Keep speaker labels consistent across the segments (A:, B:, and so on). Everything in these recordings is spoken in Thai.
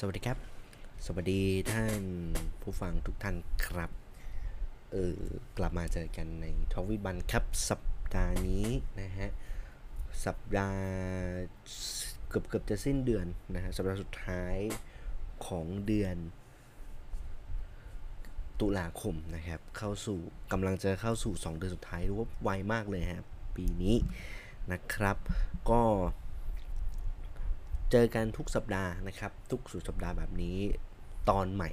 A: สวัสดีครับ สวัสดีท่านผู้ฟังทุกท่านครับ เออกลับมาเจอกันในทวิบันครับสัปดาห์นี้นะฮะ สัปดาห์เกือบเกือบจะสิ้นเดือนนะฮะ สัปดาห์สุดท้ายของเดือน ตุลาคมนะครับ เข้าสู่กำลังจะเข้าสู่ 2 เดือนสุดท้ายรู้ว่าไวมากเลยครับปีนี้นะครับ ก็ เจอกันทุกสัปดาห์นะครับ ทุกสุดสัปดาห์แบบนี้ตอนใหม่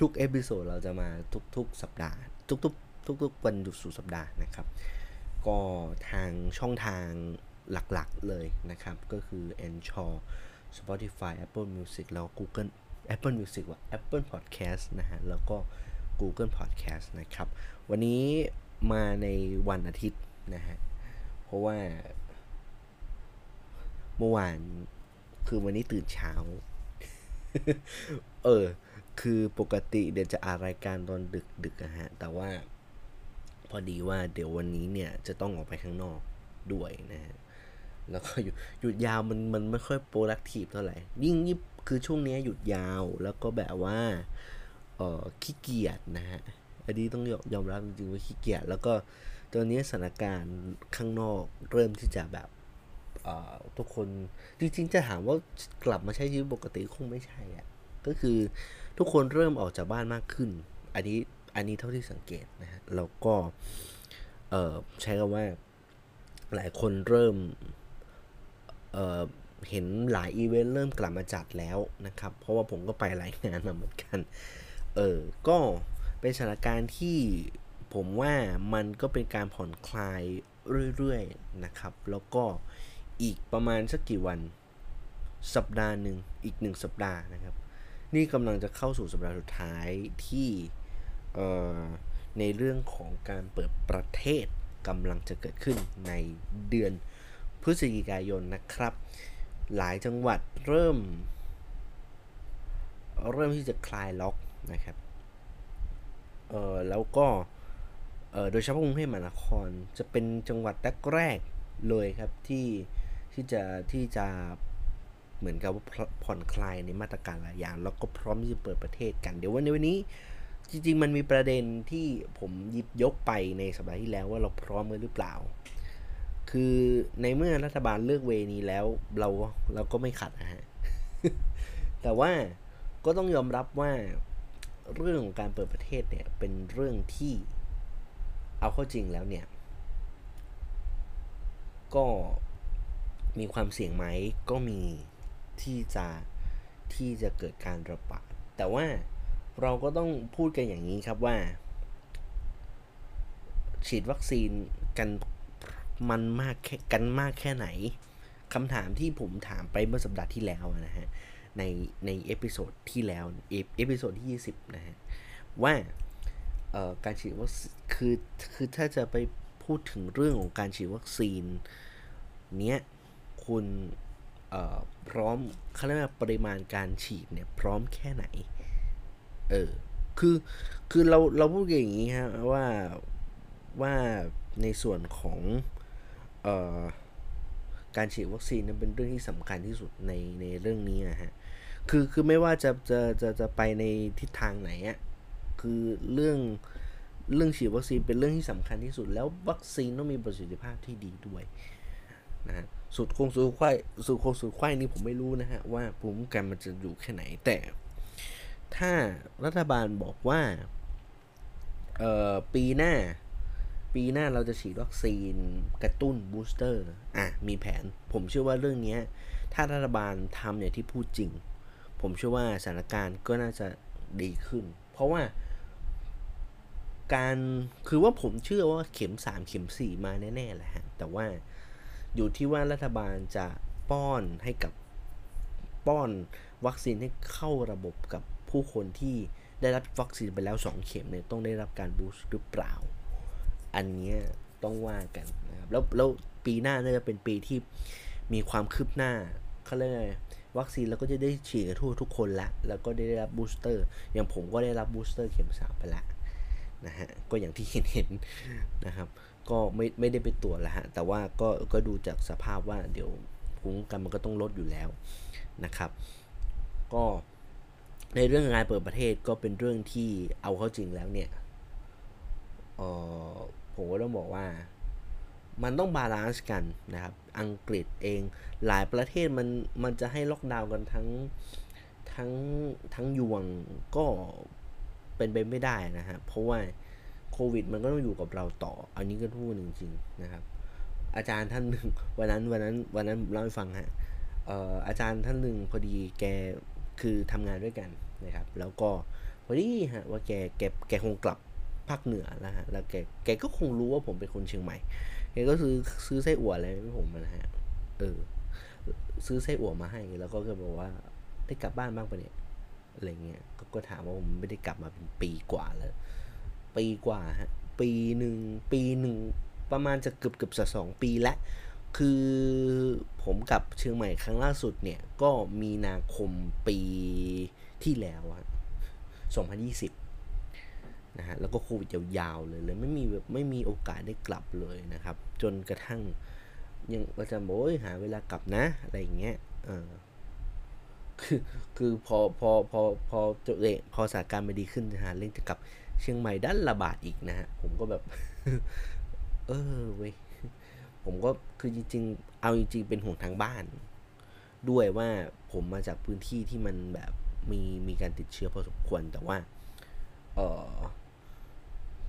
A: ทุก episode เราจะมาทุกๆสัปดาห์ ทุกๆทุกๆวันหยุดสุดสัปดาห์นะครับ ก็ทางช่องทางหลักๆเลยนะครับ ก็คือ a n c h o r Spotify Apple Music แล้ว Google Apple Music ว่า Apple Podcast นะฮะ แล้วก็ Google Podcast นะครับ วันนี้มาในวันอาทิตย์นะฮะ เพราะว่าเมื่อวาน คือวันนี้ตื่นเช้า เออ คือปกติเดี๋ยวจะอารายการตอนดึกดึกอะฮะ แต่ว่า พอดีว่าเดี๋ยววันนี้เนี่ยจะต้องออกไปข้างนอกด้วยนะฮะ แล้วก็หยุดหยุดยาวมันมันไม่ค่อยโปรดักทีฟเท่าไหร่ ยิ่งยิ่งคือช่วงนี้หยุดยาวแล้วก็แบบว่า เออขี้เกียจนะฮะ อันนี้ต้องยอมรับจริงๆว่าขี้เกียจ แล้วก็ตอนนี้สถานการณ์ข้างนอกเริ่มที่จะแบบ ทุกคนจริงๆจะถามว่ากลับมาใช้ชีวิตปกติคงไม่ใช่อะก็คือทุกคนเริ่มออกจากบ้านมากขึ้น อันนี้อันนี้เท่าที่สังเกตนะฮะแล้วก็ใช้คำว่าหลายคนเริ่มเเห็นหลายอีเวนต์เริ่มกลับมาจัดแล้วนะครับ เพราะว่าผมก็ไปหลายงานมาเหมือนกัน เออ ก็เป็นสถานการณ์ที่ผมว่ามันก็เป็นการผ่อนคลายเรื่อยๆนะครับ แล้วก็ อีกประมาณสักกี่วัน สัปดาห์หนึ่งอีกหนึ่งสัปดาห์นะครับ นี่กำลังจะเข้าสู่สัปดาห์สุดท้ายที่ในเรื่องของการเปิดประเทศกำลังจะเกิดขึ้นในเดือนพฤศจิกายนนะครับ หลายจังหวัดเริ่ม เริ่มที่จะคลายล็อกนะครับเออแล้วก็โดยเฉพาะกรุงเทพมหานครจะเป็นจังหวัดแรกเลยครับที่ ที่จะที่จะเหมือนกับว่าผ่อนคลายในมาตรการหลายอย่าง แล้วก็พร้อมที่จะเปิดประเทศกัน เดี๋ยววันในวันนี้จริงๆ มันมีประเด็นที่ผมหยิบยกไปในสัปดาห์ที่แล้วว่าเราพร้อมหรือเปล่า คือในเมื่อรัฐบาลเลือกเวนี้แล้วเราเราก็ไม่ขัดนะฮะ แต่ว่าก็ต้องยอมรับว่าเรื่องของการเปิดประเทศเนี่ยเป็นเรื่องที่เอาเข้าจริงแล้วเนี่ย ก็ มีความเสี่ยงไหมก็มีที่จะที่จะเกิดการระบาด แต่ว่าเราก็ต้องพูดกันอย่างนี้ครับว่า ฉีดวัคซีนกันมันมากแค่กันมากแค่ไหนคำถามที่ผมถามไปเมื่อสัปดาห์ที่แล้วนะฮะ ในใน episode ที่แล้ว episode ที่ 20 นะฮะ ว่าการฉีดวัคซีนคือคือถ้าจะไปพูดถึงเรื่องของการฉีดวัคซีนเนี้ย คุณพร้อมเขาเรียกว่าปริมาณการฉีดเนี่ยพร้อมแค่ไหน เออ คือ คือเรา เราพูดอย่างนี้ฮะว่า ว่าในส่วนของออการฉีดวัคซีนนั้นเป็นเรื่องที่สำคัญที่สุดใน ในเรื่องนี้นะฮะ คือ คือไม่ว่าจะ จะ จะ จะไปในทิศทางไหนอะคือเรื่อง เรื่องฉีดวัคซีนเป็นเรื่องที่สำคัญที่สุด แล้ววัคซีนต้องมีประสิทธิภาพที่ดีด้วยนะฮะ สุดคงสุดควายสุดคงสุดควายนี่ผมไม่รู้นะฮะว่าภูมิคุ้มกันมันจะอยู่แค่ไหนแต่ ถ้ารัฐบาลบอกว่าเอ่อปีหน้า ปีหน้าเราจะฉีดวัคซีนกระตุ้นบูสเตอร์อะมีแผน ผมเชื่อว่าเรื่องนี้ถ้ารัฐบาลทำเนี่ยที่พูดจริง ผมเชื่อว่าสถานการณ์ก็น่าจะดีขึ้น เพราะว่าการคือว่าผมเชื่อว่าเข็ม 3 เข็ม 4 มาแน่ๆแหละฮะแต่ว่า อยู่ที่ว่ารัฐบาลจะป้อนให้กับป้อนวัคซีนให้เข้าระบบกับผู้คนที่ได้รับวัคซีนไปแล้ว 2 เข็มเนี่ยต้องได้รับการ boost หรือเปล่า อันนี้ต้องว่ากันนะครับแล้วแล้วปีหน้าน่าจะเป็นปีที่มีความคืบหน้าเขาเรียกวัคซีนเราก็จะได้ฉีดทั่วทุกคนละ แล้วก็ได้รับ booster อย่างผมก็ได้รับ booster เข็มสามไปละนะฮะ ก็อย่างที่เห็นเห็นนะครับ ก็ไม่ไม่ได้ไปตรวจแล้วฮะ แต่ว่าก็ก็ดูจากสภาพว่าเดี๋ยวภูมิกันมันก็ต้องลดอยู่แล้วนะครับ ก็ในเรื่องงานเปิดประเทศก็เป็นเรื่องที่เอาเข้าจริงแล้วเนี่ยเออผมก็ต้องบอกว่ามันต้อง balance กันนะครับ อังกฤษเองหลายประเทศมันมันจะให้ล็อกดาวน์กันทั้งทั้งทั้งยวงก็เป็นไปไม่ได้นะฮะ เพราะว่า วิดมันก็ต้องอยู่กับเราต่อ อันนี้ก็พูดจริงๆนะครับ อาจารย์ท่านหนึ่งวันนั้นวันนั้นวันนั้นเล่าให้ฟังฮะอาจารย์ท่านหนึ่งพอดีแกคือทำงานด้วยกันนะครับ แล้วก็พอดีฮะว่าแกแกแกคงกลับภาคเหนือแล้วฮะแล้วแกแกก็คงรู้ว่าผมเป็นคนเชียงใหม่แกก็ซื้อซื้อไส้อั่วอะไรให้ผมนะฮะเออซื้อไส้อั่วมาให้ แล้วก็ก็บอกว่าได้กลับบ้านบ้างปะเนี่ยอะไรเงี้ยก็ถามว่าผมไม่ได้กลับมาเป็นปีกว่าแล้ว ปีกว่าฮะปีหนึ่งปีหนึ่งประมาณจะเกือบเกือบจะสองปีแล้วคือผมกลับเชียงใหม่ครั้งล่าสุดเนี่ย ก็มีนาคมปีที่แล้วอะ2020 นะฮะ แล้วก็โควิดยาวๆเลยเลยไม่มีแบบไม่มีโอกาสได้กลับเลยนะครับ จนกระทั่งยังอาจารย์บอกหาเวลากลับนะ อะไรอย่างเงี้ยเออคือคือพอพอพอพอจะเพอสถานการณ์ไม่ดีขึ้นนะฮะเรื่องจะกลับ เชียงใหม่ด้านระบาดอีกนะฮะผมก็แบบ เออเว้ยผมก็คือจริงๆ เอาจริงๆ เป็นห่วงทางบ้าน ด้วยว่าผมมาจากพื้นที่ที่มันแบบมีมีการติดเชื้อพอสมควรแต่ว่าเออ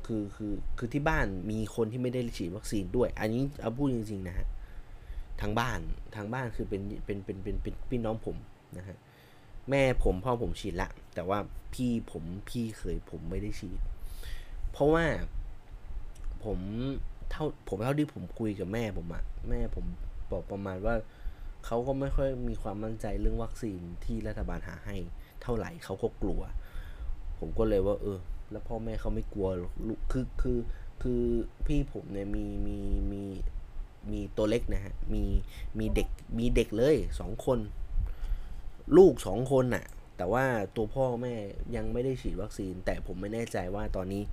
A: คือคือคือที่บ้านมีคนที่ไม่ได้ฉีดวัคซีนด้วย อันนี้เอาพูดจริงๆนะฮะทางบ้านทางบ้านคือเป็นเป็นเป็นเป็นเป็นพี่น้องผมนะฮะ แม่ผมพ่อผมฉีดละ แต่ว่าพี่ผมพี่เคยผมไม่ได้ฉีด เพราะว่าผมเท่าผมเท่าที่ผมคุยกับแม่ผมอะแม่ผมบอกประมาณว่าเขาก็ไม่ค่อยมีความมั่นใจเรื่องวัคซีนที่รัฐบาลหาให้ เท่าไหร่เขาก็กลัว ผมก็เลยว่า เออ แล้วพ่อแม่เขาไม่กลัวลูกคือคือคือพี่ผมเนี่ยมีมีมีมีตัวเล็กนะฮะมีมีเด็กมีเด็กเลยสองคน ลูกสองคนน่ะ แต่ว่าตัวพ่อแม่ยังไม่ได้ฉีดวัคซีน แต่ผมไม่แน่ใจว่าตอนนี้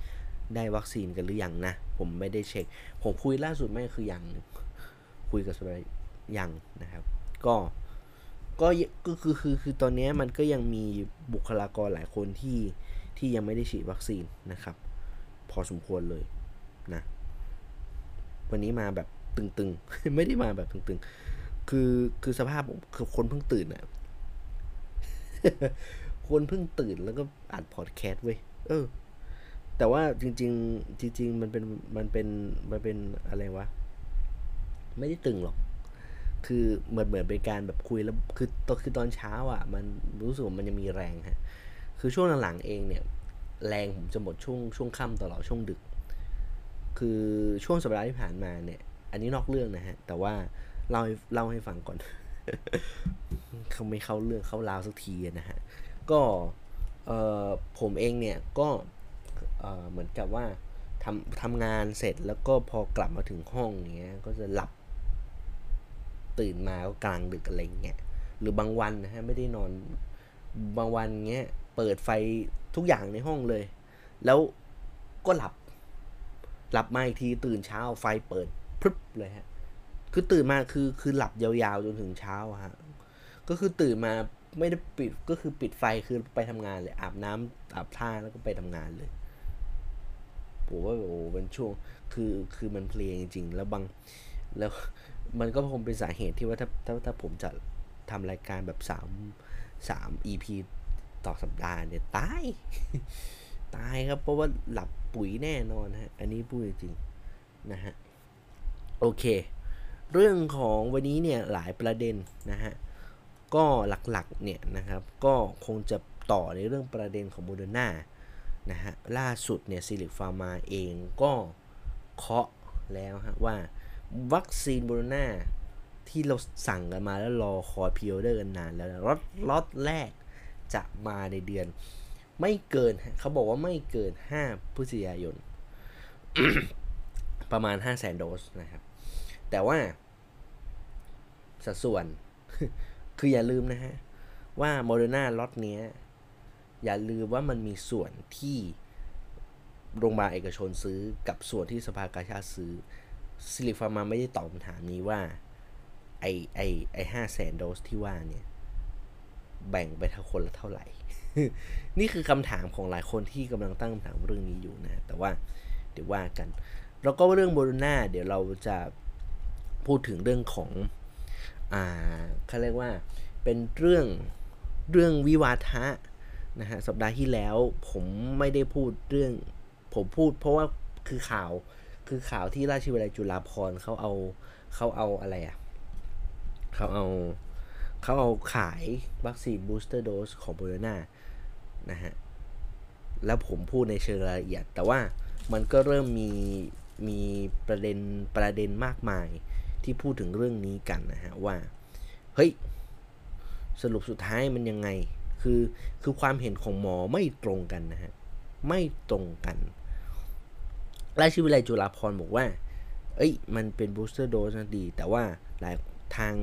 A: ได้วัคซีนกันหรือยังนะ ผมไม่ได้เช็ค ผมคุยล่าสุดแม่คือยังคุยกับสบายยังนะครับ ก็ก็ก็คือคือคือตอนนี้มันก็ยังมีบุคลากรหลายคนที่ที่ยังไม่ได้ฉีดวัคซีนนะครับ พอสมควรเลยนะวันนี้มาแบบตึงๆ ไม่ได้มาแบบตึงๆ คือคือสภาพคือคนเพิ่งตื่นอะ คนเพิ่งตื่นแล้วก็อัดพอดแคสต์เว้ย เออ แต่ว่าจริง ๆ จริง ๆ มันเป็นมันเป็นมันเป็นอะไรวะ ไม่ได้ตึงหรอก คือเหมือนเหมือนเป็นการแบบคุยแล้ว คือตอนคือตอนเช้าอะ มันรู้สึกมันยังมีแรงฮะ คือช่วงหลังๆเองเนี่ย แรงผมจะหมดช่วงช่วงค่ำตลอดช่วงดึก คือช่วงสัปดาห์ที่ผ่านมาเนี่ย อันนี้นอกเรื่องนะฮะ แต่ว่าเล่าเล่าให้ฟังก่อน เขาไม่เข้าเรื่องเข้าราวสักทีนะฮะ ก็เออผมเองเนี่ยก็เหมือนกับว่าทำทำงานเสร็จแล้วก็พอกลับมาถึงห้องเงี้ยก็จะหลับตื่นมาก็กลางดึกอะไรเงี้ยหรือบางวันนะฮะไม่ได้นอนบางวันเงี้ยเปิดไฟทุกอย่างในห้องเลย แล้วก็หลับ หลับมาอีกทีตื่นเช้าไฟเปิดพรึบเลยฮะ คือตื่นมาคือคือหลับยาวๆจนถึงเช้าฮะก็คือตื่นมาไม่ได้ปิดก็คือปิดไฟคือไปทำงานเลยอาบน้ำอาบท่าแล้วก็ไปทำงานเลยผมว่าโอ้เป็นช่วงคือคือมันเพลงจริงๆแล้วบางแล้วมันก็คงเป็นสาเหตุที่ว่าถ้าถ้าถ้าผมจะทำรายการแบบสามสาม EP ต่อสัปดาห์เนี่ยตายตายครับ เพราะว่าหลับปุ๋ยแน่นอนฮะ อันนี้พูดจริงนะฮะ โอเค เรื่องของวันนี้เนี่ยหลายประเด็นนะฮะก็หลักๆเนี่ยนะครับก็คงจะต่อในเรื่องประเด็นของโมเดอร์นานะฮะล่าสุดเนี่ย Zuellig Pharma เองก็เคาะแล้วฮะว่าวัคซีนโมเดอร์นาที่เราสั่งกันมาแล้วรอคอย pre-order กันนานแล้วรถล็อตแรกจะมาในเดือน ไม่เกินเขาบอกว่าไม่เกิน 5 พฤศจิกายน ประมาณ 5 0 0แสนโดสนะครับ แต่ว่า สัดส่วน คืออย่าลืมนะฮะ ว่าโมเดอร์นาล็อตเนี้ย อย่าลืมว่ามันมีส่วนที่โรงพยาบาลเอกชนซื้อกับส่วนที่สภากาชาดซื้อ Zuellig Pharma ไม่ได้ตอบคำถามนี้ว่า ไอไอไอห้าแสนโดสที่ว่าเนี่ย แบ่งไปทั้งคนละเท่าไหร่ นี่คือคำถามของหลายคนที่กำลังตั้งคำถามเรื่องนี้อยู่นะ แต่ว่าเดี๋ยวว่ากัน แล้วก็เรื่องโบโลนาเดี๋ยวเราจะ พูดถึงเรื่องของอ่าเขาเรียกว่าเป็นเรื่องเรื่องวิวาทะนะฮะสัปดาห์ที่แล้วผมไม่ได้พูดเรื่อง ผมพูดเพราะว่าคือข่าวคือข่าวที่ราชวิทยาลัยจุฬาภรณ์เขาเอาเขาเอาอะไรอะเขาเอาเขาเอาขายวัคซีนบูสเตอร์โดสของโบโลนานะฮะแล้วผมพูดในเชิงรายละเอียด แต่ว่ามันก็เริ่มมีมีประเด็นประเด็นมากมาย ที่พูดถึงเรื่องนี้กันนะฮะว่าเฮ้ยสรุปสุดท้ายมันยังไง คือคือความเห็นของหมอไม่ตรงกันนะฮะไม่ตรงกันราชวิทยาลัยจุฬาภรบอกว่า เอ้ย มันเป็นบูสเตอร์โดสนะดี แต่ว่าหลายทาง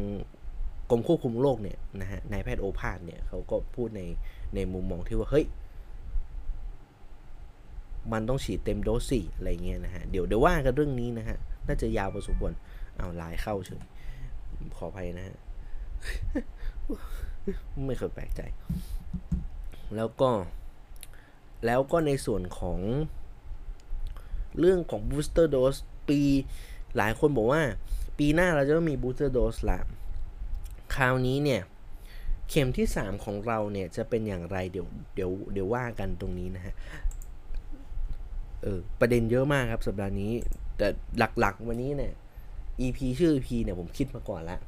A: กรมควบคุมโรคเนี่ยนะฮะ นายแพทย์โอภาสเนี่ยเขาก็พูดในในมุมมองที่ว่า เฮ้ย มันต้องฉีดเต็มโดสสิอะไรเงี้ยนะฮะ เดี๋ยวเดี๋ยวว่ากันเรื่องนี้นะฮะ น่าจะยาวพอสมควร เอาลายเข้าเฉยขออภัยนะฮะ ไม่เคยแปลกใจ แล้วก็ แล้วก็ในส่วนของเรื่องของ booster dose ปีหลายคนบอกว่า ปีหน้าเราจะต้องมี booster dose ละ คราวนี้เนี่ย เข็มที่ 3 ของเราเนี่ย จะเป็นอย่างไรเดี๋ยวเดี๋ยวเดี๋ยวว่ากันตรงนี้นะฮะ เออ ประเด็นเยอะมากครับสัปดาห์นี้ แต่หลักๆวันนี้เนี่ย EP ชื่อ EP เนี่ยผมคิดมาก่อนแล้ว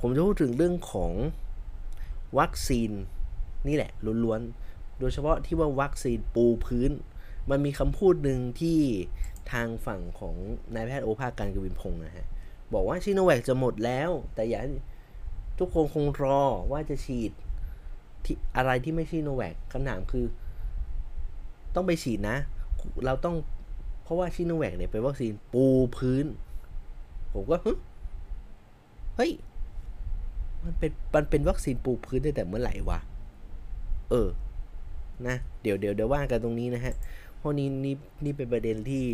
A: ผมจะพูดถึงเรื่องของวัคซีนนี่แหละล้วนๆ โดยเฉพาะที่ว่าวัคซีนปูพื้น มันมีคำพูดหนึ่งที่ทางฝั่งของนายแพทย์โอภาสการกวินพงศ์นะฮะ บอกว่าชิโนแวคจะหมดแล้ว แต่อย่าทุกคนคงรอว่าจะฉีดที่อะไรที่ไม่ช่โนแวคคำถามคือ ต้องไปฉีดนะ เราต้อง ราะว่าชิโนแวคเนี่ยเป็นวัคซีนปูพื้น ผมก็เฮ้ยมันเป็นมันเป็นวัคซีนปูพื้นได้แต่เมื่อไหร่วะ เออ นะ เดี๋ยวเดี๋ยวเดี๋ยวว่ากันตรงนี้นะฮะ เพราะนี้นี่นี่เป็นประเด็นที่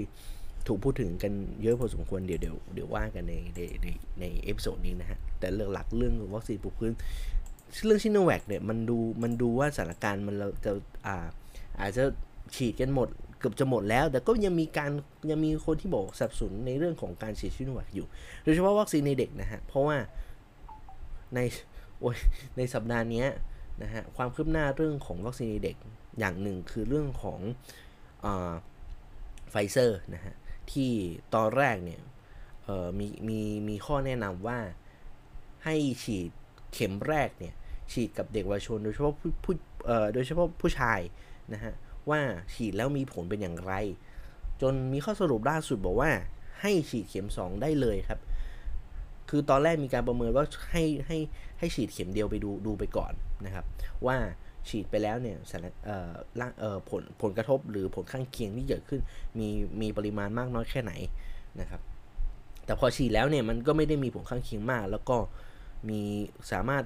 A: ถูกพูดถึงกันเยอะพอสมควร เดี๋ยวเดี๋ยวเดี๋ยวว่ากันในในในใน episode นี้นะฮะ แต่เรื่องหลักเรื่องวัคซีนปูพื้น เรื่องซิโนแวคเนี่ยมันดูมันดูว่าสถานการณ์มันเราจะอ่าอาจจะฉีดกันหมด เกือบจะหมดแล้ว แต่ก็ยังมีการยังมีคนที่บอกสับสนในเรื่องของการฉีดชิโนแวคอยู่ โดยเฉพาะวัคซีนในเด็กนะฮะ เพราะว่าในโอ้ยในสัปดาห์นี้นะฮะความคืบหน้าเรื่องของวัคซีนในเด็กอย่างหนึ่งคือเรื่องของไฟเซอร์นะฮะที่ตอนแรกเนี่ยมีมีมีข้อแนะนำว่าให้ฉีดเข็มแรกเนี่ยฉีดกับเด็กวัยชน โดยเฉพาะผู้ผู้โดยเฉพาะผู้ชายนะฮะ ว่าฉีดแล้วมีผลเป็นอย่างไร จนมีข้อสรุปล่าสุดบอกว่า ให้ฉีดเข็ม 2 ได้เลยครับ คือตอนแรกมีการประเมินว่าให้ให้ให้ฉีดเข็มเดียวไปดูดูไปก่อนนะครับ ว่าฉีดไปแล้วเนี่ยสารเอ่อเอ่อผลผลกระทบหรือผลข้างเคียงที่เกิดขึ้น มีมีปริมาณมากน้อยแค่ไหนนะครับ แต่พอฉีดแล้วเนี่ยมันก็ไม่ได้มีผลข้างเคียงมาก แล้วก็มีสามารถ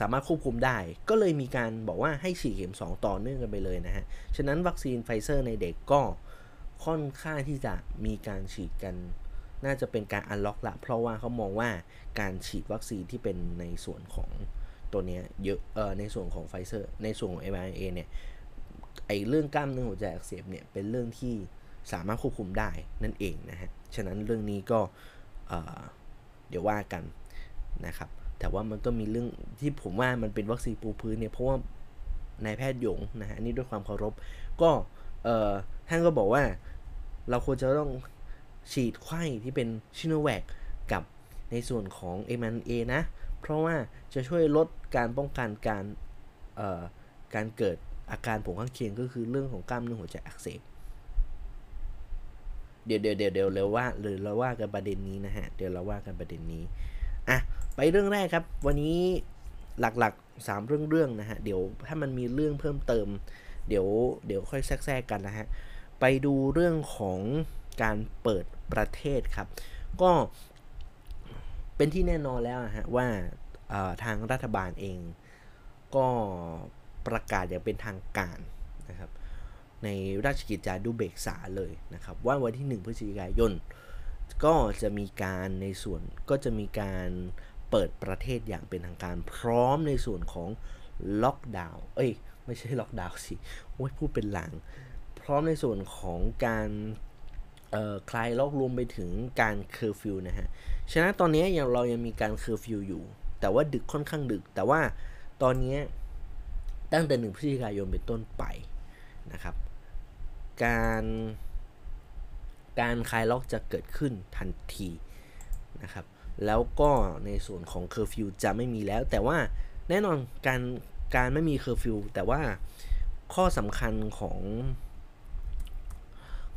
A: สามารถควบคุมได้ ก็เลยมีการบอกว่าให้ฉีดเข็ม 2 ต่อเนื่องกันไปเลยนะฮะ ฉะนั้นวัคซีนไฟเซอร์ในเด็กก็ค่อนข้างที่จะมีการฉีดกัน น่าจะเป็นการ unlock ละ เพราะว่าเขามองว่าการฉีดวัคซีนที่เป็นในส่วนของตัวนี้เยอะเออในส่วนของไฟเซอร์ในส่วนของ m อ a เนี่ยไอเรื่องกล้ามเนื้อหัวใจอักเสบเนี่ยเป็นเรื่องที่สามารถควบคุมได้นั่นเองนะฮะ ฉะนั้นเรื่องนี้ก็เเดี๋ยวว่ากันนะครับ แต่ว่ามันก็มีเรื่องที่ผมว่ามันเป็นวัคซีนปูพื้นเนี่ยเพราะว่านายแพทย์หยงนะฮะนี่ด้วยความเคารพ ก็เอ่อท่านก็บอกว่าเราควรจะต้องฉีดไข้ที่เป็นชิโนแวคกับในส่วนของ m อ a นะ เพราะว่าจะช่วยลดการป้องกันการเอ่อการเกิดอาการผงข้างเคียงก็คือเรื่องของกล้ามเนื้อหัวใจอักเสบเดี๋ยวเดี๋ยวเดี๋ยวเดี๋ยวเราว่าหรือเราว่ากันประเด็นนี้นะฮะ เดี๋ยวเราว่ากันประเด็นนี้ ไปเรื่องแรกครับ วันนี้หลักๆ 3 เรื่องเรื่องนะฮะ เดี๋ยวถ้ามันมีเรื่องเพิ่มเติม เดี๋ยวเดี๋ยวค่อยแทรกๆกันนะฮะ ไปดูเรื่องของการเปิดประเทศครับ ก็เป็นที่แน่นอนแล้วฮะว่าทางรัฐบาลเองก็ประกาศอย่างเป็นทางการนะครับ ในราชกิจจานุเบกษาเลยนะครับ ว่าวันที่ 1 พฤศจิกายน ก็จะมีการในส่วนก็จะมีการ เปิดประเทศอย่างเป็นทางการพร้อมในส่วนของล็อกดาวน์เอ้ย ไม่ใช่ล็อกดาวน์สิโอ้ยพูดเป็นหลัง พร้อมในส่วนของการคลายล็อกรวมไปถึงการเคอร์ฟิวนะฮะ ฉะนั้นตอนนี้ยังเรายังมีการเคอร์ฟิวอยู่ แต่ว่าดึกค่อนข้างดึก แต่ว่าตอนนี้ตั้งแต่หนึ่งพฤศจิกายนเป็นต้นไปนะครับ การการคลายล็อกจะเกิดขึ้นทันทีนะครับ แล้วก็ในส่วนของเคอร์ฟิวจะไม่มีแล้ว แต่ว่าแน่นอนการการไม่มีเคอร์ฟิวแต่ว่าข้อสำคัญของ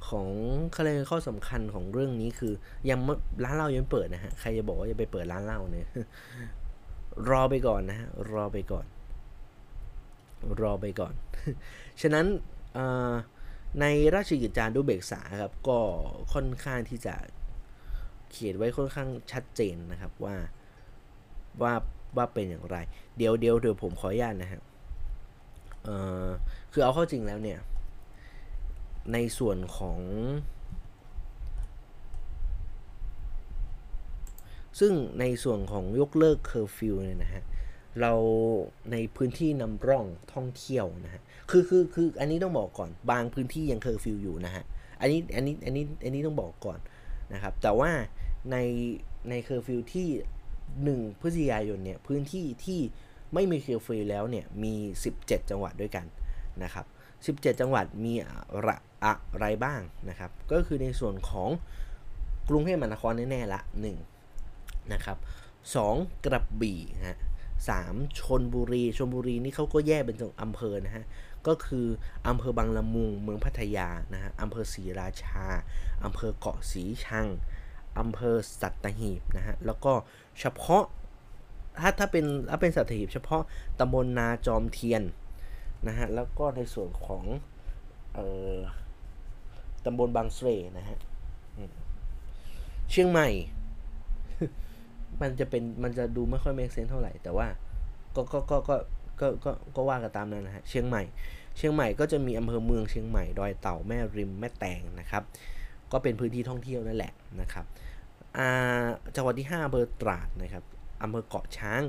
A: ของอะไรข้อสำคัญของเรื่องนี้คือ ยังร้านเหล้ายังเปิดนะฮะใครจะบอกว่าจะไปเปิดร้านเหล้าเนี่ยรอไปก่อนนะฮะรอไปก่อน รอไปก่อน ฉะนั้นในราชกิจจานุเบกษาครับก็ค่อนข้างที่จะ เขียนไว้ค่อนข้างชัดเจนนะครับว่าว่าว่าเป็นอย่างไร เดี๋ยวเดี๋ยวเดี๋ยวผมขออนุญาตนะฮะคือเอาเข้าจริงแล้วเนี่ย ในส่วนของ ซึ่งในส่วนของยกเลิกเคอร์ฟิวเนี่ยนะฮะเราในพื้นที่นำร่องท่องเที่ยวนะฮะ คือคือคืออันนี้ต้องบอกก่อน บางพื้นที่ยังเคอร์ฟิวอยู่นะฮะ อันนี้อันนี้อันนี้อันนี้ต้องบอกก่อนนะครับ แต่ว่า ในในเคอร์ฟิวที่ 1 พฤศจิกายนเนี่ยพื้นที่ที่ไม่มีเคอร์ฟิวแล้วเนี่ยมี 17 จังหวัดด้วยกันนะครับ 17 จังหวัดมีอะอะไรบ้างนะครับ ก็คือในส่วนของกรุงเทพมหานครแน่ๆละ1นะครับ2กระบี่ฮะสามชนบุรีชนบุรีนี่เขาก็แยกเป็นอำเภอนะฮะ ก็คืออำเภอบางละมุงเมืองพัทยานะฮะอำเภอศรีราชาอำเภอเกาะสีชัง อำเภอสัตหีบนะฮะ แล้วก็เฉพาะถ้าถ้าเป็นถ้าเป็นสัตหีบ เฉพาะตำบลนาจอมเทียนนะฮะ แล้วก็ในส่วนของเอ่อตำบลบางเสร่นะฮะเชียงใหม่ มันจะเป็นมันจะดูไม่ค่อยเมกเซนเท่าไหร่ แต่ว่าก็ก็ก็ก็ก็ก็ก็ว่ากันตามนั้นนะฮะเชียงใหม่ เชียงใหม่ก็จะมีอำเภอเมืองเชียงใหม่ดอยเต่าแม่ริมแม่แตงนะครับ ก็เป็นพื้นที่ท่องเที่ยวนั่นแหละนะครับ จังหวัดที่5อำเภอตราดนะครับอำเภอเกาะช้าง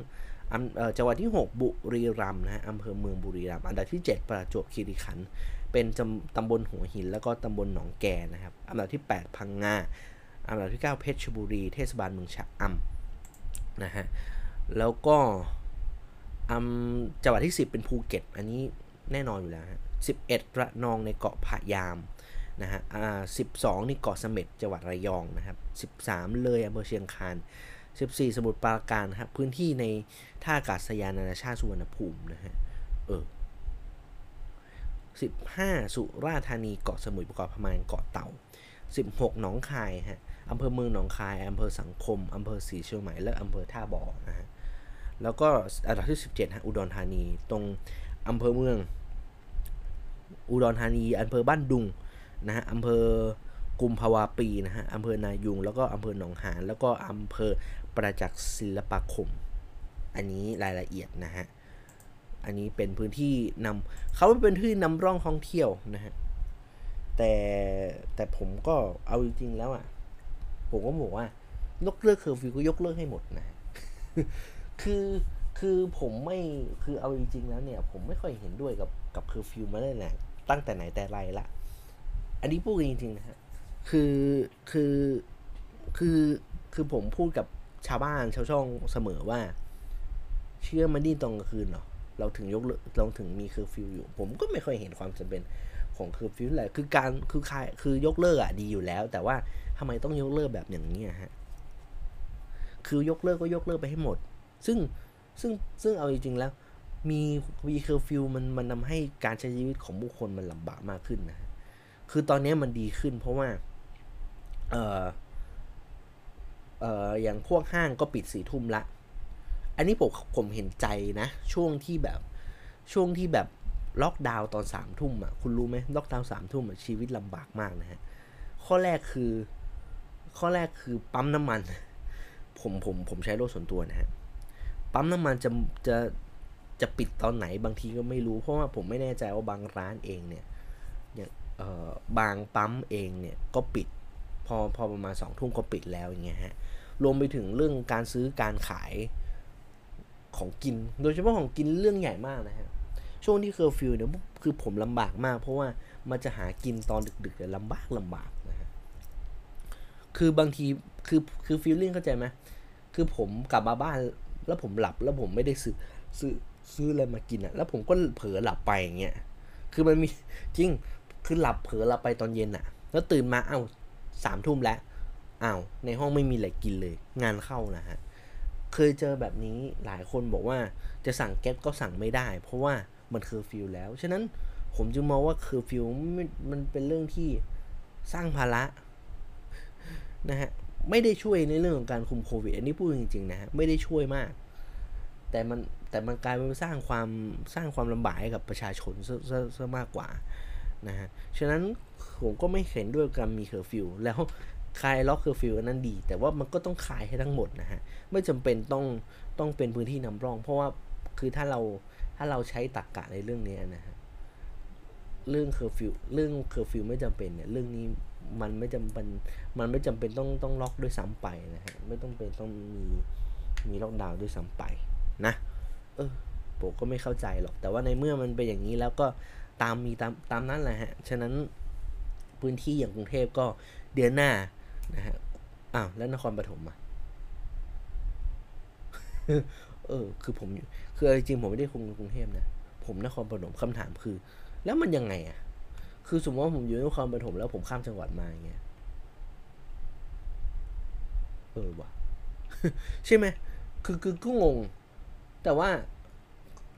A: จังหวัดที่ 6 บุรีรัมย์นะฮะอำเภอเมืองบุรีรัมย์อันดับที่ 7 ประจวบคีรีขันธ์เป็นตำบลหัวหิน แล้วก็ตำบลหนองแกนะครับอันดับที่ 8 พังงาอันดับที่ 9 เพชรบุรี เทศบาลเมืองชะอำนะฮะแล้วก็จังหวัดที่ 10 เป็นภูเก็ต อันนี้แน่นอนอยู่แล้วฮะ11 ระนองในเกาะผายาม นะฮะอ่าสิบสองนี่เกาะเสม็ดจังหวัดระยองนะครับสิบสามเลยอำเภอเชียงคานสิบสี่สมุทรปราการครับพื้นที่ในท่าอากาศยานนานาชาติสุวรรณภูมินะฮะเออสิบห้าสุราษฎร์ธานีเกาะสมุยประกอบพมานเกาะเต่าสิบหกหนองคายฮะอำเภอเมืองหนองคายอำเภอสังคมอำเภอศรีเชียงใหม่และอำเภอท่าบ่อนะฮะแล้วก็อันดับที่ 17ฮะอุดรธานี ตรงอำเภอเมือง อุดรธานีอำเภอบ้านดุง นะฮะอำเภอกุมภาวาปีนะฮะอำเภอนายูง แล้วก็อำเภอหนองหานแล้วก็อำเภอประจักษ์ศิลปาคม อันนี้รายละเอียดนะฮะอันนี้เป็นพื้นที่นำเขาเป็นพื้นที่นำร่องท่องเที่ยวนะฮะแต่แต่ผมก็เอาจริงๆแล้วอะผมก็บอกว่ายกเลิกเคอร์ฟิวก็ยกเลิกให้หมดนะ คือคือผมไม่คือเอาจริงๆแล้วเนี่ย ผมไม่ค่อยเห็นด้วยกับกับเคอร์ฟิวมาได้แหละตั้งแต่ไหนแต่ไรละ อันนี้พูดจริงๆนะฮะคือคือคือคือผมพูดกับชาวบ้านชาวช่องเสมอว่า เชื้อมันมีตอนกลางคืนเนาะเราถึงยกเลิกเราถึงมีเคอร์ฟิวอยู่ ผมก็ไม่ค่อยเห็นความจำเป็นของเคอร์ฟิวแหละคือการคือคลายคือยกเลิกอะดีอยู่แล้ว แต่ว่าทำไมต้องยกเลิกแบบอย่างนี้ฮะคือยกเลิกก็ยกเลิกไปให้หมด ซึ่งซึ่งซึ่งเอาจริงๆแล้ว มีมีเคอร์ฟิวมันมันทำให้การใช้ชีวิตของบุคคลมันลำบากมากขึ้นนะ คือตอนนี้มันดีขึ้น เพราะว่า เออเอออย่างพวกห้างก็ปิดสี่ทุ่มละ อันนี้ผมผมเห็นใจนะ ช่วงที่แบบช่วงที่แบบล็อกดาวน์ตอนสามทุ่มอะคุณรู้ไหมล็อกดาวน์สามทุ่มชีวิตลำบากมากนะฮะ ข้อแรกคือ ข้อแรกคือปั๊มน้ำมัน ผมผมผมใช้รถส่วนตัวนะฮะ ปั๊มน้ำมันจะจะจะปิดตอนไหนบางทีก็ไม่รู้ เพราะว่าผมไม่แน่ใจว่าบางร้านเองเนี่ย บางปั๊มเองเนี่ยก็ปิดพอพอประมาณสองทุ่มก็ปิดแล้วอย่างเงี้ยฮะรวมไปถึงเรื่องการซื้อการขายของกิน โดยเฉพาะของกินเรื่องใหญ่มากนะฮะช่วงที่เคอร์ฟิวเนี่ยคือผมลำบากมาก เพราะว่ามันจะหากินตอนดึกๆเนี่ยลำบากลำบากนะฮะคือบางทีคือคือฟีลลิ่งเข้าใจไหมคือผมกลับมาบ้านแล้วผมหลับแล้วผมไม่ได้ซื้อซื้อซื้ออะไรมากินอะ แล้วผมก็เผลอหลับไปอย่างเงี้ยคือมันมีจริง คือหลับเผลอหลับไปตอนเย็นอะแล้วตื่นมาเอ้าสามทุ่มแล้วอ้าวในห้องไม่มีอะไรกินเลย งานเข้านะฮะเคยเจอแบบนี้หลายคนบอกว่าจะสั่งแก๊ปก็สั่งไม่ได้ เพราะว่ามันเคอร์ฟิวแล้วฉะนั้นผมจึงมองว่าเคอร์ฟิวมันเป็นเรื่องที่สร้างภาระนะฮะไม่ได้ช่วยในเรื่องของการคุมโควิดอันนี้พูดจริงๆนะฮะไม่ได้ช่วยมาก แต่มันแต่มันกลายเป็นสร้างความสร้างความลำบากให้กับประชาชนซะซะมากกว่า นะฮะ ฉะนั้นผมก็ไม่เห็นด้วยการมีเคอร์ฟิวแล้วคลายล็อกเคอร์ฟิวอันนั้นดี แต่ว่ามันก็ต้องคลายให้ทั้งหมดนะฮะ ไม่จำเป็นต้องต้องเป็นพื้นที่นำร่อง เพราะว่าคือถ้าเราถ้าเราใช้ตรรกะในเรื่องนี้นะฮะ เรื่องเคอร์ฟิวเรื่องเคอร์ฟิวไม่จำเป็นเนี่ยเรื่องนี้มันไม่จำเป็นมันไม่จำเป็นต้องต้องล็อกด้วยซ้ำไปนะฮะไม่ต้องเป็นต้องมีมีล็อกดาวน์ด้วยซ้ำไปนะ เออผมก็ไม่เข้าใจหรอก แต่ว่าในเมื่อมันเป็นอย่างนี้แล้วก็ ตามมีตามตามนั้นแหละฮะ ฉะนั้นพื้นที่อย่างกรุงเทพก็เดือนหน้านะฮะ อ้าวแล้วนครปฐมอะ เออ คือผม คือจริงผมไม่ได้คุมกรุงเทพนะ ผมนครปฐมคำถามคือ แล้วมันยังไงอะ คือสมมติว่าผมอยู่นครปฐมแล้วผมข้ามจังหวัดมาอย่างเงี้ย เออวะใช่ไหมคือคือก็งง แต่ว่า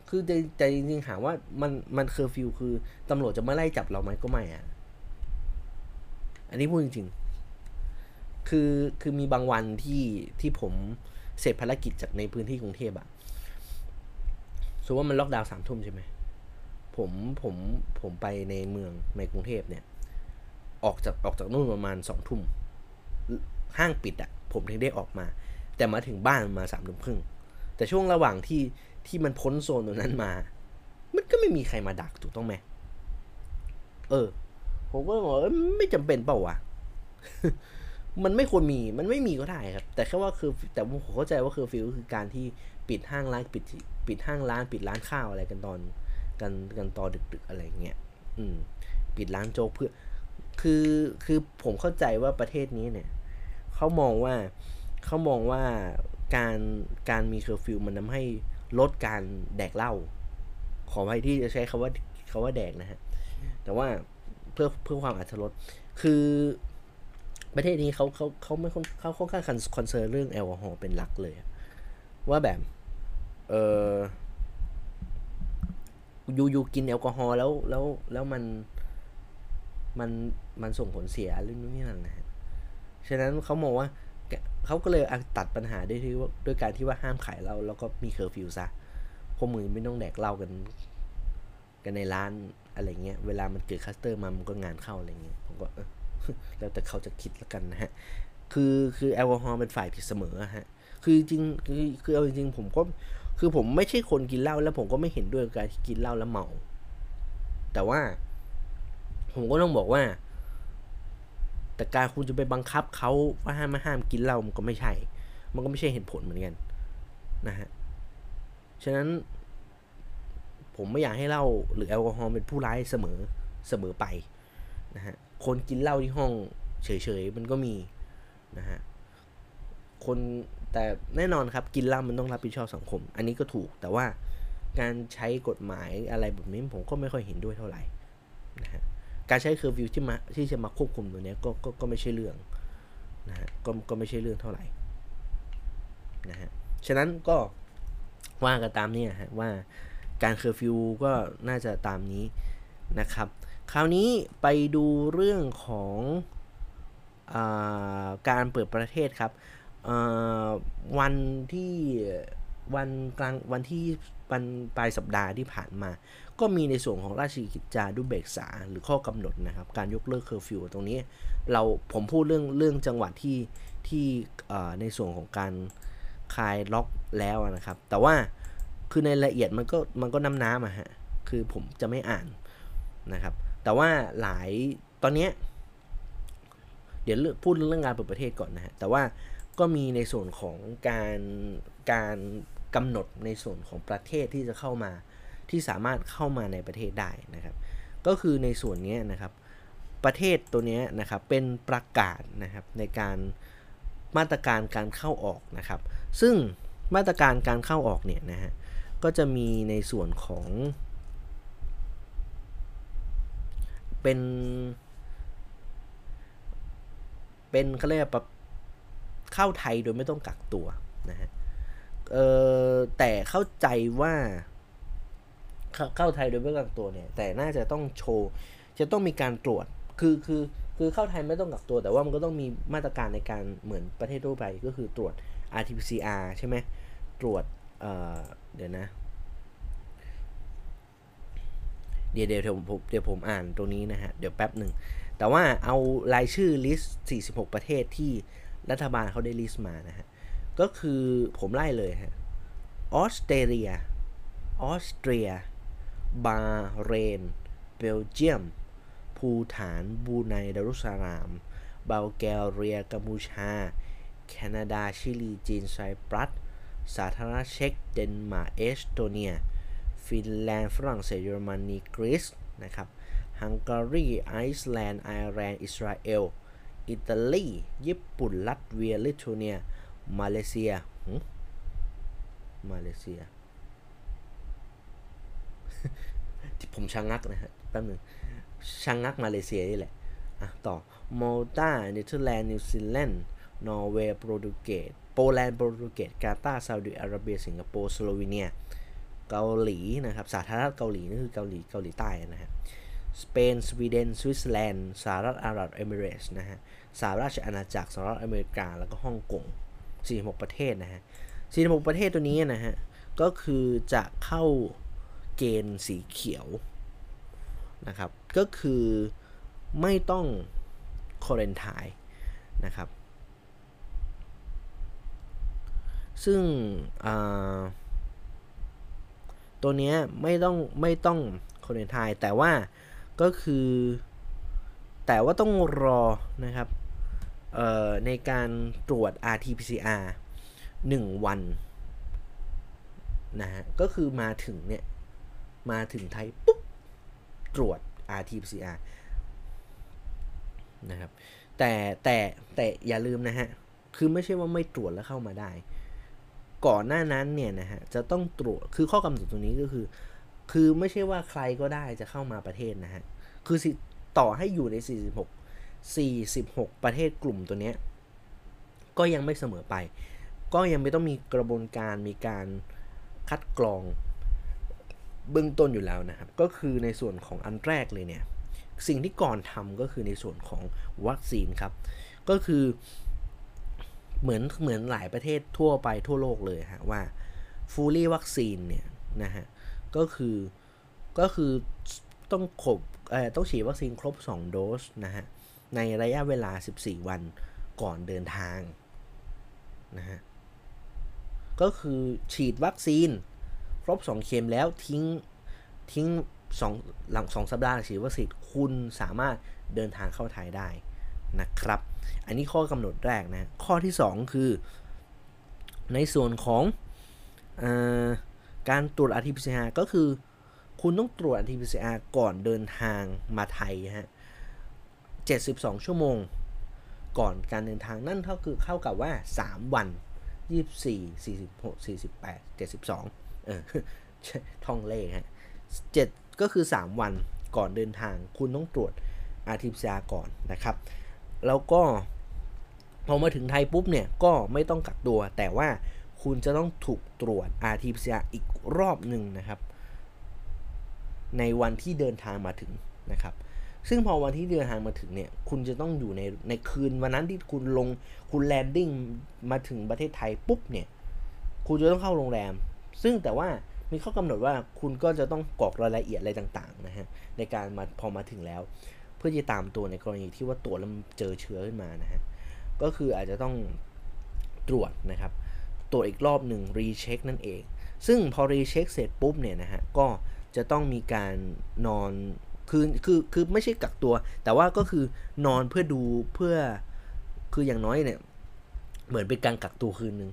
A: คือใจใจริงๆหามว่ามันมันเคอร์ฟิวคือตำรวจจะมาไล่จับเราไหมก็ไม่อะ อันนี้พูดจริงๆ คือคือมีบางวันที่ที่ผมเสร็จภารกิจจากในพื้นที่กรุงเทพอะสมมติว่ามันล็อกดาวน์สามทุ่มใช่ไหมผมผมผมไปในเมืองในกรุงเทพเนี่ย ออกจากออกจากนู่นประมาณสองทุ่มห้างปิดอะผมถึงได้ออกมา แต่มาถึงบ้านมาสามทุ่มครึ่งแต่ช่วงระหว่างที่ ที่มันพ้นโซนตรงนั้นมา มันก็ไม่มีใครมาดักถูกต้องไหมเออ ผมก็บอกไม่จำเป็นเปล่าวะมันไม่ควรมี มันไม่มีก็ได้ครับ แต่แค่ว่าคือ แต่ผมเข้าใจว่าคือ feel คือการที่ปิดห้างร้านปิดปิดห้างร้าน ปิดร้านข้าวอะไรกันตอนกันกันตอนดึกๆอะไรเงี้ย อืม ปิดร้านโจ๊กเพื่อ คือคือผมเข้าใจว่าประเทศนี้เนี่ยเขามองว่าเขามองว่าการการมีเคอร์ฟิวมันทำให้ ลดการแดกเหล้าขออภัยที่จะใช้คำว่าคำว่าแดกนะฮะ แต่ว่าเพื่อเพื่อความอัตลดคือประเทศนี้เขาเขาเขาไม่เขาค่อนข้าง concern เรื่องแอลกอฮอล์เป็นหลักเลย ว่าแบบ เออ you you กินแอลกอฮอล์แล้วแล้วแล้วมันมันมันส่งผลเสียเรื่องนี้นั่นนะฉะนั้นเขามองว่า เขาก็เลยตัดปัญหาด้วยที่ว่าด้วยการที่ว่าห้ามขายเหล้าแล้วก็มีเคอร์ฟิวซะพวกมึงไม่ต้องแดกเหล้ากัน กันในร้านอะไรเงี้ย เวลามันเกิด cluster มามันก็งานเข้าอะไรเงี้ยผมก็แล้วแต่เขาจะคิดแล้วกันนะฮะ คือคือแอลกอฮอล์เป็นฝ่ายผิดเสมอฮะ คือจริงคือคือเอาจริงผมก็คือผมไม่ใช่คนกินเหล้าแล้วผมก็ไม่เห็นด้วยกับการที่กินเหล้าแล้วเมา แต่ว่า ผมก็ต้องบอกว่า แต่การคุณจะไปบังคับเขาว่าห้ามไม่ห้ามกินเหล้ามันก็ไม่ใช่ มันก็ไม่ใช่เหตุผลเหมือนกันนะฮะ ฉะนั้น ผมไม่อยากให้เหล้าหรือแอลกอฮอล์เป็นผู้ร้ายเสมอเสมอไปนะฮะ คนกินเหล้าที่ห้องเฉยๆมันก็มีนะฮะ คนแต่แน่นอนครับกินเหล้ามันต้องรับผิดชอบสังคม อันนี้ก็ถูกแต่ว่าการใช้กฎหมายอะไรแบบนี้ผมก็ไม่ค่อยเห็นด้วยเท่าไหร่นะฮะ การใช้เคอร์ฟิวที่มาที่จะมาควบคุมตัวนี้ก็ก็ก็ไม่ใช่เรื่องนะฮะก็ก็ไม่ใช่เรื่องเท่าไหร่นะฮะฉะนั้นก็ว่ากันตามนี้ฮะว่าการเคอร์ฟิวก็น่าจะตามนี้นะครับ คราวนี้ไปดูเรื่องของอการเปิดประเทศครับวันที่ วันกลางวันที่วันปลายสัปดาห์ที่ผ่านมา ก็มีในส่วนของราชกิจจานุเบกษาหรือข้อกำหนดนะครับ การยกเลิกเคอร์ฟิวตรงนี้ เราผมพูดเรื่องเรื่องจังหวัดที่ที่ในส่วนของการคลายล็อกแล้วนะครับ แต่ว่าคือในละเอียดมันก็มันก็น้ำน้ำอะฮะคือผมจะไม่อ่านนะครับ แต่ว่าหลายตอนนี้เดี๋ยวพูดเรื่องงานเปิดประเทศก่อนนะฮะแต่ว่าก็มีในส่วนของการการ กำหนดในส่วนของประเทศที่จะเข้ามาที่สามารถเข้ามาในประเทศได้นะครับ ก็คือในส่วนนี้นะครับ ประเทศตัวนี้นะครับเป็นประกาศนะครับในการมาตรการการเข้าออกนะครับ ซึ่งมาตรการการเข้าออกเนี่ยนะฮะก็จะมีในส่วนของ เป็นเป็นเขาเรียกเข้าไทยโดยไม่ต้องกักตัวนะฮะ เออแต่เข้าใจว่า เข้าไทยโดยไม่กักตัวเนี่ย แต่น่าจะต้องโชว์ จะต้องมีการตรวจ คือคือคือเข้าไทยไม่ต้องกักตัว แต่ว่ามันก็ต้องมีมาตรการในการเหมือนประเทศทั่วไปก็คือตรวจ RT-PCR ใช่ไหมตรวจเออเดี๋ยวนะ เดี๋ยวเดี๋ยวผมเดี๋ยวผมอ่านตรงนี้นะฮะ เดี๋ยวแป๊บหนึ่ง แต่ว่าเอารายชื่อ list 46 ประเทศที่รัฐบาลเขาได้ list มานะฮะ ก็คือผมไล่เลยฮะออสเตรเลีย ออสเตรีย บาห์เรน เบลเยียม ภูฐาน บรูไนดารุสซาลาม บัลแกเรีย กัมพูชา แคนาดา ชิลี จีน ไซปรัส สาธารณรัฐเช็ก เดนมาร์ก เอสโตเนีย ฟินแลนด์ ฝรั่งเศส เยอรมนี กรีซ นะครับ ฮังการี ไอซ์แลนด์ ไอร์แลนด์ อิสราเอล อิตาลี ญี่ปุ่น ลัตเวีย ลิทัวเนีย มาเลเซียมาเลเซีย ที่ผมชะงักนะฮะแป๊บนึงชะงักมาเลเซียนี่แหละ อะ ต่อมอลตาเนเธอร์แลนด์นิวซีแลนด์นอร์เวย์โปรตุเกสโปแลนด์โปรตุเกสกาตาร์ซาอุดิอาระเบียสิงคโปร์สโลวีเนียเกาหลีนะครับสาธารณรัฐเกาหลีนี่คือเกาหลีเกาหลีใต้นะฮะสเปนสวีเดนสวิตเซอร์แลนด์สหรัฐอาหรับเอมิเรตส์นะฮะสหราชอาณาจักรสหรัฐอเมริกาแล้วก็ฮ่องกง 46 ประเทศนะฮะ 46 ประเทศตัวนี้นะฮะ ก็คือจะเข้าเกณฑ์สีเขียวนะครับ ก็คือไม่ต้อง quarantine นะครับ ซึ่งตัวนี้ไม่ต้องไม่ต้องโคอเรนทายแต่ว่าก็คือแต่ว่าต้องรอนะครับ ในการตรวจ RT-PCR 1 วันนะฮะก็คือมาถึงเนี่ย มาถึงไทย ปุ๊บ ตรวจ RT-PCR นะครับแต่แต่แต่อย่าลืมนะฮะ คือไม่ใช่ว่าไม่ตรวจแล้วเข้ามาได้ ก่อนหน้านั้นเนี่ยนะฮะ จะต้องตรวจ คือข้อกำหนดตรงนี้ก็คือ คือไม่ใช่ว่าใครก็ได้จะเข้ามาประเทศนะฮะ คือต่อให้อยู่ใน 46 46 ประเทศกลุ่มตัวเนี้ยก็ยังไม่เสมอไป ก็ยังไม่ต้องมีกระบวนการมีการคัดกรองเบื้องต้นอยู่แล้วนะครับ ก็คือในส่วนของอันแรกเลยเนี่ย สิ่งที่ก่อนทำก็คือในส่วนของวัคซีนครับ ก็คือเหมือนเหมือนหลายประเทศทั่วไปทั่วโลกเลยฮะว่าฟูลี่วัคซีนเนี่ยนะฮะ ก็คือก็คือต้องขบต้องฉีดวัคซีนครบ 2 โดสนะฮะ ในระยะเวลา 14 วันก่อนเดินทางนะฮะก็คือฉีดวัคซีน ครบ 2 เข็มแล้วทิ้งทิ้ง2หลัง2สัปดาห์ฉีดวัคซีนคุณสามารถเดินทางเข้าไทยได้นะครับ อันนี้ข้อกำหนดแรกนะข้อที่ 2 คือ ในส่วนของอการตรวจ RT-PCR ก็คือ คุณต้องตรวจ RT-PCR ก่อนเดินทางมาไทยฮะ 72 ชั่วโมง ก่อนการเดินทางนั่นเท่าคือเข้ากับว่า 3 วัน 24 46 48 72เออท่องเลขฮะเจ็ดก็คือ 3 วันก่อนเดินทาง คุณต้องตรวจ RT-PCR ก่อนนะครับ แล้วก็พอมาถึงไทยปุ๊บเนี่ย ก็ไม่ต้องกักตัว แต่ว่าคุณจะต้องถูกตรวจ RT-PCR อีกรอบหนึ่งนะครับ ในวันที่เดินทางมาถึงนะครับ ซึ่งพอวันที่เดินทางมาถึงเนี่ย คุณจะต้องอยู่ในในคืนวันนั้นที่คุณลงคุณแลนดิ้งมาถึงประเทศไทยปุ๊บเนี่ย คุณจะต้องเข้าโรงแรม ซึ่งแต่ว่ามีข้อกำหนดว่าคุณก็จะต้องกรอกรายละเอียดอะไรต่างๆนะฮะในการมาพอมาถึงแล้ว เพื่อจะตามตัวในกรณีที่ว่าตรวจแล้วเจอเชื้อขึ้นมานะฮะก็คืออาจจะต้องตรวจนะครับตรวจอีกรอบหนึ่งรีเช็คนั่นเอง ซึ่งพอรีเช็คเสร็จปุ๊บเนี่ยนะฮะก็จะต้องมีการนอน คือคือคือไม่ใช่กักตัว แต่ว่าก็คือนอนเพื่อดูเพื่อคืออย่างน้อยเนี่ย เหมือนเป็นการกักตัวคืนหนึ่ง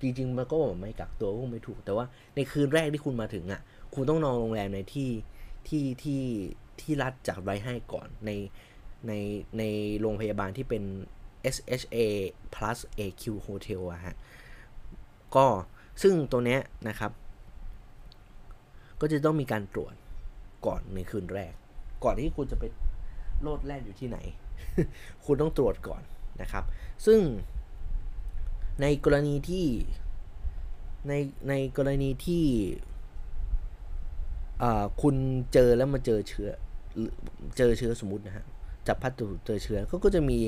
A: จริงๆมันก็ไม่กักตัวก็ไม่ถูก แต่ว่าในคืนแรกที่คุณมาถึงอะ่ะ คุณต้องนอนโรงแรมในที่ที่ที่ที่รัฐจัดไว้ให้ก่อนในในในโรงพยาบาลที่เป็น SHA plus AQ Hotel อะฮะ ก็ซึ่งตัวเนี้ยนะครับ ก็จะต้องมีการตรวจก่อนในคืนแรก ก่อนที่คุณจะไปโลดแล่นอยู่ที่ไหน คุณต้องตรวจก่อนนะครับ ซึ่งในกรณีที่ในในกรณีที่คุณเจอแล้วมาเจอเชื้อเจอเชื้อสมมตินะฮะจับพัดตูเจอเชื้อเขาก็จะมี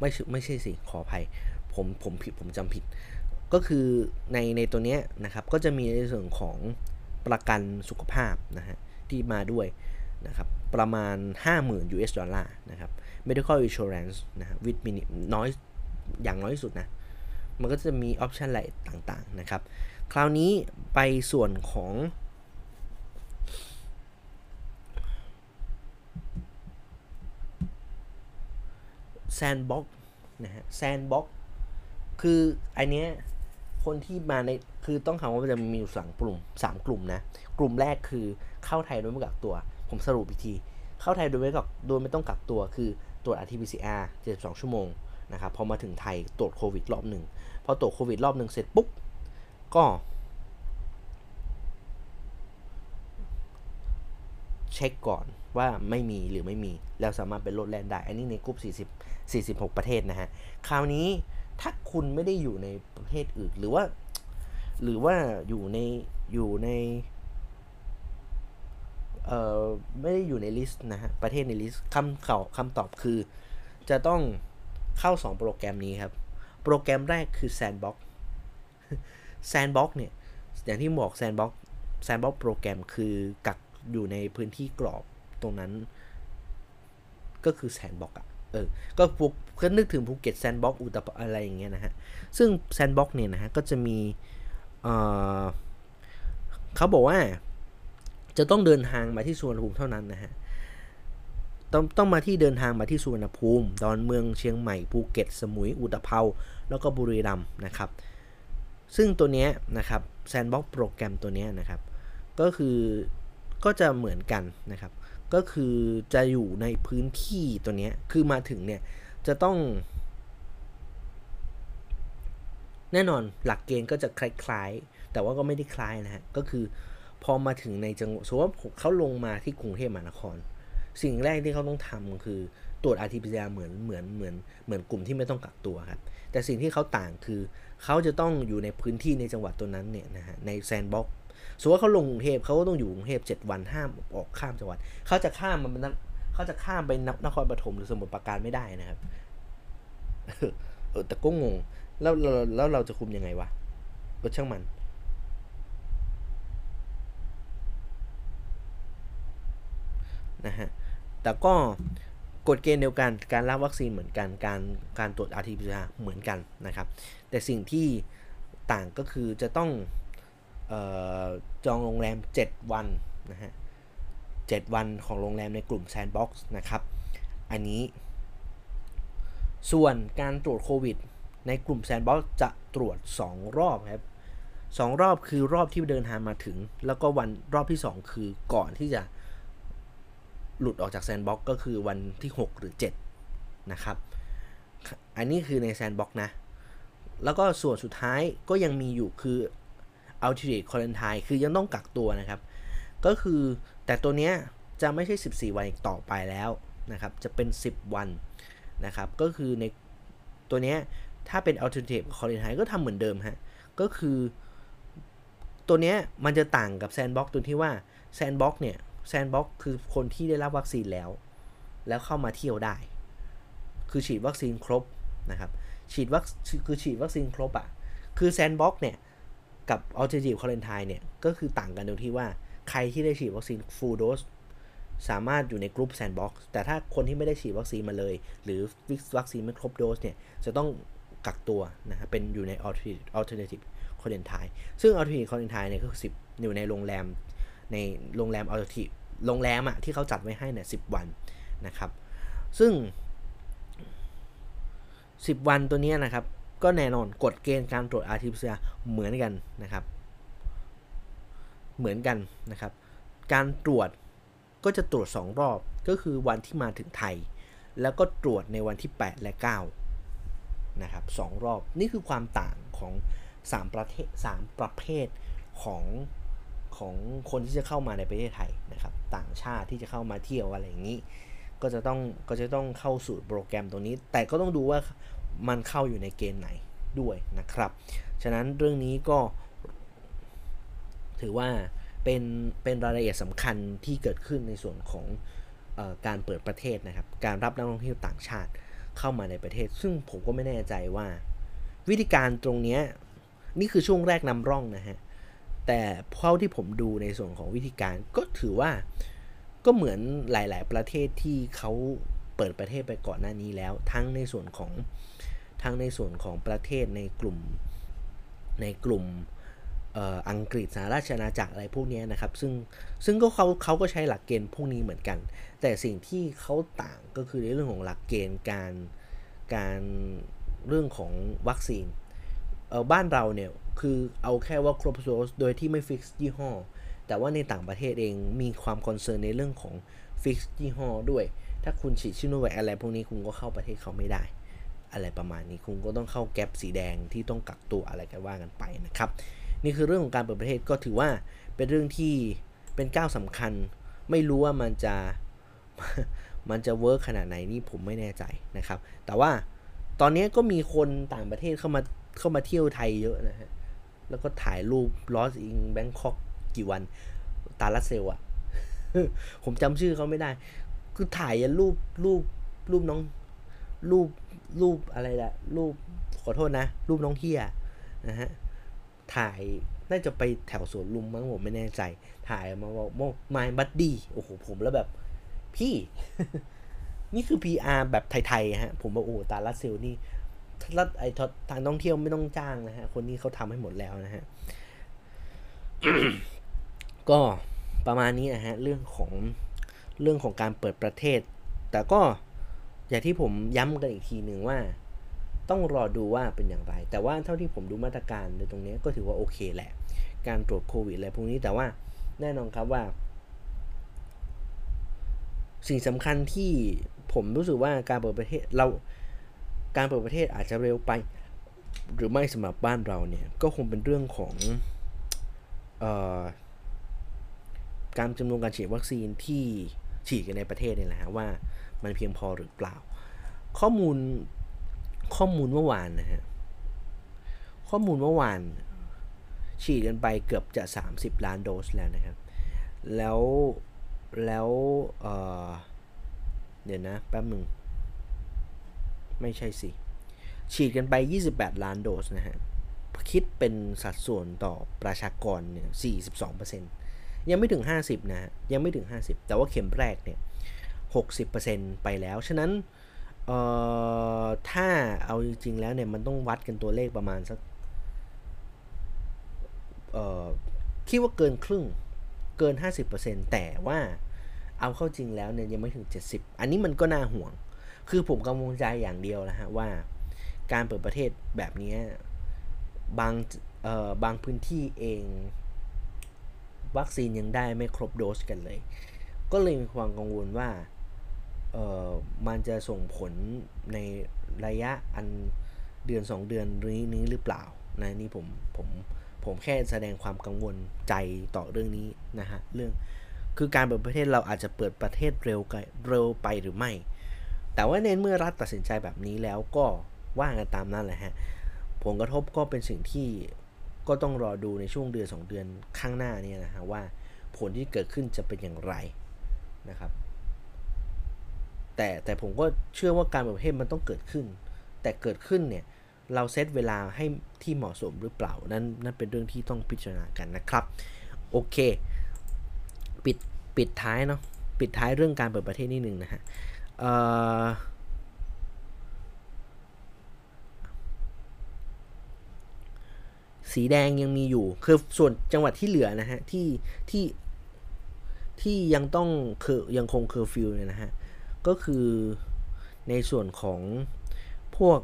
A: ไม่ไม่ใช่สิขออภัยผมผมผิดผมจำผิด ก็คือในในตัวเนี้ยนะครับก็จะมีในส่วนของประกันสุขภาพนะฮะที่มาด้วย นะครับประมาณ 50,000 US ดอลลาร์นะครับ medical insurance นะฮะ with minimum น้อยอย่างน้อยที่สุดนะ มันก็จะมี option อะไรต่างๆนะครับ คราวนี้ไปส่วนของ sandbox นะฮะ sandbox คืออันเนี้ยคนที่มาในคือต้องถาว่ามันจะมีอยู่สามกลุ่มสามกลุ่มนะ กลุ่มแรกคือเข้าไทยโดยไม่กักตัว ผมสรุปอีกที เข้าไทยโดยไม่กักโดยไม่ต้องกักตัวคือตรวจ RT-PCR 72 ชั่วโมงนะครับพอมาถึงไทยตรวจโควิดรอบหนึ่งพอตรวจโควิดรอบหนึ่งเสร็จปุ๊บก็เช็คก่อนว่าไม่มีหรือไม่มี แล้วสามารถเป็นลดแลนได้ อันนี้ในกลุ่ม40 46 ประเทศนะฮะ คราวนี้ถ้าคุณไม่ได้อยู่ในประเทศอื่น หรือว่า หรือว่าอยู่ในอยู่ใน เอ่อไม่ได้อยู่ใน list นะฮะ ประเทศใน list คำเขาคำตอบคือ จะต้องเข้า 2 โปรแกรมนี้ครับ โปรแกรมแรกคือ Sandbox Sandbox เนี่ย อย่างที่บอก Sandbox Sandbox โปรแกรมคือกักอยู่ในพื้นที่กรอบตรงนั้น ก็คือ Sandbox อะเออ ก็พวกก็นึกถึงภูเก็ต sandbox อุตะอะไรอย่างเงี้ยนะฮะ ซึ่ง sandbox เนี่ยนะฮะ ก็จะมี เอ่อเขาบอกว่า จะต้องเดินทางมาที่สุวรรณภูมิเท่านั้นนะฮะต้องต้องมาที่เดินทางมาที่สุวรรณภูมิ ดอนเมืองเชียงใหม่ภูเก็ต สมุยอู่ตะเภาแล้วก็บุรีรัมย์นะครับ ซึ่งตัวนี้นะครับ sandbox โปรแกรมตัวนี้นะครับ ก็คือก็จะเหมือนกันนะครับ ก็คือจะอยู่ในพื้นที่ตัวนี้คือมาถึงเนี่ยจะต้อง แน่นอนหลักเกณฑ์ก็จะคล้าย ๆ แต่ว่าก็ไม่ได้คล้ายนะฮะก็คือ พอมาถึงในจังหวัดสมมติว่าเขาลงมาที่กรุงเทพมหานคร สิ่งแรกที่เขาต้องทำคือตรวจ RT-PCR เหมือนเหมือนเหมือนเหมือนกลุ่มที่ไม่ต้องกักตัวครับ แต่สิ่งที่เขาต่างคือเขาจะต้องอยู่ในพื้นที่ในจังหวัดตัวนั้นเนี่ยนะฮะในแซนด์บ็อกสมมติว่าเขาลงกรุงเทพเขาก็ต้องอยู่กรุงเทพ7วันห้ามออกข้ามจังหวัดเขาจะข้ามมันเขาจะข้ามไปนครปฐมหรือสมุทรปราการไม่ได้นะครับเออแต่ก็งงแล้วแล้วเราจะคุมยังไงวะก็ช่างมัน นะฮะ แต่ก็กฎเกณฑ์เดียวกัน การรับวัคซีนเหมือนกัน การการตรวจ RT-PCR เหมือนกันนะครับ แต่สิ่งที่ต่างก็คือจะต้องออจองโรงแรม 7 วันนะฮะ7วันของโรงแรมในกลุ่ม Sandbox นะครับ อันนี้ ส่วนการตรวจโควิด ในกลุ่ม Sandbox จะตรวจ 2 รอบครับ2รอบคือรอบที่เดินทางมาถึง แล้วก็วันรอบที่ 2 คือก่อนที่จะ หลุดออกจากแซนด์บ็อกก็คือวันที่ 6 หรือ 7 นะครับ อันนี้คือในแซนด์บ็อกนะ แล้วก็ส่วนสุดท้ายก็ยังมีอยู่คือ alternate quarantine คือยังต้องกักตัวนะครับ ก็คือแต่ตัวเนี้ยจะไม่ใช่ 14 วันอีกต่อไปแล้วนะครับ จะเป็น 10 วันนะครับ ก็คือในตัวเนี้ยถ้าเป็น alternative quarantine ก็ทำเหมือนเดิมฮะ ก็คือตัวเนี้ยมันจะต่างกับ sandbox ตัวที่ว่า sandbox เนี่ย sandbox คือคนที่ได้รับวัคซีนแล้ว แล้วเข้ามาเที่ยวได้ คือฉีดวัคซีนครบนะครับ ฉีดวัคคือฉีดวัคซีนครบอะ่ะ คือ sandbox เนี่ย กับ alternative quarantine เนี่ย ก็คือต่างกันตรงที่ว่าใครที่ได้ฉีดวัคซีน full dose สามารถอยู่ในกลุ่ม sandbox แต่ถ้าคนที่ไม่ได้ฉีดวัคซีนมาเลย หรือวัคซีนไม่ครบโดสเนี่ย จะต้องกักตัวนะฮะเป็นอยู่ใน alternative quarantine ซึ่ง alternative quarantine เนี่ยก็คือ10 อยู่ในโรงแรม ในโรงแรม alternative โรงแรมอะที่เขาจัดไว้ให้เนี่ย10วันนะครับ ซึ่ง 10 วันตัวนี้นะครับ ก็แน่นอนกฎเกณฑ์การตรวจ RT-PCR เหมือนกันนะครับ เหมือนกันนะครับ การตรวจก็จะตรวจ 2 รอบก็คือวันที่มาถึงไทย แล้วก็ตรวจในวันที่ 8 และ 9 นะครับสรอบนี่คือความต่างของ 3 ประเทศ3ประเภทของ ของคนที่จะเข้ามาในประเทศไทยนะครับ ต่างชาติที่จะเข้ามาเที่ยวอะไรอย่างนี้ ก็จะต้องก็จะต้องเข้าสู่โปรแกรมตรงนี้ แต่ก็ต้องดูว่ามันเข้าอยู่ในเกณฑ์ไหนด้วยนะครับ ฉะนั้นเรื่องนี้ก็ถือว่าเป็นเป็นรายละเอียดสำคัญที่เกิดขึ้นในส่วนของออการเปิดประเทศนะครับ การรับนักท่องเที่ยวต่างชาติเข้ามาในประเทศ ซึ่งผมก็ไม่แน่ใจว่า วิธีการตรงนี้นี่คือช่วงแรกนำร่องนะฮะ แต่เท่าที่ผมดูในส่วนของวิธีการก็ถือว่าก็เหมือนหลาย ๆ ประเทศที่เขาเปิดประเทศไปก่อนหน้านี้แล้ว ทั้งในส่วนของทั้งในส่วนของประเทศในกลุ่มในกลุ่มอังกฤษสหราชอาณาจักรอะไรพวกนี้นะครับ ซึ่งซึ่งก็เขาเขาก็ใช้หลักเกณฑ์พวกนี้เหมือนกัน แต่สิ่งที่เขาต่างก็คือในเรื่องของหลักเกณฑ์การการเรื่องของวัคซีน เออบ้านเราเนี่ยคือเอาแค่ว่าครบโดสโดยที่ไม่ fix ยี่ห้อ แต่ว่าในต่างประเทศเองมีความ concern ในเรื่องของ fix ยี่ห้อด้วย ถ้าคุณฉีดชิโนแวคอะไรพวกนี้คุณก็เข้าประเทศเขาไม่ได้ อะไรประมาณนี้คุณก็ต้องเข้าแถบสีแดงที่ต้องกักตัวอะไรกันว่ากันไปนะครับ นี่คือเรื่องของการเปิดประเทศก็ถือว่าเป็นเรื่องที่เป็นก้าวสำคัญ ไม่รู้ว่ามันจะมันจะเวิร์กขนาดไหนนี่ผมไม่แน่ใจนะครับ แต่ว่าตอนนี้ก็มีคนต่างประเทศเข้ามา เข้ามาเที่ยวไทยเยอะนะฮะ แล้วก็ถ่ายรูปลอสอิงแบงคอกกี่วัน ตาลัสเซลอะผมจำชื่อเขาไม่ได้ คือถ่ายรูปรูปรูปน้อง รูปรูปอะไรละรูปขอโทษนะ รูปน้องเฮียนะฮะ ถ่ายน่าจะไปแถวสวนลุมมั้งผมไม่แน่ใจ ถ่ายมาบอกโมมายบัดดี้โอ้โห ผมแล้วแบบ พี่ นี่คือ PR แบบไทย ๆ ฮะ ผมบอกโอ้ตาลัสเซลนี่ รัฐไอ้ทางท่องเที่ยวไม่ต้องจ้างนะฮะ คนนี้เขาทำให้หมดแล้วนะฮะ ก็ประมาณนี้นะฮะ เรื่องของเรื่องของการเปิดประเทศ แต่ก็อย่างที่ผมย้ำกันอีกทีหนึ่งว่า ต้องรอดูว่าเป็นอย่างไร แต่ว่าเท่าที่ผมดูมาตรการในตรงนี้ก็ถือว่าโอเคแหละ การตรวจโควิดอะไรพวกนี้แต่ว่าแน่นอนครับว่า สิ่งสำคัญที่ผมรู้สึกว่าการเปิดประเทศเรา การเปิดประเทศอาจจะเร็วไป หรือไม่สำหรับบ้านเราเนี่ยก็คงเป็นเรื่องของออการจำนวนการฉีดวัคซีนที่ฉีดกันในประเทศนี่แหละฮะว่ามันเพียงพอหรือเปล่า ข้อมูลข้อมูลเมื่อวานนะฮะข้อมูลเมื่อวานฉีดกันไปเกือบจะ 30 ล้านโดสแล้วนะครับ แล้วแล้วเเดี๋ยวนะแป๊บมึง ไม่ใช่สิ ฉีดกันไป 28 ล้านโดสนะฮะ คิดเป็นสัดส่วนต่อประชากรเนี่ย42%ยังไม่ถึง 50นะยังไม่ถึง 50 แต่ว่าเข็มแรกเนี่ย 60%ไปแล้ว ฉะนั้นเอ่อถ้าเอาจริงๆแล้วเนี่ย มันต้องวัดกันตัวเลขประมาณสักเอ่อคิดว่าเกินครึ่งเกิน 50%แต่ว่าเอาเข้าจริงแล้วเนี่ยยังไม่ถึง 70 อันนี้มันก็น่าห่วง คือผมกังวลใจอย่างเดียวนะฮะว่า การเปิดประเทศแบบนี้บางเอ่อบางพื้นที่เอง วัคซีนยังได้ไม่ครบโดสกันเลย ก็เลยมีความกังวลว่าเอ่อมันจะส่งผลในระยะอันเดือน 2 เดือนนี้นี้หรือเปล่านะนี่ผมผมผมแค่แสดงความกังวลใจต่อเรื่องนี้นะฮะเรื่องคือการเปิดประเทศเราอาจจะเปิดประเทศเร็วเร็วไปหรือไม่ แต่ว่าในเมื่อรัฐตัดสินใจแบบนี้แล้วก็ว่ากันตามนั้นแหละฮะ ผลกระทบก็เป็นสิ่งที่ก็ต้องรอดูในช่วงเดือน 2 เดือนข้างหน้านี่นะฮะว่าผลที่เกิดขึ้นจะเป็นอย่างไรนะครับ แต่แต่ผมก็เชื่อว่าการเปิดประเทศมันต้องเกิดขึ้น แต่เกิดขึ้นเนี่ยเราเซตเวลาให้ที่เหมาะสมหรือเปล่า นั่นนั่นเป็นเรื่องที่ต้องพิจารณากันนะครับ โอเค ปิดปิดท้ายเนาะปิดท้ายเรื่องการเปิดประเทศนิดนึงนะฮะ สีแดงยังมีอยู่ คือส่วนจังหวัดที่เหลือนะฮะ ที่ที่ที่ยังต้องคือยังคงเคอร์ฟิวเนี่ยนะฮะ ก็คือในส่วนของพวก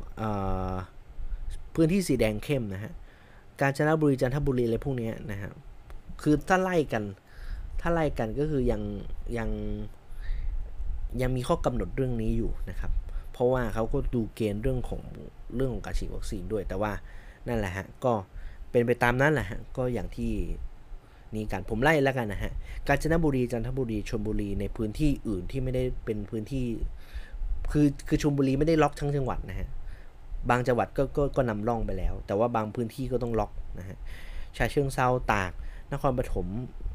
A: พื้นที่สีแดงเข้มนะฮะ กาญจนบุรีจันทบุรีอะไรพวกนี้นะฮะ คือถ้าไล่กัน ถ้าไล่กันก็คือยังยัง ยังมีข้อกำหนดเรื่องนี้อยู่นะครับ เพราะว่าเขาก็ดูเกณฑ์เรื่องของเรื่องของการฉีดวัคซีนด้วย แต่ว่านั่นแหละฮะก็เป็นไปตามนั้นแหละฮะก็อย่างที่นี่กันผมไล่แล้วกันนะฮะกาญจนบุรีจันทบุรีชลบุรีในพื้นที่อื่นที่ไม่ได้เป็นพื้นที่ คือคือชลบุรีไม่ได้ล็อกทั้งจังหวัดนะฮะบางจังหวัดก็ก็ก็นำร่องไปแล้ว แต่ว่าบางพื้นที่ก็ต้องล็อกนะฮะชาเชิงเซาตาก นครปฐม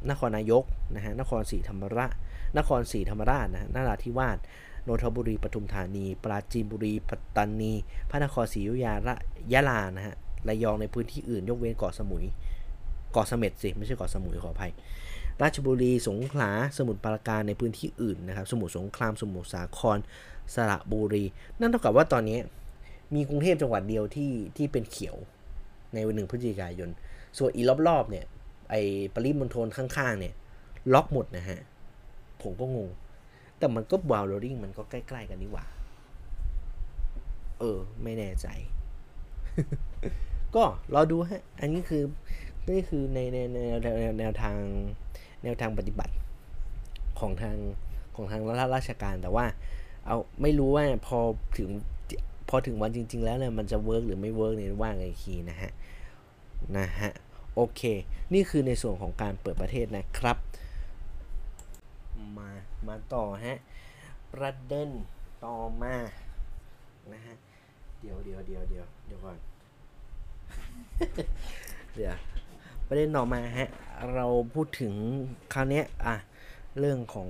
A: นครนายกนะฮะนครศรีธรรมราช นครศรีธรรมราชนะนราธิวาสนนทบุรีปทุมธานี ปราจีนบุรีปัตตานี พระนครศรีอยุธยาระยะลานะฮะระยองในพื้นที่อื่น ยกเว้นเกาะสมุยเกาะเสม็ดสิไม่ใช่เกาะสมุยขออภัย ราชบุรีสงขลาสมุทรปราการในพื้นที่อื่นนะครับ สมุทรสงครามสมุทรสาครสระบุรี นั่นเท่ากับว่าตอนนี้มีกรุงเทพจังหวัดเดียวที่ที่เป็นเขียวในวันหนึ่งพฤศจิกายน ส่วนอีรอบๆเนี่ยไอปริมณฑลข้างๆเนี่ยล็อกหมดนะฮะ ผมก็งง แต่มันก็บาวโรดิ้งมันก็ใกล้ๆกันนี่หว่า เออ ไม่แน่ใจ ก็รอดูฮะ อันนี้คือนี่คือในในในแนวทางแนวทางปฏิบัติของทางของทางรัฐราชการแต่ว่า เอาไม่รู้ว่าพอถึงพอถึงวันจริง ๆ แล้วเนี่ยมันจะ work หรือไม่ work เนี่ยว่ากันอีกทีนะฮะนะฮะโอเค นี่คือในส่วนของการเปิดประเทศนะครับ มาต่อฮะ ประเด็นต่อมานะฮะ เดี๋ยวเดี๋ยวเดี๋ยวเดี๋ยวเดี๋ยวก่อน เดี๋ยวประเด็นต่อมาฮะ เราพูดถึงคราวนี้อะ เรื่องของ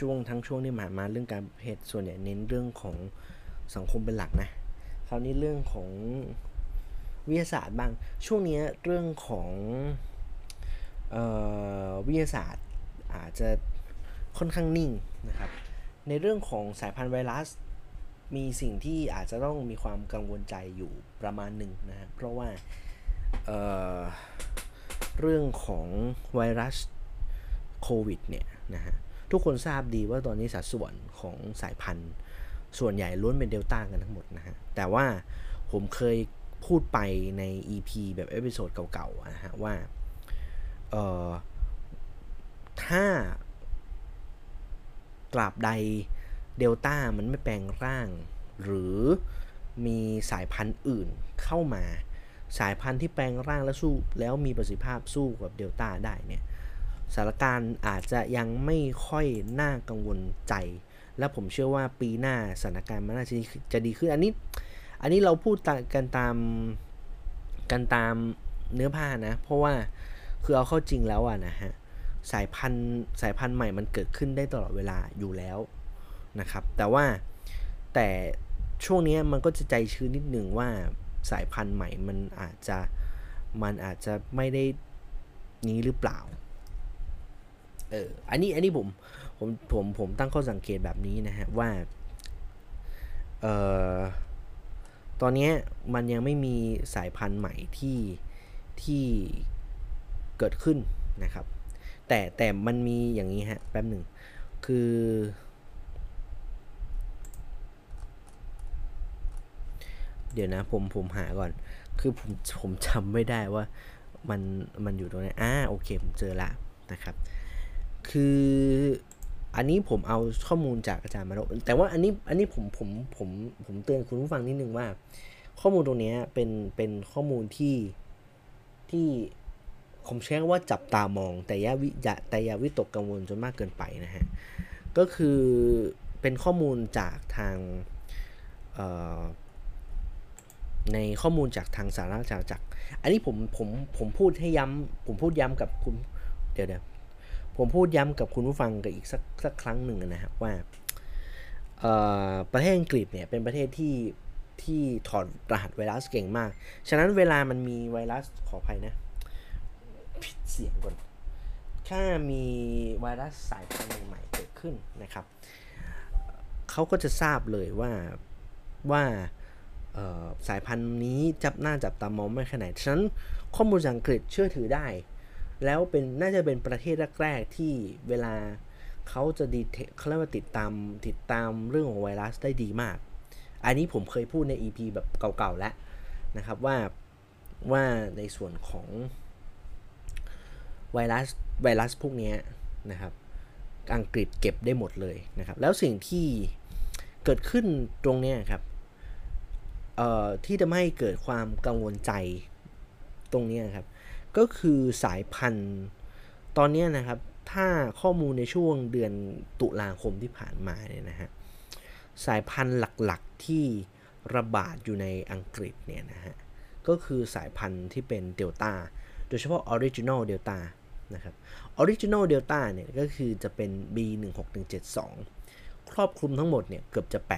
A: ช่วงทั้งช่วงที่ผ่านมาเรื่องการเพศส่วนใหญ่เน้นเรื่องของสังคมเป็นหลักนะ คราวนี้เรื่องของวิทยาศาสตร์บ้าง ช่วงนี้เรื่องของออวิทยาศาสตร์อาจจะ ค่อนข้างนิ่งนะครับ ในเรื่องของสายพันธุ์ไวรัส มีสิ่งที่อาจจะต้องมีความกังวลใจอยู่ประมาณหนึ่งนะเพราะว่าเเรื่องของไวรัสโควิดเนี่ยนะฮะทุกคนทราบดีว่าตอนนี้สัดส่วนของสายพันธุ์ส่วนใหญ่ล้วนเป็นเดลต้ากันทั้งหมดนะฮะ แต่ว่าผมเคยพูดไปใน EP แบบ episode เก่าๆนะฮะว่า เอ่อ ถ้า ตราบใดเดลต้ามันไม่แปลงร่าง หรือมีสายพันธุ์อื่นเข้ามา สายพันธุ์ที่แปลงร่างแล้วสู้แล้วมีประสิทธิภาพสู้กับเดลต้าได้เนี่ยสถานการณ์อาจจะยังไม่ค่อยน่ากังวลใจ และผมเชื่อว่าปีหน้าสถานการณ์มันน่าจะจะดีขึ้นอันนี้ อันนี้เราพูดกันตามกันตามเนื้อผ้านะ เพราะว่าคือเอาเข้าจริงแล้วอะนะฮะ สายพันธุ์สายพันธุ์ใหม่มันเกิดขึ้นได้ตลอดเวลาอยู่แล้วนะครับ แต่ว่าแต่ช่วงนี้มันก็จะใจชื้นนิดหนึ่งว่าสายพันธุ์ใหม่มันอาจจะมันอาจจะไม่ได้นี้หรือเปล่า เออ อันนี้อันนี้ผมผมผมผมตั้งข้อสังเกตแบบนี้นะฮะว่า เอ่อ ตอนนี้มันยังไม่มีสายพันธุ์ใหม่ที่ที่เกิดขึ้นนะครับ แต่แต่มันมีอย่างนี้ฮะ แป๊บหนึ่ง คือ เดี๋ยวนะ ผมผมหาก่อน คือผมผมจำไม่ได้ว่ามันมันอยู่ตรงไหนอ่าโอเค ผมเจอละนะครับ คืออันนี้ผมเอาข้อมูลจากอาจารย์มาโนแต่ว่าอันนี้อันนี้ผมผมผมผมเตือนคุณผู้ฟังนิดนึงว่า ข้อมูลตรงนี้เป็นเป็นข้อมูลที่ที่ ผมใช้ว่าจับตามองแต่ยาวิจะแต่ยาวิตกกังวลจนมากเกินไปนะฮะ ก็คือเป็นข้อมูลจากทางในข้อมูลจากทางสาระจากจากอันนี้ผมผมผมพูดให้ย้ำผมพูดย้ำกับคุณเดี๋ยวเดี๋ยวผมพูดย้ำกับคุณผู้ฟังกันอีกสักสักครั้งหนึ่งนะครับว่าประเทศอังกฤษเนี่ยเป็นประเทศที่ที่ถอดรหัสไวรัสเก่งมาก ฉะนั้นเวลามันมีไวรัสขออภัยนะ ผิดเสียงก่อนถ้ามีไวรัสสายพันธุ์ใหม่เกิดขึ้นนะครับ เขาก็จะทราบเลยว่าว่าสายพันธุ์นี้จับหน้าจับตามองไม่แค่ไหนฉะนั้นข้อมูลจากอังกฤษเชื่อถือได้ แล้วเป็นน่าจะเป็นประเทศแรกๆที่เวลาเขาจะดีเขาเรียกว่าติดตามติดตามเรื่องของไวรัสได้ดีมาก อันนี้ผมเคยพูดใน EP แบบเก่าๆแล้วนะครับว่าว่าในส่วนของ ไวรัสไวรัสพวกนี้นะครับอังกฤษเก็บได้หมดเลยนะครับแล้วสิ่งที่เกิดขึ้นตรงนี้ครับที่ทำให้เกิดความกังวลใจตรงนี้ครับก็คือสายพันธุ์ตอนนี้นะครับถ้าข้อมูลในช่วงเดือนตุลาคมที่ผ่านมาเนี่ยนะฮะสายพันธุ์หลักๆที่ระบาดอยู่ในอังกฤษเนี่ยนะฮะก็คือสายพันธุ์ที่เป็นเดลต้าโดยเฉพาะ original เดลต้า นะครับ original เดลต้าเนี่ยก็คือจะเป็น B16172 ครอบคลุมทั้งหมดเนี่ยเกือบจะ 80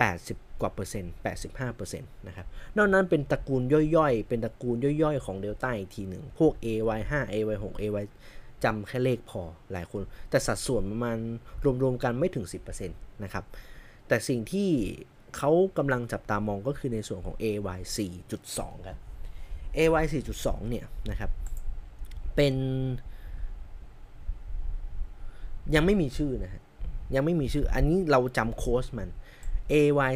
A: 80 กว่าเปอร์เซ็นต์ 85เปอร์เซ็นต์นะครับ นอกนั้นเป็นตระกูลย่อยๆ เป็นตระกูลย่อยๆ ของเดลต้าอีกทีหนึ่ง พวก AY5 AY6 AY จำแค่เลขพอหลายคน แต่สัดส่วนประมาณรวมๆกันไม่ถึง 10%นะครับ แต่สิ่งที่เขากำลังจับตามองก็คือในส่วนของ AY 4.2 ครับ AY 4.2 เนี่ยนะครับ เป็น ยังไม่มีชื่อนะฮะ ยังไม่มีชื่อ อันนี้เราจำโค้ดมัน AY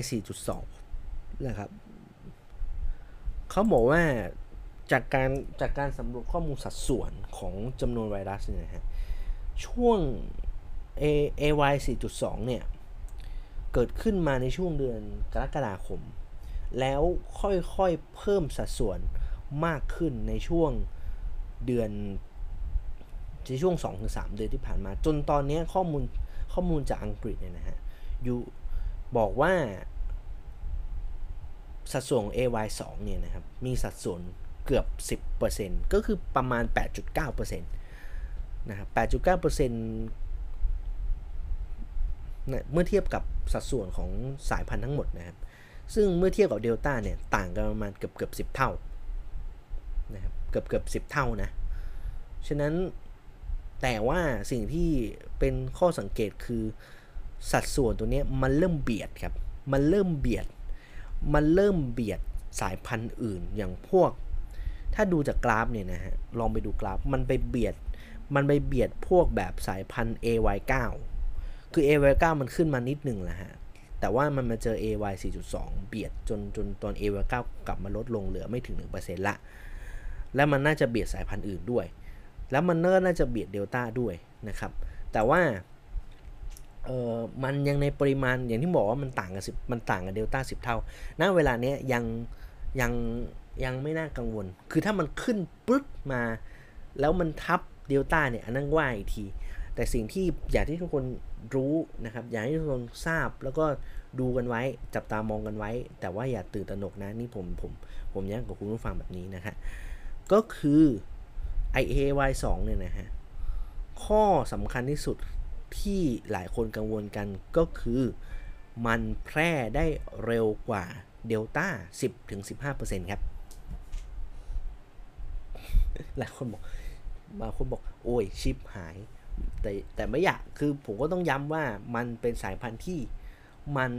A: 4.2 นะครับ เขาบอกว่าจากการจากการสำรวจข้อมูลสัดส่วนของจำนวนไวรัสเนี่ยฮะ ช่วง A AY 4.2 เนี่ย เกิดขึ้นมาในช่วงเดือนกรกฎาคม แล้วค่อยๆเพิ่มสัดส่วนมากขึ้นในช่วง เดือนในช่วง 2-3 เดือนที่ผ่านมา จนตอนนี้ข้อมูลข้อมูลจากอังกฤษเนี่ยนะฮะอยู่บอกว่า สัดส่วน AY2 เนี่ยนะครับ มีสัดส่วนเกือบ 10%ก็คือประมาณ 8.9%นะครับ8.9%นะเมื่อเทียบกับสัดส่วนของสายพันธุ์ทั้งหมดนะครับ ซึ่งเมื่อเทียบกับเดลต้าเนี่ย ต่างกันประมาณเกือบเกือบ10 เท่า นะครับเกือบเกือบ10เท่านะ ฉะนั้นแต่ว่าสิ่งที่เป็นข้อสังเกตคือสัดส่วนตัวนี้มันเริ่มเบียดครับ มันเริ่มเบียด มันเริ่มเบียดสายพันธุ์อื่นอย่างพวก ถ้าดูจากกราฟเนี่ยนะฮะ ลองไปดูกราฟ มันไปเบียด มันไปเบียดพวกแบบสายพันธุ์ AY9 คือ AY9 มันขึ้นมานิดหนึ่งแหละฮะ แต่ว่ามันมาเจอ AY 4.2 เบียดจนจนตอน AY9 กลับมาลดลงเหลือไม่ถึง 1%ละ และมันน่าจะเบียดสายพันธุ์อื่นด้วย แล้วมันน่าจะเบียดเดลต้าด้วยนะครับ แต่ว่าเออมันยังในปริมาณอย่างที่บอกว่ามันต่างกันสิมันต่างกับเดลต้าสิบเท่า ณ เวลาเนี้ยยังยังยังไม่น่ากังวล คือถ้ามันขึ้นปึ๊บมา แล้วมันทับเดลต้าเนี่ยอันนั้นว่าอีกที แต่สิ่งที่อยากที่ทุกคนรู้นะครับ อยากให้ทุกคนทราบแล้วก็ดูกันไว้ จับตามองกันไว้ แต่ว่าอย่าตื่นตระหนกนะ นี่ผมผมผมย้ำกับคุณผู้ฟังแบบนี้นะฮะ ก็คือ IAY2 เนี่ยนะฮะ ข้อสำคัญที่สุดที่หลายคนกังวลกันก็คือมันแพร่ได้เร็วกว่าเดลต้า 10-15%ครับ หลายคนบอกบางคนบอกโอ้ยชิปหาย แต่แต่ไม่อยากคือผมก็ต้องย้ำว่ามันเป็นสายพันธุ์ที่มัน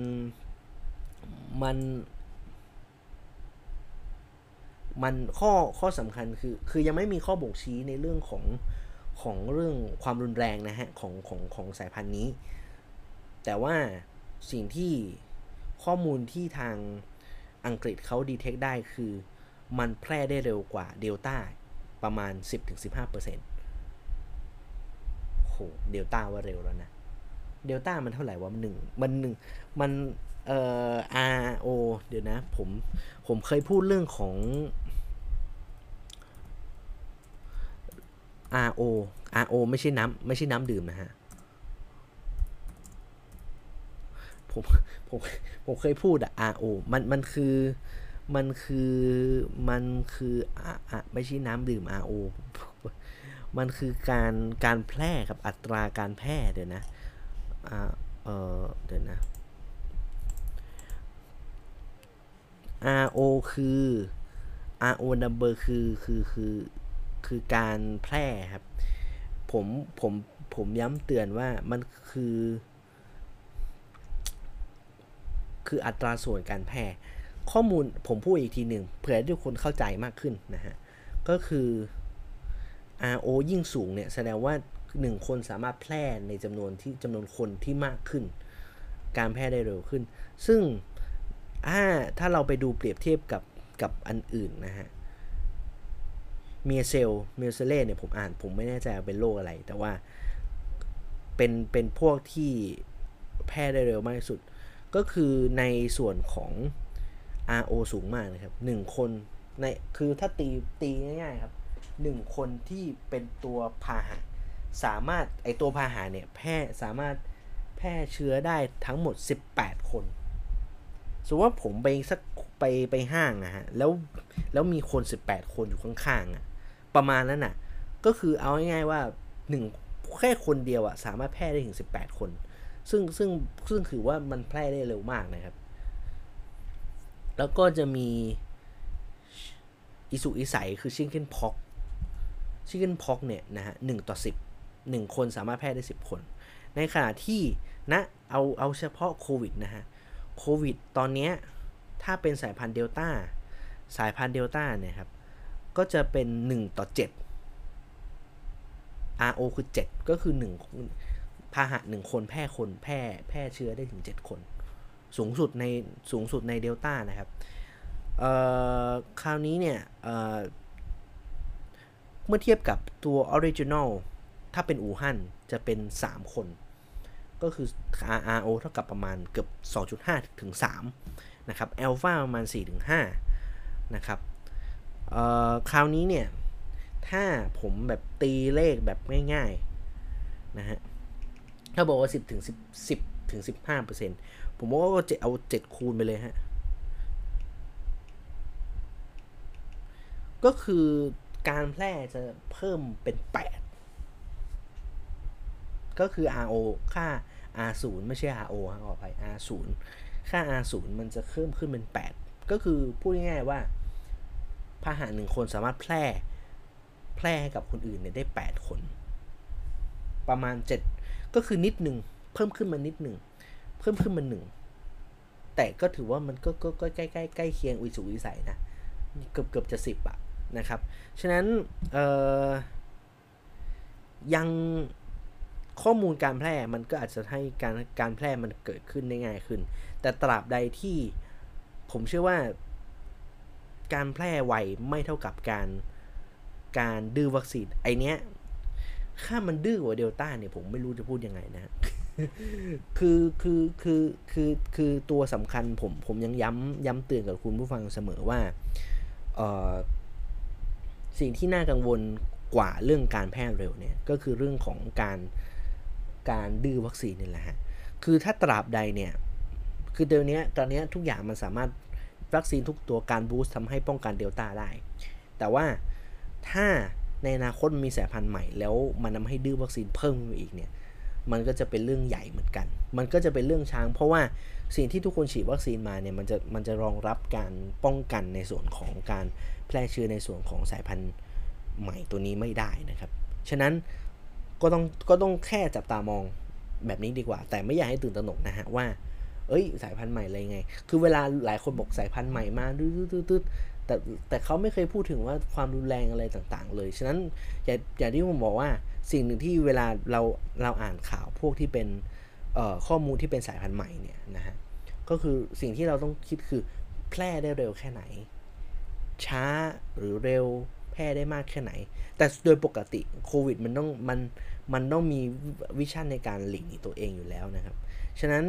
A: มัน มันข้อข้อสำคัญคือคือยังไม่มีข้อบ่งชี้ในเรื่องของของเรื่องความรุนแรงนะฮะของของของสายพันธุ์นี้ แต่ว่าสิ่งที่ข้อมูลที่ทางอังกฤษเขาดีเทคได้คือมันแพร่ได้เร็วกว่าเดลต้าประมาณ 10-15%โหเดลต้าว่าเร็วแล้วนะ เดลต้ามันเท่าไหร่วะมันหนึ่งมันหนึ่งมันเอ่อ RO เดี๋ยวนะ ผม ผมเคยพูดเรื่องของ RO RO ไม่ใช่น้ำไม่ใช่น้ำดื่มนะฮะ ผมผมผมเคยพูดอะ RO มันมันคือมันคือมันคืออะไม่ใช่น้ำดื่ม RO มันคือการการแพร่กับอัตราการแพร่เดี๋ยวนะอ่าเออเดี๋ยวนะ RO คือ RO number คือคือคือ คือการแพร่ครับ ผมผมผมย้ำเตือนว่ามันคือ คืออัตราส่วนการแพร่ ข้อมูลผมพูดอีกทีหนึ่งเผื่อทุกคนเข้าใจมากขึ้นนะฮะ ก็คือ RO ยิ่งสูงเนี่ยแสดงว่า 1 คนสามารถแพร่ในจำนวนที่จำนวนคนที่มากขึ้น การแพร่ได้เร็วขึ้น ซึ่งถ้าถ้าเราไปดูเปรียบเทียบกับกับอันอื่นนะฮะ เมียเซลเมียเซเล่เนี่ยผมอ่านผมไม่แน่ใจเป็นโรคอะไร แต่ว่าเป็นเป็นพวกที่แพร่ได้เร็วมากที่สุด ก็คือในส่วนของ RO สูงมากนะครับหนึ่งคนในคือถ้าตีตีง่ายๆครับหนึ่งคนที่เป็นตัวพาหะสามารถไอตัวพาหะเนี่ยแพร่สามารถแพร่เชื้อได้ทั้งหมด 18 คนสมมติว่าผมไปสักไปไปห้างนะฮะแล้วแล้วมีคน 18 คนอยู่ข้างๆอะ ประมาณนั้นน่ะ ก็คือเอาง่ายๆว่าหนึ่งแค่คนเดียวอะสามารถแพร่ได้ถึง 18 คน ซึ่งซึ่งซึ่งถือว่ามันแพร่ได้เร็วมากนะครับ แล้วก็จะมีอิสุอิสัยคือชิคเก้นพ็อกชิคเก้นพ็อกเนี่ยนะฮะหต่อ 10 1 คนสามารถแพร่ได้ 10 คน ในขณะที่นะเอาเอาเฉพาะโควิดนะฮะโควิดตอนนี้ถ้าเป็นสายพันธุ์เดลต้าสายพันธุ์เดลต้าเนี่ยครับ ก็จะเป็น 1 ต่อ 7 RO คือ 7 ก็คือ1พาหะ 1 คนแพร่คนแพร่แพร่เชื้อได้ถึง 7 คน สูงสุดในสูงสุดในเดลต้านะครับคราวนี้เนี่ยเเมื่อเทียบกับตัว original ถ้าเป็นอู่ฮั่นจะเป็น 3 คน ก็คือ R.R.O. เท่ากับประมาณเกือบ 2.5 ถึง 3 นะครับ อัลฟาประมาณ 4 ถึง 5 นะครับ คราวนี้เนี่ย ถ้าผมแบบตีเลขแบบง่ายๆนะฮะถ้าบอกว่า 10ถึง10 10ถึง15เปอร์เซ็นต์ผมว่าก็จะเอา 7 คูณไปเลยฮะ ก็คือการแพร่จะเพิ่มเป็น 8 ก็คือ RO ค่า R0 ไม่ใช่ RO ขออภัย R0 ค่า R0 มันจะเพิ่มขึ้นเป็น 8 ก็คือพูดง่ายๆว่า พาหะหนึ่งคนสามารถแพร่แพร่ให้กับคนอื่นเนี่ยได้ 8 คน ประมาณ 7 ก็คือนิดหนึ่งเพิ่มขึ้นมานิดหนึ่งเพิ่มขึ้นมาหนึ่งแต่ก็ถือว่ามันก็ก็ใกล้ใกล้ใกล้เคียงอุยสุวิสัยนะเกือบเกือบจะสิบอะนะครับ ฉะนั้นยังข้อมูลการแพร่มันก็อาจจะให้การการแพร่มันเกิดขึ้นได้ง่ายขึ้น แต่ตราบใดที่ผมเชื่อว่า การแพร่ไวไม่เท่ากับการการดื้อวัคซีนไอเนี้ยถ้ามันดื้อกว่าเดลต้าเนี่ยผมไม่รู้จะพูดยังไงนะ คือคือคือคือคือตัวสำคัญผมผมยังย้ำย้ำเตือนกับคุณผู้ฟังเสมอว่าเออสิ่งที่น่ากังวลกว่าเรื่องการแพร่เร็วเนี่ยก็คือเรื่องของการการดื้อวัคซีนนี่แหละฮะ คือถ้าตราบใดเนี่ย คือเดี๋ยวนี้ตอนนี้ทุกอย่างมันสามารถ วัคซีนทุกตัวการบูสต์ทำให้ป้องกันเดลต้าได้ แต่ว่าถ้าในอนาคตมีสายพันธุ์ใหม่แล้วมันทาให้ดื้อวัคซีนเพิ่มขึ้นอีกเนี่ยมันก็จะเป็นเรื่องใหญ่เหมือนกัน มันก็จะเป็นเรื่องช้าง เพราะว่าสิ่งที่ทุกคนฉีดวัคซีนมาเนี่ยมันจะมันจะรองรับการป้องกันในส่วนของการแพร่เชื้อในส่วนของสายพันธุ์ใหม่ตัวนี้ไม่ได้นะครับ ฉะนั้นก็ต้องก็ต้องแค่จับตามองแบบนี้ดีกว่า แต่ไม่อยากให้ตื่นตระหนกนะฮะว่า เอ้ยสายพันธุ์ใหม่อะไรไง คือเวลาหลายคนบอกสายพันธุ์ใหม่มาดื้อๆแต่แต่เขาไม่เคยพูดถึงว่าความรุนแรงอะไรต่างๆ เลย ฉะนั้นอย่าอย่างที่ผมบอกว่าสิ่งหนึ่งที่เวลาเราเราอ่านข่าวพวกที่เป็นข้อมูลที่เป็นสายพันธุ์ใหม่เนี่ยนะฮะก็คือสิ่งที่เราต้องคิดคือแพร่ได้เร็วแค่ไหน ช้าหรือเร็วแพร่ได้มากแค่ไหน แต่โดยปกติโควิดมันต้องมันมันต้องมีวิชั่นในการหลีกหนีตัวเองอยู่แล้วนะครับ ฉะนั้น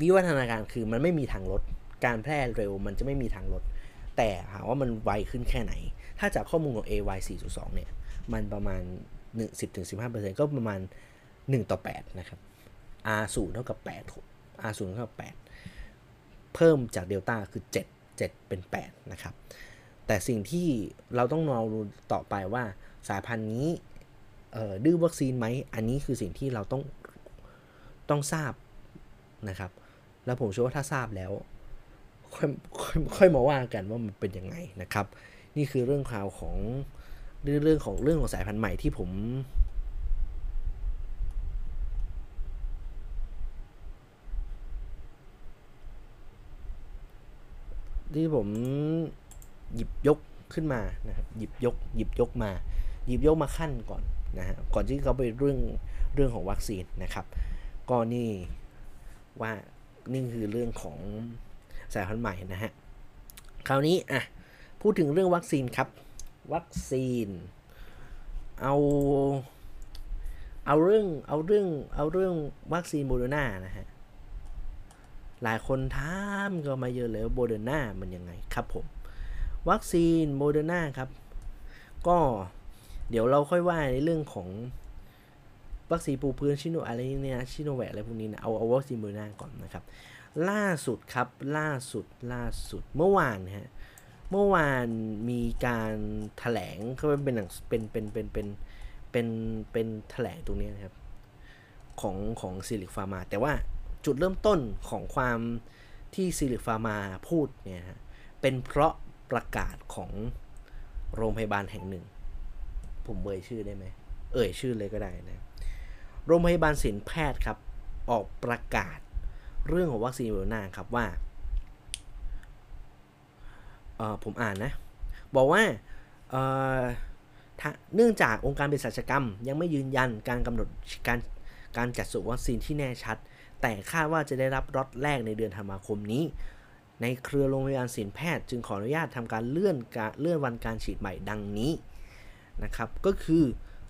A: วิวัฒนาการคือมันไม่มีทางลด การแพร่เร็วมันจะไม่มีทางลด แต่หาว่ามันไวขึ้นแค่ไหน ถ้าจากข้อมูลของ AY 4.2 เนี่ย มันประมาณ 10-15%ก็ประมาณ 1 ต่อ 8 นะครับ R 0เท่ากับ 8 R 0เท่ากับ 8 เพิ่มจากเดลต้าคือ 7 7 เป็น 8 นะครับ แต่สิ่งที่เราต้องรอดูต่อไปว่าสายพันธุ์นี้ดื้อวัคซีนไหม อันนี้คือสิ่งที่เราต้องต้องทราบนะครับ แล้วผมเชื่อว่าถ้าทราบแล้วค่อยค่อยมาว่ากันว่ามันเป็นยังไงนะครับ นี่คือเรื่องราวของเรื่องของเรื่องของสายพันธุ์ใหม่ที่ผมที่ผมหยิบยกขึ้นมานะครับหยิบยกหยิบยกมา หยิบยกมาขั้นก่อนนะฮะก่อนที่เข้าไปเรื่องเรื่องของวัคซีนนะครับ ก็นี่ว่า นี่คือเรื่องของสายพันธุ์ใหม่นะฮะ คราวนี้อะพูดถึงเรื่องวัคซีนครับ วัคซีน เอาเอาเรื่องเอาเรื่องเอาเรื่องวัคซีนโมเดอร์นานะฮะ หลายคนถามก็มาเยอะเลยว่าโมเดอร์นามันยังไงครับผม วัคซีนโมเดอร์นาครับ ก็เดี๋ยวเราค่อยว่าในเรื่องของ วัคซีนปูพื้นซิโนอะไรเนี่ยซิโนแวคอะไรพวกนี้นะเอาเอาวัคซีนโมเดอร์นาก่อนนะครับ ล่าสุดครับล่าสุดล่าสุดเมื่อวานฮะเมื่อวานมีการถแถลงเขาเป็นหนังเป็นเป็นเป็นเป็นเป็นเป็นแถลงตรงนี้นะครับ ของของซิลลิคฟาร์มา แต่ว่าจุดเริ่มต้นของความที่ซิลลิคฟาร์มาพูดเนี่ยฮะเป็นเพราะประกาศของโรงพยาบาลแห่งหนึ่ง ผมเอ่ยชื่อได้ไหมเอ่ยชื่อเลยก็ได้นะ โรงพยาบาลสินแพทย์ครับ ออกประกาศเรื่องของวัคซีนโมเดอร์นาครับว่าเออผมอ่านนะ บอกว่าเเนื่องจากองค์การเภสัชกรรม ยังไม่ยืนยันการกำหนดการการจัดส่งวัคซีนที่แน่ชัด แต่คาดว่าจะได้รับรอตแรกในเดือนธันวาคมนี้ ในเครือโรงพยาบาลศิลแพทย์ จึงขออนุญาตทำการเลื่อนการเลื่อนวันการฉีดใหม่ดังนี้นะครับ ก็คือ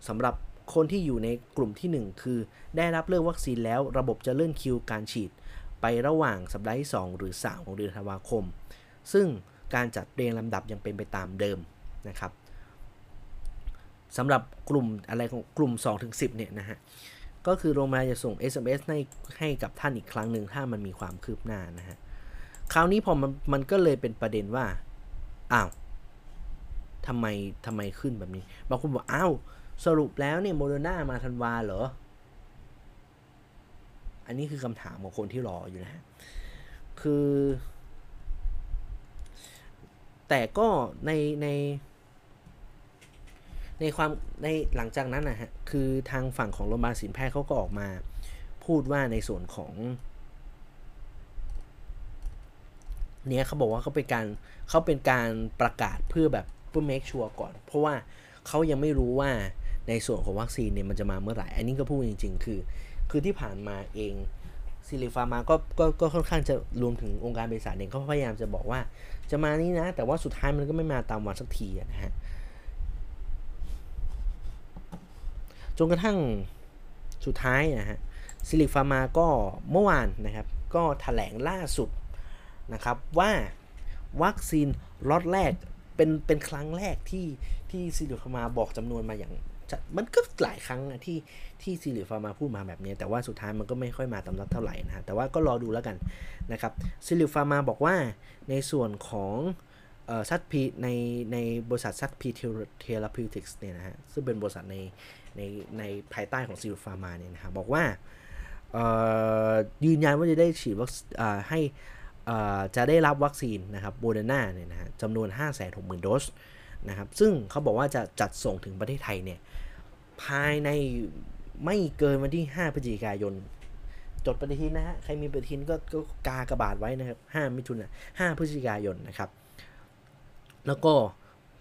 A: สำหรับ คนที่อยู่ในกลุ่มที่ 1 คือ ได้รับเลือกวัคซีนแล้วระบบจะเลื่อนคิวการฉีด ไประหว่างสัปดาห์ที่ 2 หรือ 3 ของเดือนธันวาคม ซึ่งการจัดเรียงลำดับยังเป็นไปตามเดิมนะครับสำหรับกลุ่มอะไรของกลุ่ม 2-10 เนี่ยนะฮะก็คือโรงพยาบาลจะส่ง SMS ให้ให้กับท่านอีกครั้งหนึ่งถ้ามันมีความคืบหน้านะฮะ คราวนี้พอมันมันก็เลยเป็นประเด็นว่า อ้าวทำไมทำไมขึ้นแบบนี้ บางคนบอก อ้าว สรุปแล้วเนี่ยโมเดอร์นามาทันวาเหรอ อันนี้คือคำถามของคนที่รออยู่นะฮะคือ แต่ก็ในใน ในความในหลังจากนั้นนะฮะ คือทางฝั่งของโรงพยาบาลศิลแพทย์เขาก็ออกมา พูดว่าในส่วนของเนี้ยเขาบอกว่าเขาเป็นการเขาเป็นการประกาศเพื่อแบบเพื่อ make sure ก่อน เพราะว่าเขายังไม่รู้ว่า ในส่วนของวัคซีนเนี่ยมันจะมาเมื่อไหร่ อันนี้ก็พูดจริง ๆ คือ คือที่ผ่านมาเองซิลิฟามาก็ก็ก็ค่อนข้างจะรวมถึงองค์การเภสัชเองก็พยายามจะบอกว่า จะมานี่นะ แต่ว่าสุดท้ายมันก็ไม่มาตามวันสักทีนะฮะจนกระทั่งสุดท้ายนะฮะซิลลิคฟาร์มาก็เมื่อวานนะครับ ก็ถแถลงล่าสุดนะครับว่าวัคซีนล็อตแรกเป็นเป็นครั้งแรกที่ที่ซิลลิคฟาร์มาบอกจำนวนมาอย่าง มันก็หลายครั้งนะที่ที่ซิลลิคฟาร์มาพูดมาแบบนี้ แต่ว่าสุดท้ายมันก็ไม่ค่อยมาตามนัดเท่าไหร่นะฮะแต่ว่าก็รอดูแล้วกันนะครับซิลลิคฟาร์มาบอกว่าในส่วนของ ZP ในในบริษัท ZP Therapeutics เนี่ยนะฮะซึ่งเป็นบริษัทในในในภายใต้ของซิลลิคฟาร์มาเนี่ยนะครับบอกว่ายืนยันว่าจะได้ฉีดวัคให้จะได้รับวัคซีนนะครับโมเดอร์นาเนี่ยนะฮะจำนวน 5 6 0 0 0 0 โดสนะครับซึ่งเขาบอกว่าจะจัดส่งถึงประเทศไทยเนี่ย ภายในไม่เกินวันที่ 5พฤศจิกายน จดปฏิทินนะฮะ ใครมีปฏิทินก็ก็กากระบาดไว้นะครับ 5 มิถุนายน5พฤศจิกายนนะครับ แล้วก็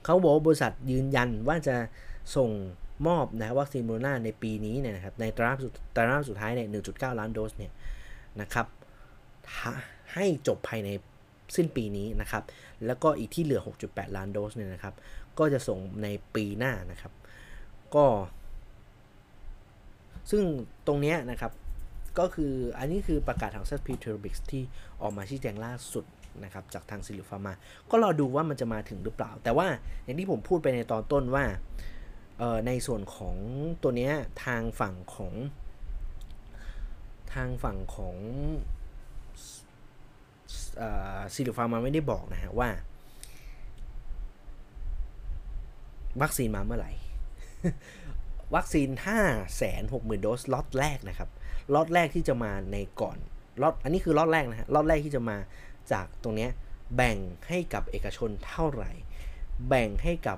A: เขาบอกบริษัทยืนยันว่าจะส่งมอบนะวัคซีนโมโรนาในปีนี้เนี่ยนะครับ ในตรางสุดตรางสุดท้ายเนี่ย1.9 ล้านโดสเนี่ยนะครับ ให้จบภายในสิ้นปีนี้นะครับ แล้วก็อีกที่เหลือ 6.8 ล้านโดสเนี่ยนะครับ ก็จะส่งในปีหน้านะครับ ก็ ซึ่งตรงนี้นะครับก็คืออันนี้คือประกาศทาง s ซ p ีเทอร์บิกที่ออกมาชี้แจงล่าสุดนะครับจากทางซิลลิคฟาร์มา ก็รอดูว่ามันจะมาถึงหรือเปล่า แต่ว่าอย่างที่ผมพูดไปในตอนต้นว่าในส่วนของตัวนี้ทางฝั่งของ ทางฝั่งของซิลลิคฟาร์มาไม่ได้บอกนะฮะว่า วัคซีนมาเมื่อไหร่ วัคซีน 5 6 0 0 0 0 โดสล็อตแรกนะครับล็อตแรกที่จะมาในก่อนล็อตอันนี้คือล็อตแรกนะฮะล็อตแรกที่จะมาจากตรงนี้แบ่งให้กับเอกชนเท่าไหร่ แบ่งให้กับ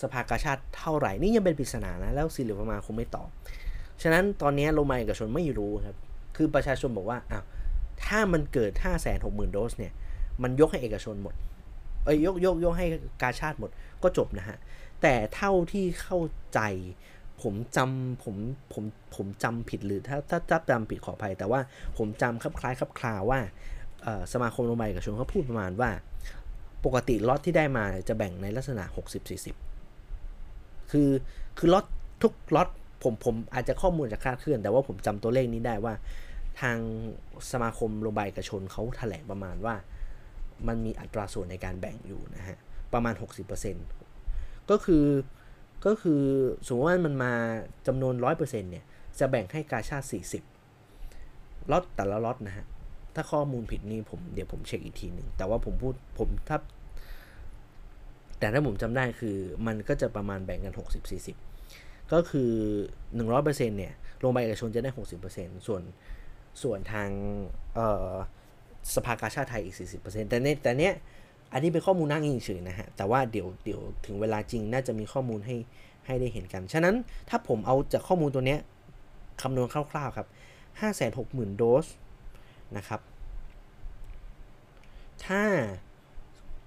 A: สภากาชาติเท่าไหร่ นี่ยังเป็นปริศนานะ แล้วซิลลิคฟาร์มาคงไม่ตอบ ฉะนั้นตอนนี้โรงพยาบาลเอกชนไม่รู้ครับ คือประชาชนบอกว่าอ้าวถ้ามันเกิด 5 6 0 0 0 0 โดสเนี่ย มันยกให้เอกชนหมด เอ้ยยกยกยกให้กาชาติหมดก็จบนะฮะ แต่เท่าที่เข้าใจ ผมจำผมผมผมจำผิดหรือถ้าถ้าจำผิดขออภัย แต่ว่าผมจำคลับคล้ายคลับคลาว่าสมาคมโรงพยาบาลเอกชนเขาพูดประมาณว่า ปกติล็อตที่ได้มาจะแบ่งในลักษณะ 60-40 คือคือล็อตทุกล็อตผมผมอาจจะข้อมูลจะคลาดเคลื่อน แต่ว่าผมจำตัวเลขนี้ได้ว่า ทางสมาคมโรงพยาบาลเอกชนเขาแถลงประมาณว่า มันมีอัตราส่วนในการแบ่งอยู่นะฮะ ประมาณ 60% ก็คือก็คือสมมติว่ามันมาจำนวน 100%เนี่ยจะแบ่งให้กาชาติ40ล็อตแต่ละล็อตนะฮะ ถ้าข้อมูลผิดนี่ผมเดี๋ยวผมเช็คอีกทีหนึ่ง แต่ว่าผมพูดผมถ้า แต่ถ้าผมจำได้คือมันก็จะประมาณแบ่งกัน 60-40 ก็คือ 100%เนี่ยโรงพยาบาลเอกชนจะได้ 60%ส่วนส่วนทางสภากาชาติไทยอีก 40%แต่เนี้ยแต่เนี้ย อันนี้เป็นข้อมูลนั่งอิงเฉยนะฮะ แต่ว่าเดี๋ยวเดี๋ยวถึงเวลาจริงน่าจะมีข้อมูลให้ให้ได้เห็นกัน ฉะนั้นถ้าผมเอาจากข้อมูลตัวเนี้ยคำนวณคร่าวๆครับ 560,000 โดสนะครับ ถ้า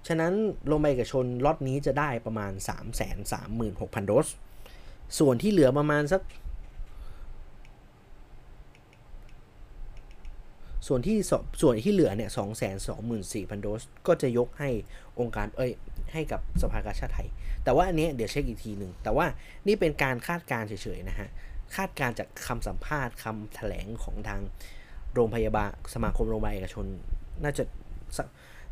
A: ฉะนั้นโรงพยาบาลเอกชนล็อตนี้จะได้ประมาณ 336,000 โดส ส่วนที่เหลือประมาณสัก ส่วนที่ส่วนที่เหลือเนี่ยสองแสนสองหมื่นสี่พันโดส ก็จะยกให้องค์การเอ้ยให้กับสภากาชาติไทย แต่ว่าอันนี้เดี๋ยวเช็คอีกทีหนึ่ง แต่ว่านี่เป็นการคาดการเฉยๆนะฮะ คาดการจากคำสัมภาษณ์คำแถลงของทางโรงพยาบาลสมาคมโรงพยาบาลเอกชน น่าจะ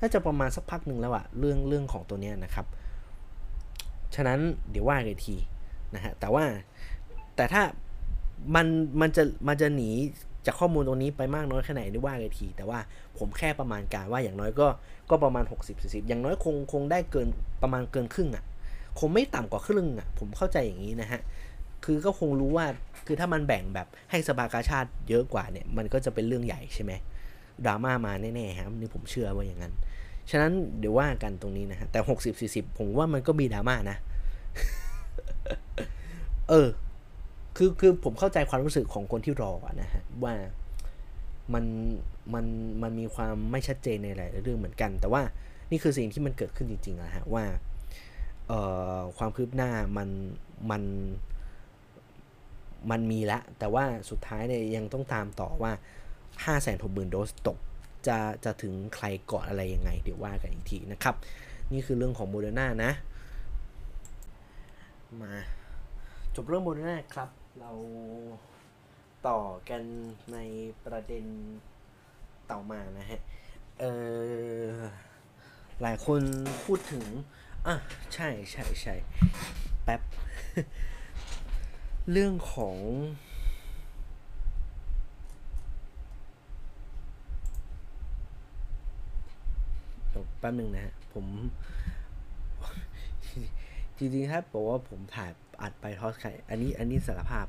A: น่าจะประมาณสักพักหนึ่งแล้วอะเรื่องเรื่องของตัวเนี้ยนะครับ ฉะนั้นเดี๋ยวว่ากันทีนะฮะ แต่ว่าแต่ถ้ามันมันจะมันจะหนี จากข้อมูลตรงนี้ไปมากน้อยแค่ไหนได้ว่ากันที แต่ว่าผมแค่ประมาณการว่าอย่างน้อยก็ก็ประมาณ 60-40 อย่างน้อยคงคงได้เกินประมาณเกินครึ่งอะ่ะคงไม่ต่ำกว่าครึ่งอะ่ะผมเข้าใจอย่างนี้นะฮะคือก็คงรู้ว่าคือถ้ามันแบ่งแบบให้สภากาชาติเยอะกว่าเนี่ยมันก็จะเป็นเรื่องใหญ่ใช่ไหมดราม่ามาแน่ๆครับนี่ผมเชื่อว่าอย่างนั้น ฉะนั้นเดี๋ยวว่ากันตรงนี้นะฮะแต่ 60-40 ผมว่ามันก็มีดราม่านะ เออ คือคือผมเข้าใจความรู้สึกของคนที่รอนะฮะว่ามันมันมันมีความไม่ชัดเจนในหลายเรื่องเหมือนกัน แต่ว่านี่คือสิ่งที่มันเกิดขึ้นจริงๆนะฮะว่าเอ่อความคืบหน้ามันมันมันมีแล้วแต่ว่าสุดท้ายเนี่ยยังต้องตามต่อว่า5 6 0 0 0 0โดสตกจะจะถึงใครก่อนอะไรยังไง เดี๋ยวว่ากันอีกทีนะครับ นี่คือเรื่องของโมเดอร์นานะ มา จบเรื่องโมเดอร์นาครับ เราต่อกันในประเด็นต่อมานะฮะ เออหลายคนพูดถึง อะ ใช่ใช่ใช่แป๊บ เรื่องของแป๊บหนึ่งนะฮะ ผม จริงๆถ้าบอกว่าผมถ่าย อัดไปทอสไข่ อันนี้อันนี้สารภาพ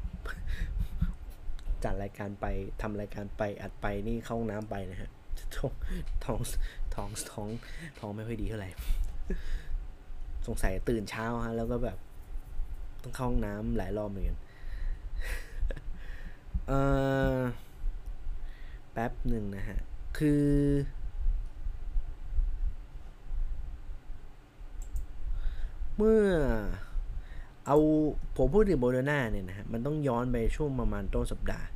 A: จัดรายการไปทำรายการไปอัดไปนี่เข้าห้องน้ำไปนะฮะท้องท้องท้องท้องท้องไม่ค่อยดีเท่าไหร่สงสัยตื่นเช้าฮะแล้วก็แบบ ต้องเข้าห้องน้ำหลายรอบเหมือนกันเออแป๊บหนึ่งนะฮะ คือ เมื่อ เอาผมพูดถึงโมเดอร์นาเนี่ยนะฮะมันต้องย้อนไปช่วงประมาณต้นสัปดาห์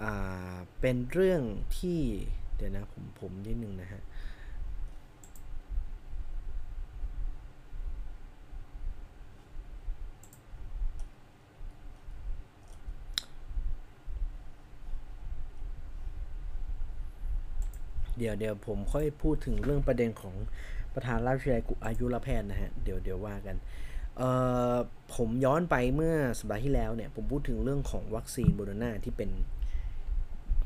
A: อ่าเป็นเรื่องที่เดี๋ยวนะผมผมนิดนึงนะฮะเดี๋ยวเดี๋ยวผมค่อยพูดถึงเรื่องประเด็นของประธานราชวิทยาลัยอายุรแพทย์นะฮะ เดี๋ยวเดี๋ยวว่ากัน ผมย้อนไปเมื่อสัปดาห์ที่แล้วเนี่ยผมพูดถึงเรื่องของวัคซีนโมเดอร์นาที่เป็น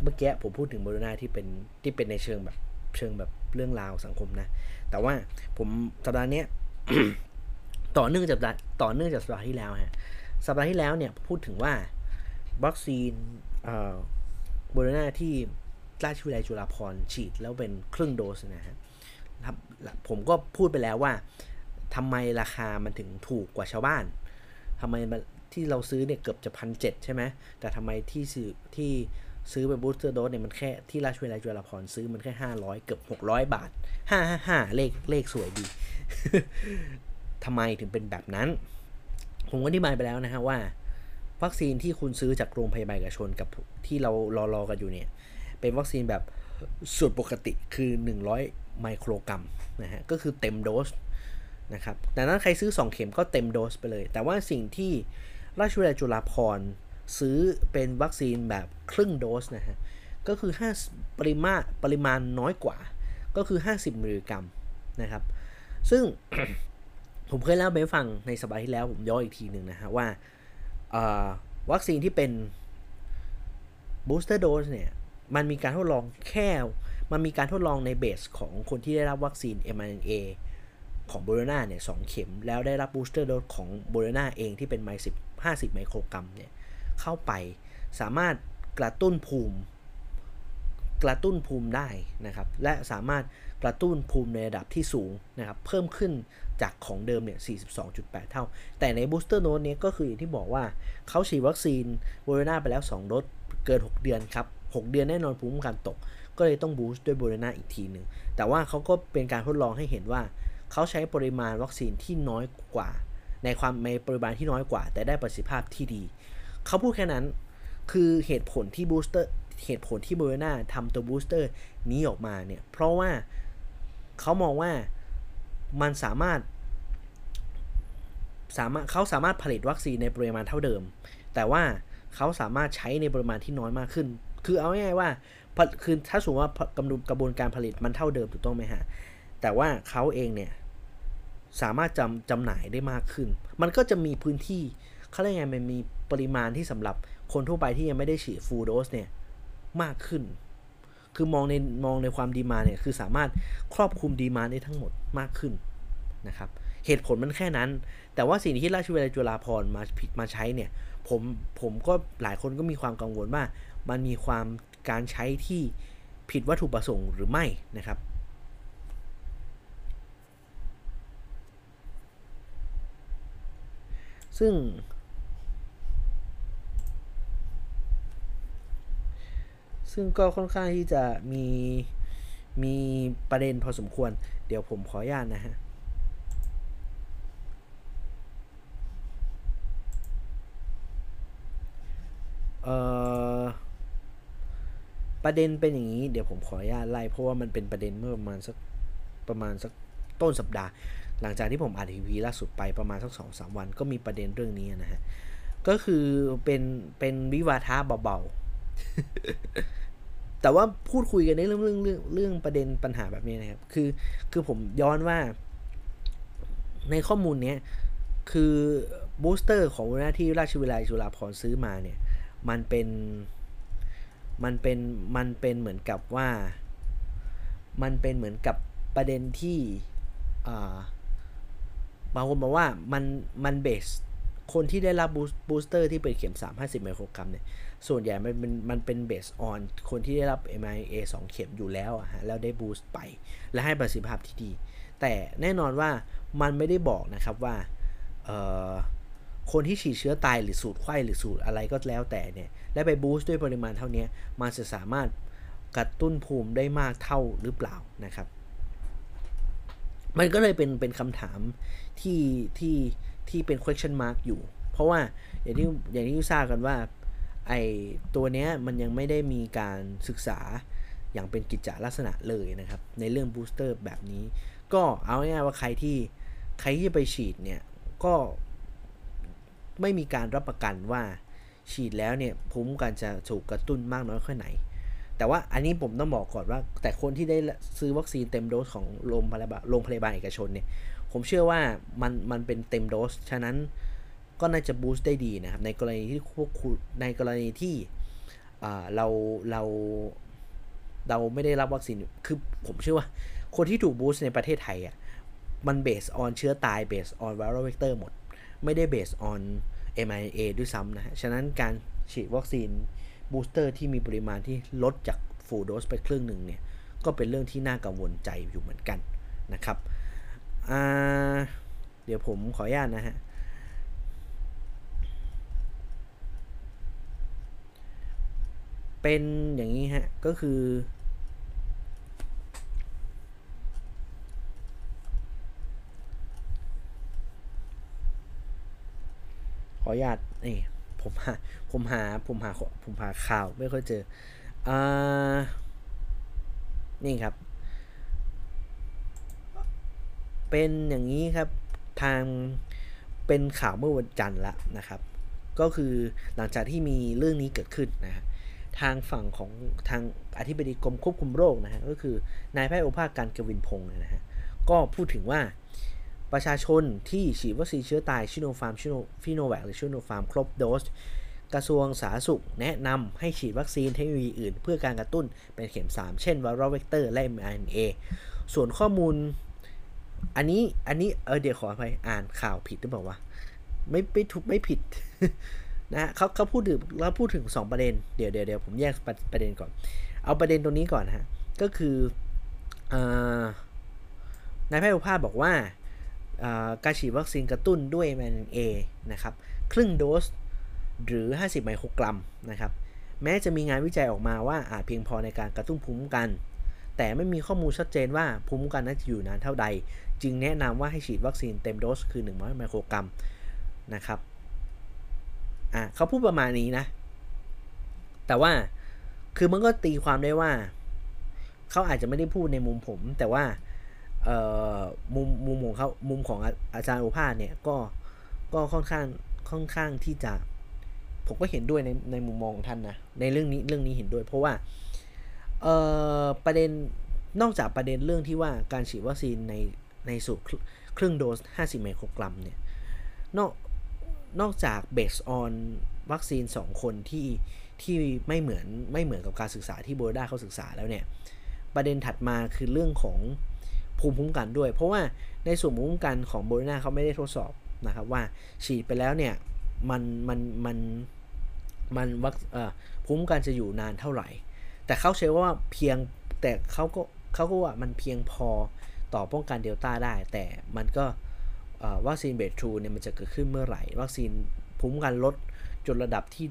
A: เมื่อกี้ผมพูดถึงโมเดอร์นาที่เป็นที่เป็นในเชิงแบบเชิงแบบเรื่องราวสังคมนะ แต่ว่าผมสัปดาห์นี้ต่อเนื่องจากต่อเนื่องจากสัปดาห์ที่แล้วฮะสัปดาห์ที่แล้วเนี่ยพูดถึงว่าวัคซีนโมเดอร์นาที่ราชวิทยาลัยจุฬาภรณ์ฉีดแล้วเป็นครึ่งโดสนะฮะผมก็พูดไปแล้วว่า ทำไมราคามันถึงถูกกว่าชาวบ้านทำไมมันที่เราซื้อเนี่ยเกือบจะพันเจ็ดใช่ไหมแต่ทำไมที่ซื้อที่ซื้อไปบูสเตอร์โดสเนี่ยมันแค่ที่ราชวิทยาลัยจุฬาภรซื้อมันแค่ห้าร้อยเกือบหกร้อยบาทห้าห้าห้าเลขเลขสวยดีทำไมถึงเป็นแบบนั้น ผมก็อธิบายไปแล้วนะฮะว่า วัคซีนที่คุณซื้อจากโรงพยาบาลเอกชนกับที่เรารอรอกันอยู่เนี่ย เป็นวัคซีนแบบสูตรปกติคือ 100 ไมโครกรัมนะฮะก็คือเต็มโดส นะครับแต่นั้นใครซื้อ 2 เข็มก็เต็มโดสไปเลย แต่ว่าสิ่งที่ราชวิทยาลัยจุฬาภรณ์ซื้อเป็นวัคซีนแบบครึ่งโดสนะฮะ ก็คือ 5 ปริมาณปริมาณน้อยกว่า ก็คือ 50 มิลลิกรัมนะครับ ซึ่งผมเคยเล่าไปฟังในสัปดาห์ที่แล้วผมย่ออีกทีหนึ่งนะฮะว่าวัคซีนที่เป็น booster dose เนี่ย มันมีการทดลองแค่ มันมีการทดลองใน base ของคนที่ได้รับวัคซีน mRNA ของโมเดอร์นาเนี่ยสองเข็ม แล้วได้รับ booster dose ของโมเดอร์นาเองที่เป็นไมสิบห้าสิบไมโครกรัมเนี่ยเข้าไปสามารถกระตุ้นภูมิ กระตุ้นภูมิได้นะครับ และสามารถกระตุ้นภูมิในระดับที่สูงนะครับ เพิ่มขึ้นจากของเดิมเนี่ย 42.8 เท่า แต่ใน booster dose เนี้ยก็คืออย่างที่บอกว่าเขาฉีดวัคซีนโมเดอร์นาไปแล้ว 2 โดสเกิน 6 เดือนครับ 6 เดือนแน่นอนภูมิคุ้มกันตก ก็เลยต้อง boost ด้วยโมเดอร์นาอีกทีหนึ่งแต่ว่าเขาก็เป็นการทดลองให้เห็นว่า เขาใช้ปริมาณวัคซีนที่น้อยกว่า ในความในปริมาณที่น้อยกว่า แต่ได้ประสิทธิภาพที่ดี เขาพูดแค่นั้นคือเหตุผลที่ boosterเหตุผลที่โบโรนาทำตัวบูสเตอร์นี้ออกมาเนี่ย เพราะว่าเขามองว่ามันสามารถ สามารถเขาสามารถผลิตวัคซีนในปริมาณเท่าเดิม แต่ว่าเขาสามารถใช้ในปริมาณที่น้อยมากขึ้น คือเอาง่ายๆว่าคือถ้าสมมติว่ากำกระบวนการผลิตมันเท่าเดิมถูกต้องไหมฮะ แต่ว่าเขาเองเนี่ย สามารถจำจำหน่ายได้มากขึ้น มันก็จะมีพื้นที่เขาเรียกไงมันมีปริมาณที่สำหรับคนทั่วไปที่ยังไม่ได้ฉีดฟูลโดสเนี่ยมากขึ้น คือมองในมองในความดีมาเนี่ยคือสามารถครอบคลุมดีมาได้ทั้งหมดมากขึ้นนะครับ เหตุผลมันแค่นั้น แต่ว่าสิ่งที่ราชวิทยาลัยจุฬาภรณ์มามาใช้เนี่ยผมผมก็หลายคนก็มีความกังวลว่า มันมีความการใช้ที่ผิดวัตถุประสงค์หรือไม่นะครับ ซึ่ง ซึ่งก็ค่อนข้างที่จะมีมีประเด็นพอสมควร เดี๋ยวผมขออนุญาตนะฮะประเด็นเป็นอย่างนี้ เดี๋ยวผมขออนุญาตไล่เพราะว่ามันเป็นประเด็นเมื่อประมาณสักประมาณสักต้นสัปดาห์ หลังจากที่ผมอ่านทีวีล่าสุดไปประมาณสักสองสามวันก็มีประเด็นเรื่องนี้นะฮะ ก็คือเป็นเป็นวิวาทะเบาๆ แต่ว่าพูดคุยกันในเรื่องเรื่องเรื่องเรื่องประเด็นปัญหาแบบนี้นะครับ คือคือผมย้อนว่า ในข้อมูลเนี้ยคือบูสเตอร์ของหน้าที่ราชวิทยาลัยจุฬาภรซื้อมาเนี่ย มันเป็นมันเป็นมันเป็นเหมือนกับว่า มันเป็นเหมือนกับประเด็นที่อ่า บางคนบอกว่ามันมัน base คนที่ได้รับ booster ที่เป็นเข็ม 3 50 ไมโครกรัมเนี่ย ส่วนใหญ่มันเป็นมันเป็น base on คนที่ได้รับ mRNA 2 เข็มอยู่แล้วอะฮะ แล้วได้ boost ไป และให้ประสิทธิภาพที่ดี แต่แน่นอนว่ามันไม่ได้บอกนะครับว่า คนที่ฉีดเชื้อตายหรือสูตรไขว้หรือสูตรอะไรก็แล้วแต่เนี่ย และไป boost ด้วยปริมาณเท่านี้ มันจะสามารถกระตุ้นภูมิได้มากเท่าหรือเปล่านะครับ มันก็เลยเป็นเป็นคำถามที่ที่ที่เป็น question mark อยู่ เพราะว่าอย่างที่อย่างที่ทราบกันว่าไอตัวเนี้ยมันยังไม่ได้มีการศึกษาอย่างเป็นกิจจลักษณะเลยนะครับ ในเรื่องบูสเตอร์แบบนี้ ก็เอาง่ายๆว่าใครที่ใครที่ไปฉีดเนี่ย ก็ไม่มีการรับประกันว่าฉีดแล้วเนี่ยภูมิกันจะถูกกระตุ้นมากน้อยแค่ไหน แต่ว่าอันนี้ผมต้องบอกก่อนว่า แต่คนที่ได้ซื้อวัคซีนเต็มโดสของโรงพยาบาลโรงพยาบาลเอกชนเนี่ย ผมเชื่อว่ามันมันเป็นเต็มโดส ฉะนั้นก็น่าจะบูสต์ได้ดีนะครับ ในกรณีที่พวกคุณในกรณีที่เราเราเราไม่ได้รับวัคซีน คือผมเชื่อว่า คนที่ถูกบูสต์ในประเทศไทยอะ มัน base on เชื้อตาย base on viral vector หมด ไม่ได้ base on mRNA ด้วยซ้ำนะฮะ ฉะนั้นการฉีดวัคซีน booster ที่มีปริมาณที่ลดจาก full dose ไปครึ่งหนึ่งเนี่ยก็เป็นเรื่องที่น่ากังวลใจอยู่เหมือนกันนะครับ เดี๋ยวผมขออนุญาตนะฮะ เป็นอย่างนี้ฮะ ก็คือ ขออนุญาตนี่ ผมหาผมหาผมหาผมหาข่าวไม่ค่อยเจออ่านี่ครับ เป็นอย่างนี้ครับทางเป็นข่าวเมื่อวันจันทร์ละนะครับ ก็คือหลังจากที่มีเรื่องนี้เกิดขึ้นนะฮะทางฝั่งของทางอธิบดีกรมควบคุมโรคนะฮะก็คือนายแพทย์โอภาสการกวินพงศ์นะฮะก็พูดถึงว่า ประชาชนที่ฉีดวัคซีนเชื้อตายซิโนฟาร์มซิโนซิโนแวคหรือซิโนฟาร์มครบโดส กระทรวงสาธารณสุขแนะนำให้ฉีดวัคซีนเทคโนโลยีอื่น เพื่อการกระตุ้นเป็นเข็ม 3 เช่น viral vector และ mRNA ส่วนข้อมูล อันนี้อันนี้เออเดี๋ยวขออภัยอ่านข่าวผิดหรือเปล่าวะไม่ไม่ถูกไม่ผิดนะเขาเขาพูดถึงเราพูดถึง 2 ประเด็นเดี๋ยวเดี๋ยวเดี๋ยวผมแยกประเด็นก่อน เอาประเด็นตรงนี้ก่อนนะฮะก็คืออนายแพทย์ภาสบอกว่า การฉีดวัคซีนกระตุ้นด้วย mRNA นะครับ ครึ่งโดสหรือ 50 ไมโครกรัมนะครับ แม้จะมีงานวิจัยออกมาว่าอาจเพียงพอในการกระตุ้นภูมิคุ้มกัน แต่ไม่มีข้อมูลชัดเจนว่าภูมิคุ้มกันนั้นจะอยู่นานเท่าใด จึงแนะนำว่าให้ฉีดวัคซีนเต็มโดสคือ 100 ไมโครกรัมนะครับอะเขาพูดประมาณนี้นะ แต่ว่าคือมันก็ตีความได้ว่า เขาอาจจะไม่ได้พูดในมุมผม แต่ว่า มุมมุมของเขามุมของอาจารย์โอภาสเนี่ยก็ก็ค่อนข้างค่อนข้างที่จะ ผมก็เห็นด้วยในในมุมมองของท่านนะในเรื่องนี้เรื่องนี้เห็นด้วย เพราะว่าเอ่อประเด็นนอกจากประเด็นเรื่องที่ว่าการฉีดวัคซีนในในสูตรครึ่งโดส 50 ไมโครกรัมเนี่ยนอกนอกจากเบสออนวัคซีน 2 คนที่ที่ไม่เหมือนไม่เหมือนกับการศึกษาที่โบรด้าเขาศึกษาแล้วเนี่ย ประเด็นถัดมาคือเรื่องของ ภูมิคุ้มกันด้วย เพราะว่าในส่วนภูมิคุ้มกันของโบรด้าเขาไม่ได้ทดสอบนะครับว่าฉีดไปแล้วเนี่ยมันมันมันมันวัคภูมิคุ้มกันจะอยู่นานเท่าไหร่ แต่เขาใช้ว่าเพียงแต่เขาก็เขาก็ว่ามันเพียงพอต่อป้องกันเดลต้าได้ แต่มันก็วัคซีนเบทรูเนี่ยมันจะเกิดขึ้นเมื่อไหร่ วัคซีนภูมิคุ้มกันลดจนระดับที่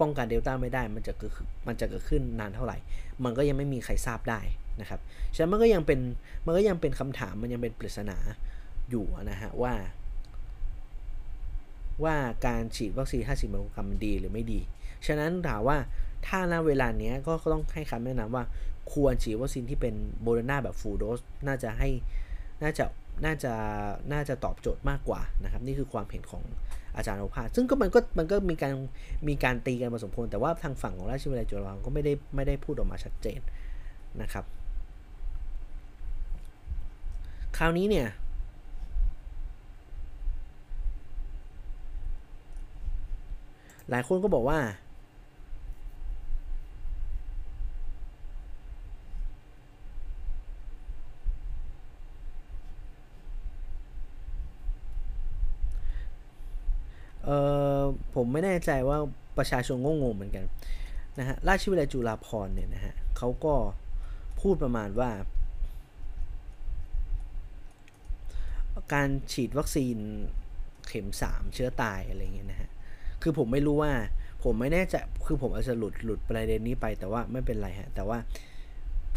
A: ป้องกันเดลต้าไม่ได้มันจะเกิดมันจะเกิดขึ้นนานเท่าไหร่ มันก็ยังไม่มีใครทราบได้นะครับฉะนั้นมันก็ยังเป็นมันก็ยังเป็นคำถามมันยังเป็นปริศนาอยู่นะฮะว่า ว่าการฉีดวัคซีน 50มิลลิกรัมดีหรือไม่ดี ฉะนั้นถามว่าถ้าณเวลาเนี้ยก็ต้องให้คำแนะนำว่าควรฉีดวัคซีนที่เป็นโบรนาแบบฟูลโดสน่าจะให้น่าจะน่าจะน่าจะตอบโจทย์มากกว่านะครับ นี่คือความเห็นของ อาจารย์โอภาสซึ่งก็มันก็มันก็มีการมีการตีกันพอสมควรแต่ว่าทางฝั่งของราชวิทยาลัยจุฬาภรณ์ก็ไม่ได้ไม่ได้พูดออกมาชัดเจนนะครับ คราวนี้เนี่ยหลายคนก็บอกว่า เออผมไม่แน่ใจว่าประชาชนงงงเหมือนกันนะฮะราชวิทยาลัยจุฬาภรณ์เนี่ยนะฮะเขาก็พูดประมาณว่า การฉีดวัคซีนเข็ม 3 เชื้อตายอะไรเงี้ยนะฮะคือผมไม่รู้ว่าผมไม่แน่ใจคือผมอาจจะหลุดหลุดประเด็นนี้ไปแต่ว่าไม่เป็นไรฮะแต่ว่า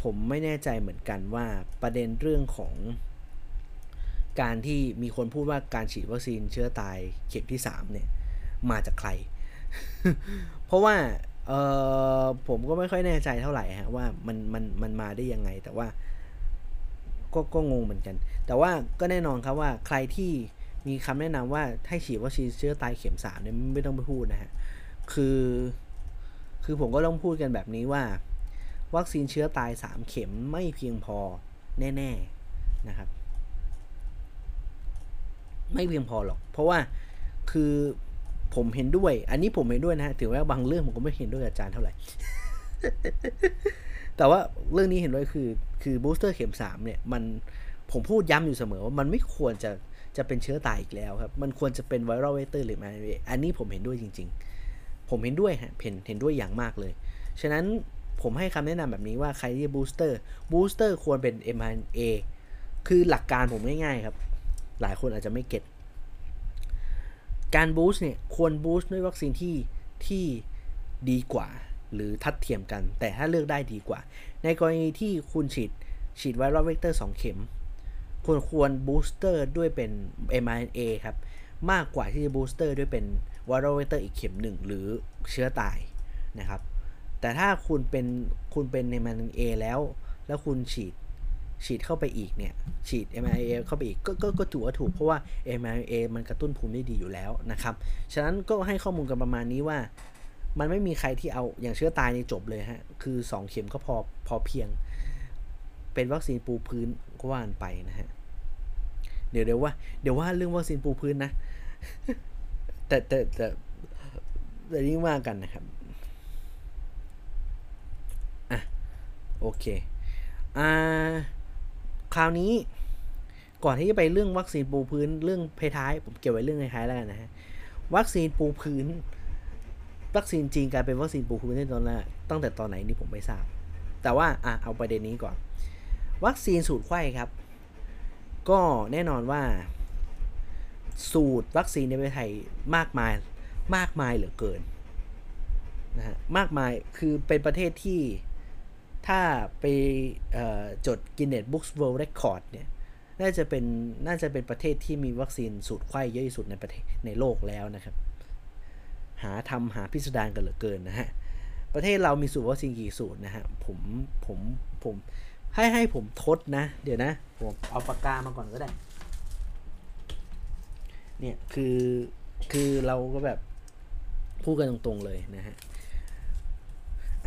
A: ผมไม่แน่ใจเหมือนกันว่าประเด็นเรื่องของ การที่มีคนพูดว่าการฉีดวัคซีนเชื้อตายเข็มที่3เนี่ยมาจากใคร เพราะว่าเออผมก็ไม่ค่อยแน่ใจเท่าไหร่ฮะว่ามันมันมันมาได้ยังไง แต่ว่าก็ก็งงเหมือนกัน แต่ว่าก็แน่นอนครับว่าใครที่มีคำแนะนำว่าให้ฉีดวัคซีนเชื้อตายเข็มสามเนี่ยไม่ต้องไปพูดนะฮะ คือ คือผมก็ต้องพูดกันแบบนี้ว่า วัคซีนเชื้อตาย3เข็มไม่เพียงพอแน่ ๆ นะครับ ไม่เพียงพอหรอก เพราะว่าคือผมเห็นด้วย อันนี้ผมเห็นด้วยนะฮะถือว่าบางเรื่องผมก็ไม่เห็นด้วยอาจารย์เท่าไหร่ แต่ว่าเรื่องนี้เห็นด้วยคือ คือ booster เข็มสามเนี่ยมันผมพูดย้ำอยู่เสมอว่ามันไม่ควรจะจะเป็นเชื้อตายอีกแล้วครับ มันควรจะเป็น viral vector หรือ mRNA อันนี้ผมเห็นด้วยจริง ๆ ผมเห็นด้วยฮะเห็นเห็นด้วยอย่างมากเลย ฉะนั้นผมให้คำแนะนำแบบนี้ว่าใครที่ booster booster ควรเป็น mRNA คือหลักการผมง่ายๆครับ หลายคนอาจจะไม่ get การ boost เนี่ยควร boost ด้วยวัคซีนที่ที่ดีกว่า หรือทัดเทียมกัน แต่ถ้าเลือกได้ดีกว่า ในกรณีที่คุณฉีดฉีด virus vector 2 เข็มควรควร booster ด้วยเป็น mRNA ครับ มากกว่าที่จะ booster ด้วยเป็นvirus vector อีกเข็มหนึ่งหรือเชื้อตายนะครับ แต่ถ้าคุณเป็นคุณเป็น mRNA แล้ว แล้วคุณฉีด ฉีดเข้าไปอีกเนี่ย ฉีด mRNA เข้าไปอีกก็ก็ก็ถือว่าถูกเพราะว่า mRNA มันกระตุ้นภูมิได้ดีอยู่แล้วนะครับ ฉะนั้นก็ให้ข้อมูลกันประมาณนี้ว่า มันไม่มีใครที่เอาอย่างเชื้อตายในจบเลยฮะ คือ 2 เข็มก็พอพอเพียง เป็นวัคซีนปูพื้นก็ว่ากันไปนะฮะ เดี๋ยวเดี๋ยวว่าเดี๋ยวว่าเรื่องวัคซีนปูพื้นนะ แต่แต่แต่แต่นี่ว่ากันนะครับอะโอเคอ่า คราวนี้ก่อนที่จะไปเรื่องวัคซีนปูพื้นเรื่องเพท้าย ผมเก็บไว้เรื่องท้ายแล้วกันนะฮะวัคซีนปูพื้น วัคซีนจริงกลายเป็นวัคซีนปูพื้นในตอนแรกตั้งแต่ตอนไหนนี่ผมไม่ทราบ แต่ว่าอะเอาประเด็นนี้ก่อน วัคซีนสูตรไข้ครับ ก็แน่นอนว่า สูตรวัคซีนในประเทศไทยมากมายมากมายเหลือเกินนะฮะมากมายคือเป็นประเทศที่ ถ้าไปจด Guinness Book World Record เนี่ยน่าจะเป็นน่าจะเป็นประเทศที่มีวัคซีนสูตรไข้เยอะที่สุดในประเทศในโลกแล้วนะครับ หาทำหาพิสดารกันเหลือเกินนะฮะประเทศเรามีสูตรวัคซีนกี่สูตรนะฮะผมผมผมให้ให้ผมทดนะ เดี๋ยวนะ ผมเอาปากกามาก่อนก็ได้ เนี่ยคือคือเราก็แบบพูดกันตรงๆเลยนะฮะ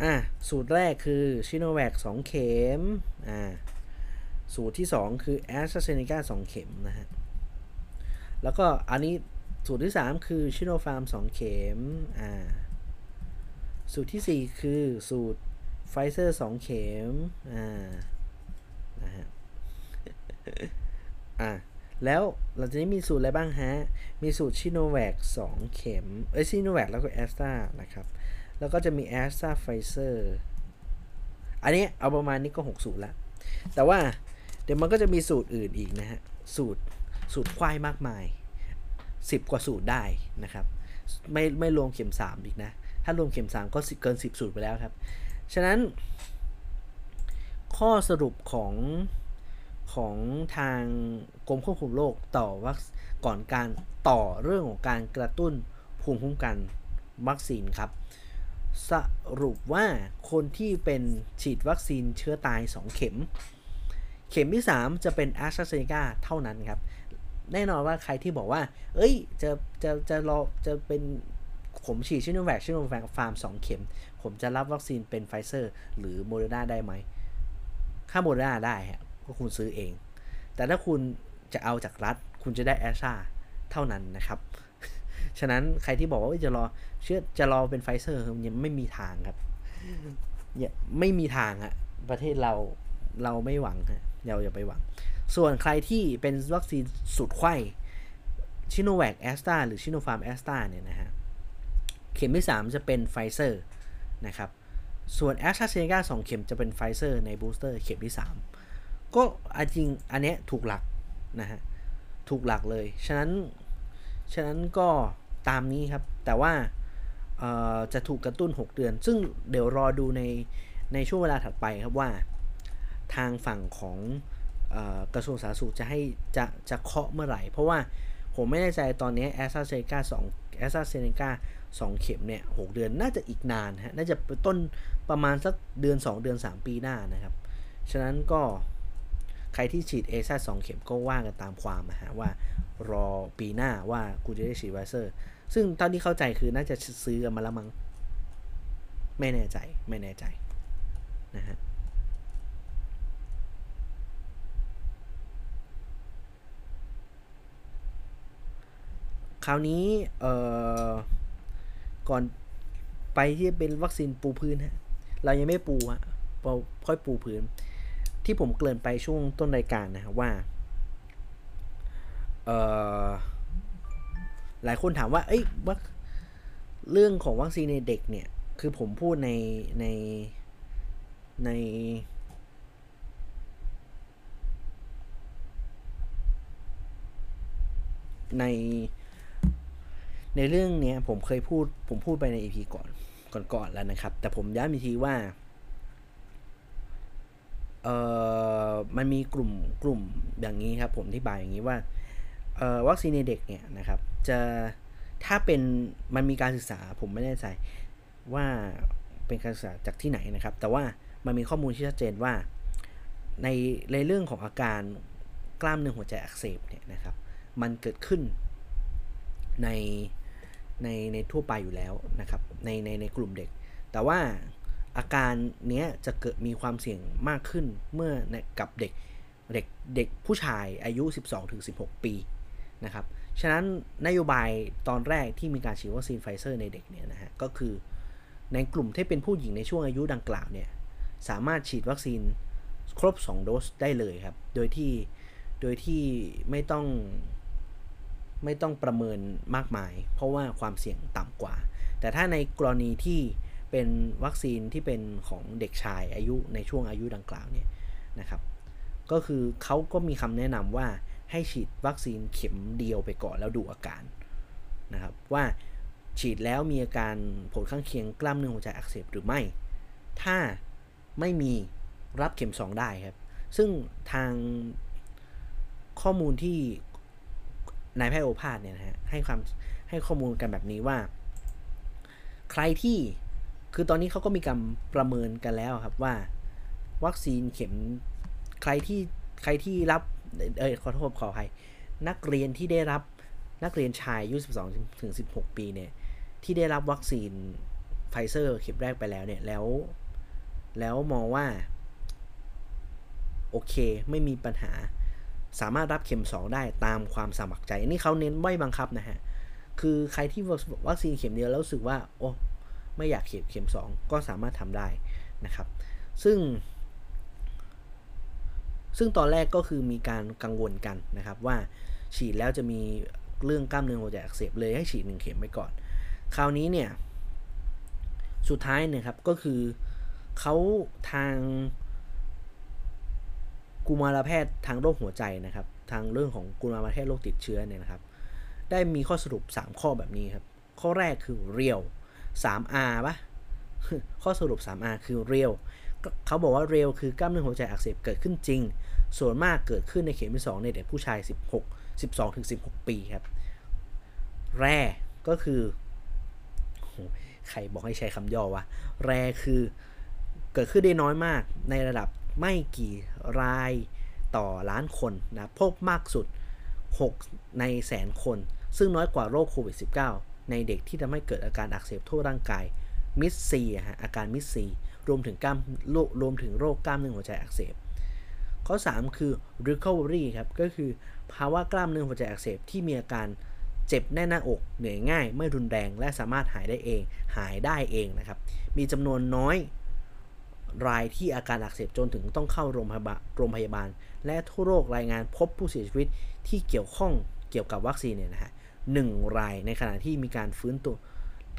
A: อะสูตรแรกคือชิโนแวค2เข็มอ่าสูตรที่ 2 คือแอสตราเซเนกา2เข็มนะฮะแล้วก็อันนี้สูตรที่ 3 คือซิโนฟาร์ม2เข็มอ่าสูตรที่ 4 คือสูตรไฟเซอร์2เข็มอ่านะฮะอ่าแล้วเราจะมีสูตรอะไรบ้างฮะ มีสูตรซิโนแวค2เข็ม เอ้ยซิโนแวคแล้วก็แอสตรานะครับ แล้วก็จะมีแอสตราไฟเซอร์อันนี้เอาประมาณนี้ก็ 6 สูตรละ แต่ว่าเดี๋ยวมันก็จะมีสูตรอื่นอีกนะฮะ สูตรสูตรควายมากมาย 10 กว่าสูตรได้นะครับ ไม่ไม่รวมเข็ม 3 อีกนะ ถ้ารวมเข็ม 3 ก็เกิน 10 สูตรไปแล้วครับ ฉะนั้น ข้อสรุปของของทางกรมควบคุมโรคต่อวัคก่อนการต่อเรื่องของการกระตุ้นภูมิคุ้มกันวัคซีนครับ สรุปว่าคนที่เป็นฉีดวัคซีนเชื้อตาย 2 เข็ม เข็มที่ 3 จะเป็นแอสตราเซเนกาเท่านั้นครับ แน่นอนว่าใครที่บอกว่า เอ้ย จะ จะ จะรอ จะเป็น ผมฉีดชิโนแวคชิโนแวคฟาร์ม 2 เข็ม ผมจะรับวัคซีนเป็นไฟเซอร์หรือโมเดอร์นาได้ไหมถ้าโมเดอร์นาได้ฮะก็คุณซื้อเอง แต่ถ้าคุณจะเอาจากรัฐ คุณจะได้แอสตราเท่านั้นนะครับ ฉะนั้นใครที่บอกว่าจะรอเชื่อจะรอเป็นไฟเซอร์ยังไม่มีทางครับเนี่ยไม่มีทางอะประเทศเราเราไม่หวังฮะเราอย่าไปหวัง ส่วนใครที่เป็นวัคซีนสูตรไขว้ซิโนแวคแอสตราหรือซิโนฟาร์มแอสตราเนี่ยนะฮะเข็มที่ 3 จะเป็นไฟเซอร์นะครับ ส่วนแอสตราเซเนกา2เข็มจะเป็นไฟเซอร์ใน booster เข็มที่ 3 ก็จริงอันเนี้ยถูกหลักนะฮะ ถูกหลักเลย ฉะนั้น ฉะนั้นก็ ตามนี้ครับ แต่ว่าจะถูกกระตุ้น 6 เดือน ซึ่งเดี๋ยวรอดูในในช่วงเวลาถัดไปครับว่า ทางฝั่งของกระทรวงสาธารณสุขจะให้จะจะเคาะเมื่อไหร่ เพราะว่าผมไม่แน่ใจตอนนี้แอสตราเซเนกาสองแอสตราเซเนกาสองเข็มเนี่ยหเดือนน่าจะอีกนานฮะน่าจะต้นประมาณสักเดือน 2 เดือน 3 ปีหน้านะครับ ฉะนั้นก็ใครที่ฉีดเอซ่าสองเข็มก็ว่ากันตามความนะฮะว่ารอปีหน้าว่ากูจะได้ฉีดไวเซอร์ ซึ่งตอนที่เข้าใจคือน่าจะซื้อกันมาล้วมั้งไม่แน่ใจไม่แน่ใจนะฮะคราวนี้เอ่อก่อนไปที่เป็นวัคซีนปูพื้นฮะเรายังไม่ปูฮะค่อยปูพื้น ที่ผมเกริ่นไปช่วงต้นรายการนะครับว่า หลายคนถามว่า เอ้ยว่าเรื่องของวัคซีนในเด็กเนี่ย คือผมพูดในในใน ในในเรื่องเนี้ยผมเคยพูด ผมพูดไปใน EP ก่อนก่อนๆแล้วนะครับ แต่ผมย้ำอีกทีว่าเอ่อมันมีกลุ่มกลุ่มอย่างนี้ครับ ผมอธิบายอย่างนี้ว่า วัคซีนในเด็กเนี่ยนะครับจะถ้าเป็นมันมีการศึกษาผมไม่แน่ใจว่าเป็นการศึกษาจากที่ไหนนะครับ แต่ว่ามันมีข้อมูลที่ชัดเจนว่าในในเรื่องของอาการกล้ามเนื้อหัวใจอักเสบเนี่ยนะครับมันเกิดขึ้นในในในทั่วไปอยู่แล้วนะครับในในในกลุ่มเด็ก แต่ว่าอาการเนี้ยจะเกิดมีความเสี่ยงมากขึ้นเมื่อกับเด็กเด็กเด็กผู้ชายอายุ 12-16 ปี นะครับ ฉะนั้นนโยบายตอนแรกที่มีการฉีดวัคซีนไฟเซอร์ในเด็กเนี่ยนะฮะก็คือในกลุ่มที่เป็นผู้หญิงในช่วงอายุดังกล่าวเนี่ยสามารถฉีดวัคซีนครบ 2 โดสได้เลยครับ โดยที่โดยที่ไม่ต้องไม่ต้องประเมินมากมาย เพราะว่าความเสี่ยงต่ำกว่า แต่ถ้าในกรณีที่เป็นวัคซีนที่เป็นของเด็กชายอายุในช่วงอายุดังกล่าวเนี่ยนะครับ ก็คือเขาก็มีคำแนะนำว่า ให้ฉีดวัคซีนเข็มเดียวไปก่อนแล้วดูอาการนะครับว่าฉีดแล้วมีอาการผลข้างเคียงกล้ามเนื้อหัวใจอักเสบหรือไม่ ถ้าไม่มีรับเข็ม 2 ได้ครับ ซึ่งทางข้อมูลที่นายแพทย์โอภาสเนี่ยนะฮะให้ความให้ข้อมูลกันแบบนี้ว่า ใครที่คือตอนนี้เขาก็มีการประเมินกันแล้วครับว่า วัคซีนเข็มใครที่ใครที่รับ เออขอโทษขออภัยนักเรียนที่ได้รับนักเรียนชายอายุ12ถึง16 ปีเนี่ยที่ได้รับวัคซีนไฟเซอร์เข็มแรกไปแล้วเนี่ยแล้วแล้วมองว่า โอเคไม่มีปัญหา สามารถรับเข็ม 2 ได้ตามความสมัครใจนี่เขาเน้นไม่บังคับนะฮะ คือใครที่วัคซีนเข็มเดียวแล้วรู้สึกว่า โอ้ ไม่อยากเข็มเข็ม 2 ก็สามารถทำได้นะครับ ซึ่ง ซึ่งตอนแรกก็คือมีการกังวลกันนะครับว่าฉีดแล้วจะมีเรื่องกล้ามเนื้อหัวใจอักเสบเลยให้ฉีดหนึ่งเข็มไปก่อน คราวนี้เนี่ย สุดท้ายเนี่ยครับก็คือเขาทางกุมารแพทย์ทางโรคหัวใจนะครับ ทางเรื่องของกุมารแพทย์โรคติดเชื้อเนี่ยนะครับ ได้มีข้อสรุป 3 ข้อแบบนี้ครับ ข้อแรกคือเรียว 3R ปะข้อสรุป 3R คือเรียว เขาบอกว่าเรียวคือกล้ามเนื้อหัวใจอักเสบเกิดขึ้นจริง ส่วนมากเกิดขึ้นในเข็มที่ 2 ในเด็กผู้ชาย 16 12ถึง16 ปีครับ แร่ก็คือใครบอกให้ใช้คำย่อวะ แร่คือเกิดขึ้นได้น้อยมากในระดับไม่กี่รายต่อล้านคนนะพบมากสุด 6 ในแสนคน ซึ่งน้อยกว่าโรคโควิด -19 ในเด็กที่ทำให้เกิดอาการอักเสบทั่วร่างกายมิสซีฮะอาการมิสซี รวมถึงกล้ามโรครวมถึงโรคกล้ามเนื้อหัวใจอักเสบ ข้อ 3 คือ recovery ครับ ก็คือภาวะกล้ามเนื้อหัวใจอักเสบที่มีอาการเจ็บแน่นหน้าอก เหนื่อยง่าย ไม่รุนแรง และสามารถหายได้เอง หายได้เองนะครับ มีจำนวนน้อยรายที่อาการอักเสบจนถึงต้องเข้าโรงพยาบาลโรงพยาบาล และทั่วโลกรายงานพบผู้เสียชีวิตที่เกี่ยวข้องเกี่ยวกับวัคซีนเนี่ยนะฮะหนึ่งรายในขณะที่มีการฟื้นตัว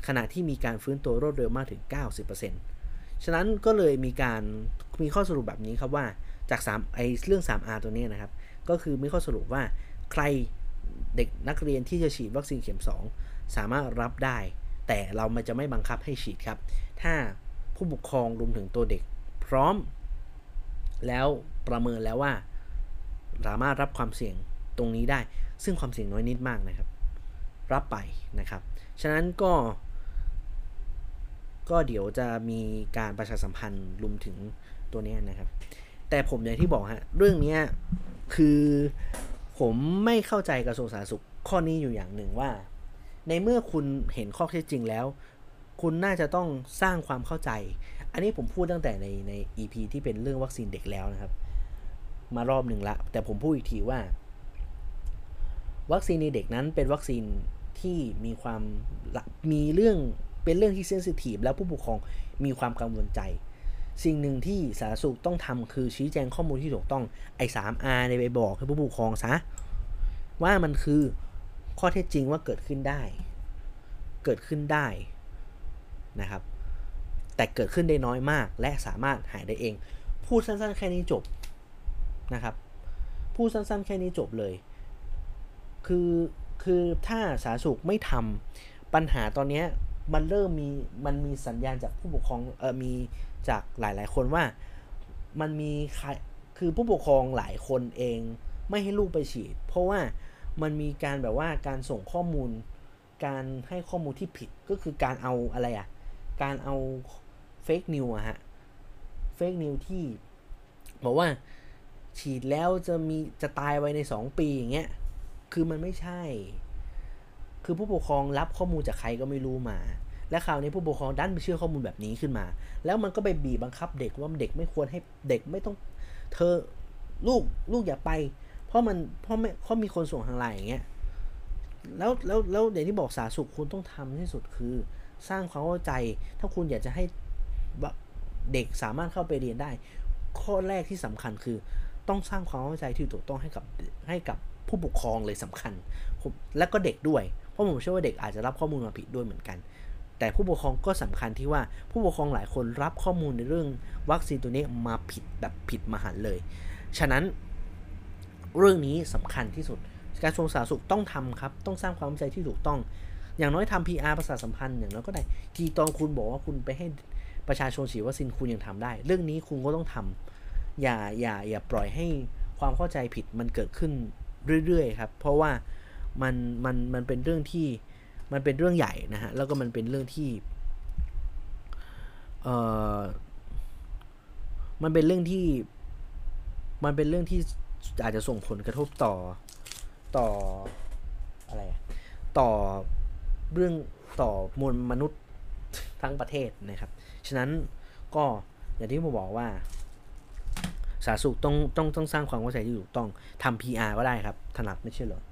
A: ขณะที่มีการฟื้นตัวรวดเร็วมากถึง 90% ฉะนั้นก็เลยมีการมีข้อสรุปแบบนี้ครับว่าจาก3ไอเรื่อง 3R ตัวนี้นะครับ ก็คือมีข้อสรุปว่าใครเด็กนักเรียนที่จะฉีดวัคซีนเข็ม 2 สามารถรับได้ แต่เรามันจะไม่บังคับให้ฉีดครับ ถ้าผู้ปกครองรวมถึงตัวเด็กพร้อม แล้วประเมินแล้วว่า สามารถรับความเสี่ยงตรงนี้ได้ ซึ่งความเสี่ยงน้อยนิดมากนะครับ รับไปนะครับ ฉะนั้นก็ ก็เดี๋ยวจะมีการประชาสัมพันธ์รวมถึงตัวนี้นะครับ แต่ผมอย่างที่บอกฮะเรื่องนี้คือผมไม่เข้าใจกระทรวงสาธารณสุขข้อนี้อยู่อย่างหนึ่งว่า ในเมื่อคุณเห็นข้อเท็จจริงแล้ว คุณน่าจะต้องสร้างความเข้าใจ อันนี้ผมพูดตั้งแต่ในใน EP ที่เป็นเรื่องวัคซีนเด็กแล้วนะครับ มารอบหนึ่งละ แต่ผมพูดอีกทีว่า วัคซีนในเด็กนั้นเป็นวัคซีนที่มีความมีเรื่อง เป็นเรื่องที่เซนซิทีฟแล้วผู้ปกครองมีความกังวลใจ สิ่งหนึ่งที่สาธารณสุขต้องทำคือชี้แจงข้อมูลที่ถูกต้องไอ้สามอาร์ในไปบอกให้ผู้ปกครองซะว่ามันคือข้อเท็จจริงว่าเกิดขึ้นได้ เกิดขึ้นได้นะครับ แต่เกิดขึ้นได้น้อยมาก และสามารถหายได้เอง พูดสั้นๆ แค่นี้จบนะครับ พูดสั้นๆ แค่นี้จบเลย คือคือถ้าสาธารณสุขไม่ทำปัญหาตอนนี้ มันเริ่มมีมันมีสัญญาณจากผู้ปกครองเออมีจากหลาย ๆ คนว่ามันมีใครคือผู้ปกครองหลายคนเองไม่ให้ลูกไปฉีด เพราะว่ามันมีการแบบว่าการส่งข้อมูล การให้ข้อมูลที่ผิดก็คือการเอาอะไรอะการเอาเฟกนิวอะฮะเฟกนิวที่บอกว่าฉีดแล้วจะมีจะตายไวใน 2 ปีอย่างเงี้ยคือมันไม่ใช่ คือผู้ปกครองรับข้อมูลจากใครก็ไม่รู้มา และคราวนี้ผู้ปกครองดันไปเชื่อข้อมูลแบบนี้ขึ้นมา แล้วมันก็ไปบีบบังคับเด็กว่าเด็กไม่ควรให้เด็กไม่ต้องเธอลูกลูกอย่าไป เพราะมันเพราะไม่เพราะมีคนส่งทางไลน์อย่างเงี้ยแล้วแล้วแล้วเด็กที่บอกสาสุขคุณต้องทำที่สุดคือ สร้างความเข้าใจ ถ้าคุณอยากจะให้เด็กสามารถเข้าไปเรียนได้ ข้อแรกที่สำคัญคือ ต้องสร้างความเข้าใจที่ถูกต้องให้กับให้กับผู้ปกครองเลยสำคัญ และก็เด็กด้วย เพราะผมเชื่อว่าเด็กอาจจะรับข้อมูลมาผิดด้วยเหมือนกัน แต่ผู้ปกครองก็สำคัญที่ว่าผู้ปกครองหลายคนรับข้อมูลในเรื่องวัคซีนตัวนี้มาผิดแบบผิดมหันเลย ฉะนั้นเรื่องนี้สำคัญที่สุดการทรงสาธารณสุขต้องทำครับ ต้องสร้างความเข้าใจที่ถูกต้อง อย่างน้อยทำ PR ประชาสัมพันธ์อย่างน้อยก็ได้กี่ตอนคุณบอกว่าคุณไปให้ประชาชนฉีดวัคซีนคุณยังทำได้ เรื่องนี้คุณก็ต้องทำอย่าอย่าอย่าปล่อยให้ความเข้าใจผิดมันเกิดขึ้นเรื่อยๆครับ เพราะว่า มันมันมันเป็นเรื่องที่มันเป็นเรื่องใหญ่นะฮะแล้วก็มันเป็นเรื่องที่เออมันเป็นเรื่องที่มันเป็นเรื่องที่อาจจะส่งผลกระทบต่อต่ออะไรต่อเรื่องต่อมวลมนุษย์ทั้งประเทศนะครับ ฉะนั้นก็อย่างที่ผมบอกว่า สาสุขต้องต้องต้องสร้างความเข้าใจที่ถูกต้องทำ PR ก็ได้ครับถนัดไม่ใช่เหรอ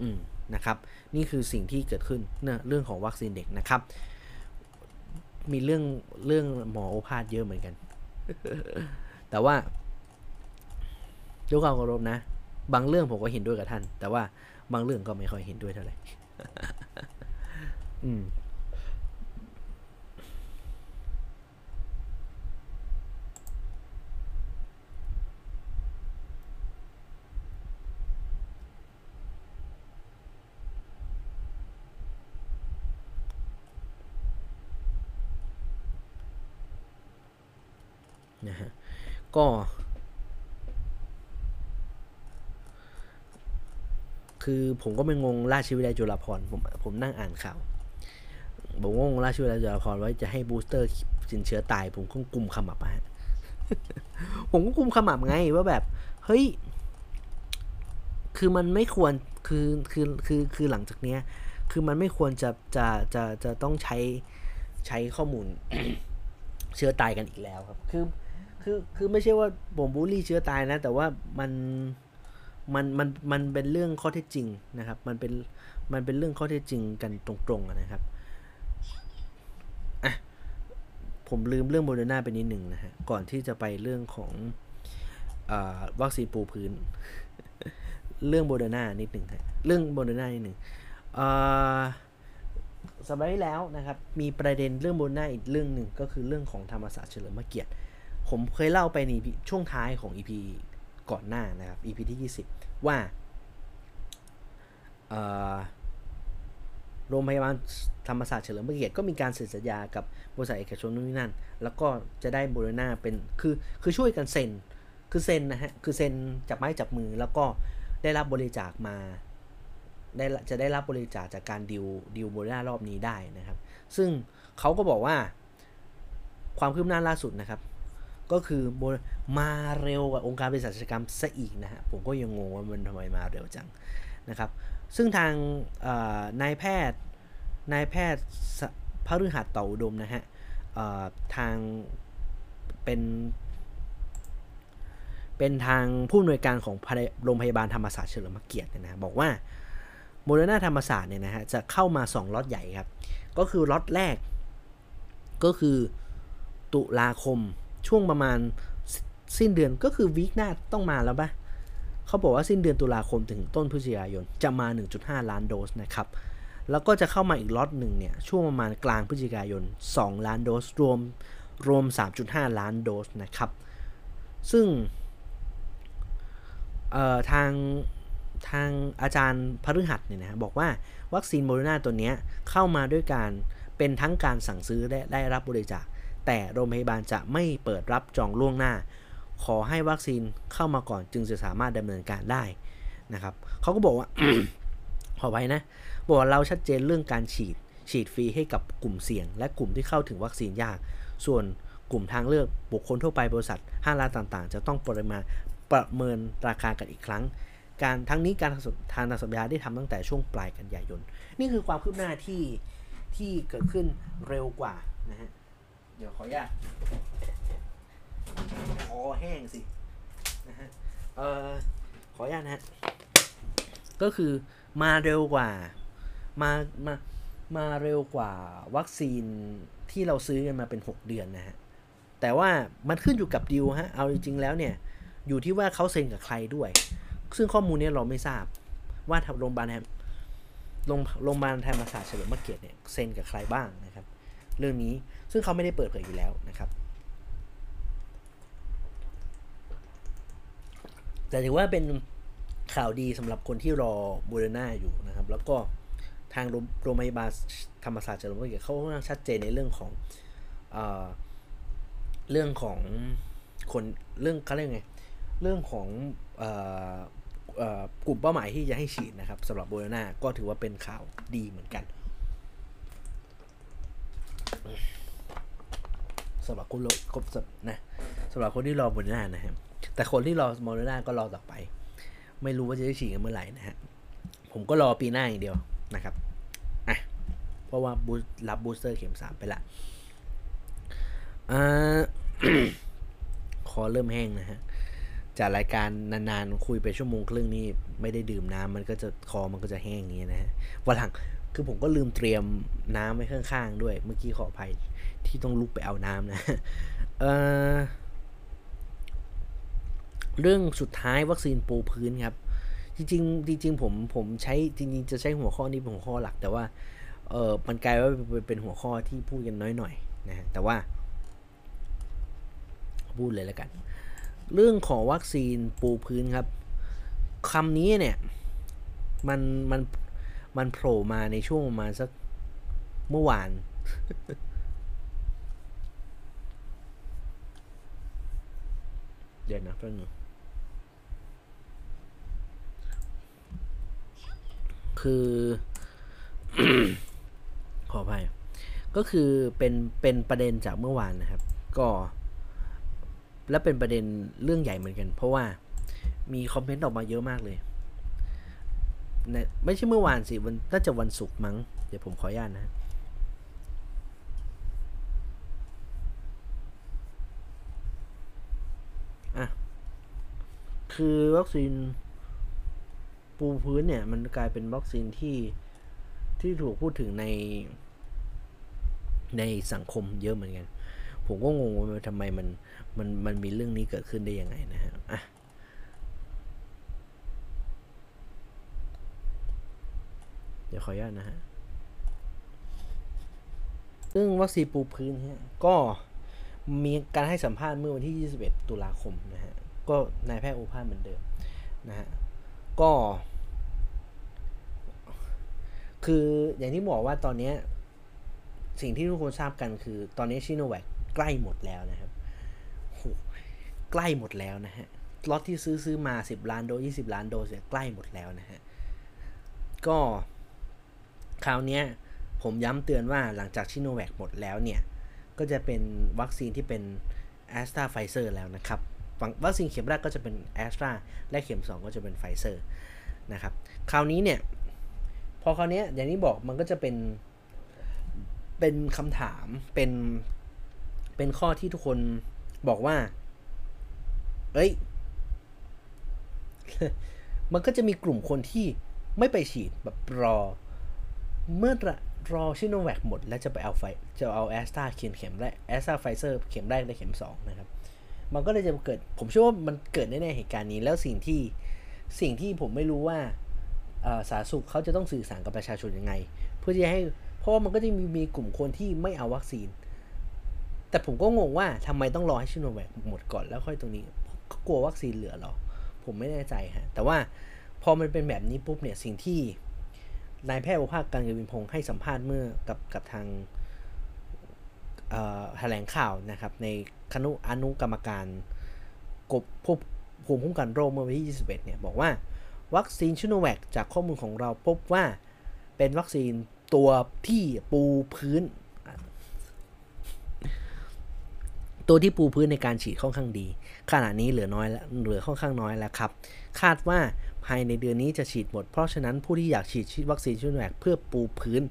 A: อืมนะครับ นี่คือสิ่งที่เกิดขึ้นเนะเรื่องของวัคซีนเด็กนะครับ มีเรื่องเรื่องหมอโอภาสเยอะเหมือนกัน แต่ว่าด้วยความเคารพนะ บางเรื่องผมก็เห็นด้วยกับท่าน แต่ว่าบางเรื่องก็ไม่ค่อยเห็นด้วยเท่าไหร่อืม นะฮะก็ คือผมก็ไม่งงราชวิทยาจุฬาภรผมผมนั่งอ่านข่าวผมงงราชวิทยาจุฬาภรว่าจะให้บูสเตอร์สินเชื้อตาย ผมก็กุมขมับฮะผมก็กุมขมับไงว่าแบบ เฮ้ย คือมันไม่ควรคือคือคือคือหลังจากเนี้ย คือมันไม่ควรจะจะจะจะต้องใช้ใช้ข้อมูลเชื้อตายกันอีกแล้วครับ คือ คือคือไม่ใช่ว่าผมบูลลี่เชื้อตายนะ แต่ว่ามันมันมันมันเป็นเรื่องข้อเท็จจริงนะครับ มันเป็นมันเป็นเรื่องข้อเท็จจริงกันตรงๆนะครับอะผมลืมเรื่องโมเดอร์นาไปนิดหนึ่งนะฮะก่อนที่จะไปเรื่องของอวัคซีนปูพื้น เรื่องโมเดอร์นานิดหนึ่งฮะเรื่องโมเดอร์นานิดหนึ่งสัปดาห์ที่แล้วนะครับ มีประเด็นเรื่องโมเดอร์นาอีกเรื่องหนึ่งก็คือเรื่องของธรรมศาสตร์เฉลิมพระเกียรติ ผมเคยเล่าไปในช่วงท้ายของ EP ก่อนหน้านะครับ EP ที่ 20 ว่าโรงพยาบาลธรรมศาสตร์เฉลิมพระเกียรติก็มีการเซ็นสัญญากับบริษัทเอกชนนู่นนี่นั่น แล้วก็จะได้โมเดอร์นาเป็นคือคือช่วยกันเซ็นคือเซ็นนะฮะคือเซ็นจับไม้จับมือแล้วก็ได้รับบริจาคมาได้จะได้รับบริจาคจากการดิวดิวบูรณารอบนี้ได้นะครับ ซึ่งเขาก็บอกว่าความคืบหน้าล่าสุดนะครับ ก็คือมาเร็วกว่าองค์การเภสัชกรรมซะอีกนะฮะผมก็ยังงงว่ามันทำไมมาเร็วจังนะครับ ซึ่งทางนายแพทย์นายแพทย์พฤหัสเต่าดมนะฮะทางเป็น เป็นทางผู้อำนวยการของโรงพยาบาลธรรมศาสตร์เฉลิมพระเกียรตินะบอกว่าโมเดอร์นาธรรมศาสตร์เนี่ยนะฮะจะเข้ามา 2ล็อตใหญ่ครับ ก็คือล็อตแรกก็คือตุลาคม ช่วงประมาณสิ้นเดือนก็คือ week หน้าต้องมาแล้วปะเขาบอกว่าสิ้นเดือนตุลาคมถึงต้นพฤศจิกายนจะมา 1.5 ล้านโดสนะครับ แล้วก็จะเข้ามาอีกล็อตหนึ่งเนี่ยช่วงประมาณกลางพฤศจิกายน 2 ล้านโดสรวมรวม 3.5 ล้านโดสนะครับ ซึ่งทางทางอาจารย์พฤหัสเนี่ยนะบอกว่าวัคซีนโมเดอร์นาตัวนี้เข้ามาด้วยการเป็นทั้งการสั่งซื้อและได้รับบริจาค แต่โรงพยาบาลจะไม่เปิดรับจองล่วงหน้า ขอให้วัคซีนเข้ามาก่อนจึงจะสามารถดำเนินการได้นะครับเขาก็บอกว่าขอไว้นะบอกว่าเราชัดเจนเรื่องการฉีด ฉีดฟรีให้กับกลุ่มเสี่ยง และกลุ่มที่เข้าถึงวัคซีนยาก ส่วนกลุ่มทางเลือกบุคคลทั่วไปบริษัทห้างร้านต่างๆ จะต้องปริมาณประเมินราคากันอีกครั้ง การทั้งนี้การทางสัญญาได้ทำตั้งแต่ช่วงปลายกันยายน นี่คือความคืบหน้าที่ที่เกิดขึ้นเร็วกว่านะฮะ เดี๋ยวขออนุญาตคอแห้งสินะฮะเอ่อขออนุญาตนะฮะก็คือมาเร็วกว่ามามามาเร็วกว่าวัคซีนที่เราซื้อกันมาเป็น 6 เดือนนะฮะแต่ว่ามันขึ้นอยู่กับดิวฮะเอาจริงๆแล้วเนี่ยอยู่ที่ว่าเขาเซ็นกับใครด้วย ซึ่งข้อมูลนี้เราไม่ทราบว่าทางโรงพยาบาลแฮมโรงพยาบาลธรรมศาสตร์เฉลิมพระเกียรติเนี่ยเซ็นกับใครบ้าง เรื่องนี้ ซึ่งเขาไม่ได้เปิดเผยอยู่แล้วนะครับ แต่ถือว่าเป็นข่าวดีสำหรับคนที่รอบูรณาอยู่นะครับ แล้วก็ทางโรงพยาบาลธรรมศาสตร์เฉลิมพระเกียรติเขาค่อนข้างชัดเจนในเรื่องของเอเรื่องของคนเรื่องเขาเรียกไงเรื่องของกลุ่มเป้าหมายที่จะให้ฉีดนะครับสำหรับโบโลนาก็ถือว่าเป็นข่าวดีเหมือนกัน สำหรับคุณครบนะสำหรับคนที่รอโบโลนานะครับแต่คนที่รอโบโลนาก็รอต่อไป ไม่รู้ว่าจะได้ฉีดกันเมื่อไหร่นะฮะผมก็รอปีหน้าอย่างเดียวนะครับอะเพราะว่าบูรับบูสเตอร์เข็มสามไปละอ่าคอเริ่มแห้งนะฮะจากรายการนานๆคุยไปชั่วโมงครึ่งนี่ไม่ได้ดื่มน้ำมันก็จะคอมันก็จะแห้งอย่างนี้นะฮะวันหลัง คือผมก็ลืมเตรียมน้ำไว้ข้างๆด้วย เมื่อกี้ขออภัยที่ต้องลุกไปเอาน้ำนะเออเรื่องสุดท้ายวัคซีนปูพื้นครับ จริงๆจริง ๆ ผมผมใช้จริง ๆ จะใช้หัวข้อนี้เป็นหัวข้อหลัก แต่ว่าเออมันกลายว่าเป็นหัวข้อที่พูดกันน้อยหน่อยนะแต่ว่า พูดเลยแล้วกัน เรื่องของวัคซีนปูพื้นครับคำนี้เนี่ยมันมัน มันโผล่มาในช่วงประมาณสักเมื่อวาน เดี๋ยวนะแป๊บนึงคือ ขออภัยก็คือเป็นเป็นประเด็นจากเมื่อวานนะครับ ก็และเป็นประเด็นเรื่องใหญ่เหมือนกัน เพราะว่ามีคอมเมนต์ออกมาเยอะมากเลย ไม่ใช่เมื่อวานสิวันน่าจะวันศุกร์มั้ง เดี๋ยวผมขออนุญาตนะ อะ คือวัคซีนปูพื้นเนี่ย มันกลายเป็นวัคซีนที่ที่ถูกพูดถึงใน ในสังคมเยอะเหมือนกัน ผมก็งงว่าทำไมมันมันมันมีเรื่องนี้เกิดขึ้นได้ยังไงนะฮะอะ ดี๋ยวขออนุญาตนะฮะเรื่องวัคซีนปูพื้นฮะก็มีการให้สัมภาษณ์เมื่อวันที่ 21 ตุลาคมนะฮะ ก็นายแพทย์โอภาสเหมือนเดิมนะฮะ ก็ คืออย่างที่บอกว่าตอนนี้สิ่งที่ทุกคนทราบกันคือ ตอนนี้ซิโนแวคใกล้หมดแล้วนะครับใกล้หมดแล้วนะฮะ ล็อตที่ซื้อซื้อมา 10 ล้านโดส20 ล้านโดสเนี่ยใกล้หมดแล้วนะฮะ ก็ คราวนี้ผมย้ำเตือนว่าหลังจากซิโนแวคหมดแล้วเนี่ย ก็จะเป็นวัคซีนที่เป็นแอสตราไฟเซอร์แล้วนะครับ วัคซีนเข็มแรกก็จะเป็นแอสตราและเข็ม 2 ก็จะเป็นไฟเซอร์นะครับ คราวนี้เนี่ย พอคราวนี้อย่างที่บอกมันก็จะเป็น เป็นคำถามเป็น เป็นข้อที่ทุกคนบอกว่า เอ้ย มันก็จะมีกลุ่มคนที่ไม่ไปฉีดแบบรอ เมื่อรอซิโนแวคหมด แล้วจะไปเอาไฟจะเอาแอสตราเข็มเข็มแรกแอสตราไฟเซอร์เข็มแรกและเข็มสองนะครับมันก็เลยจะเกิด ผมเชื่อว่ามันเกิดแน่ๆเหตุการณ์นี้ แล้วสิ่งที่สิ่งที่ผมไม่รู้ว่าสาธารณสุขเขาจะต้องสื่อสารกับประชาชนยังไง เพื่อที่จะให้เพราะว่ามันก็จะมีมีกลุ่มคนที่ไม่เอาวัคซีน แต่ผมก็งงว่าทำไมต้องรอให้ชิโนแวคหมดก่อนแล้วค่อยตรงนี้ก็กลัววัคซีนเหลือหรอ ผมไม่แน่ใจฮะแต่ว่าพอมันเป็นแบบนี้ปุ๊บเนี่ยสิ่งที่ นายแพทย์ภาคการเงินวินพงศ์ให้สัมภาษณ์เมื่อกับกับทางแถลงข่าวนะครับ ในคณะอนุกรรมการกบพบภูมิคุ้มกันโรคเมื่อวันที่ 21 เนี่ย บอกว่า วัคซีนชิโนแวคจากข้อมูลของเราพบว่าเป็นวัคซีนตัวที่ปูพื้น ตัวที่ปูพื้นในการฉีดค่อนข้างดี ขณะนี้เหลือน้อยแล้วเหลือค่อนข้างน้อยแล้วครับ คาดว่า ภายในเดือนนี้จะฉีดหมด เพราะฉะนั้นผู้ที่อยากฉีดวัคซีนชิโนแวคเพื่อปูพื้น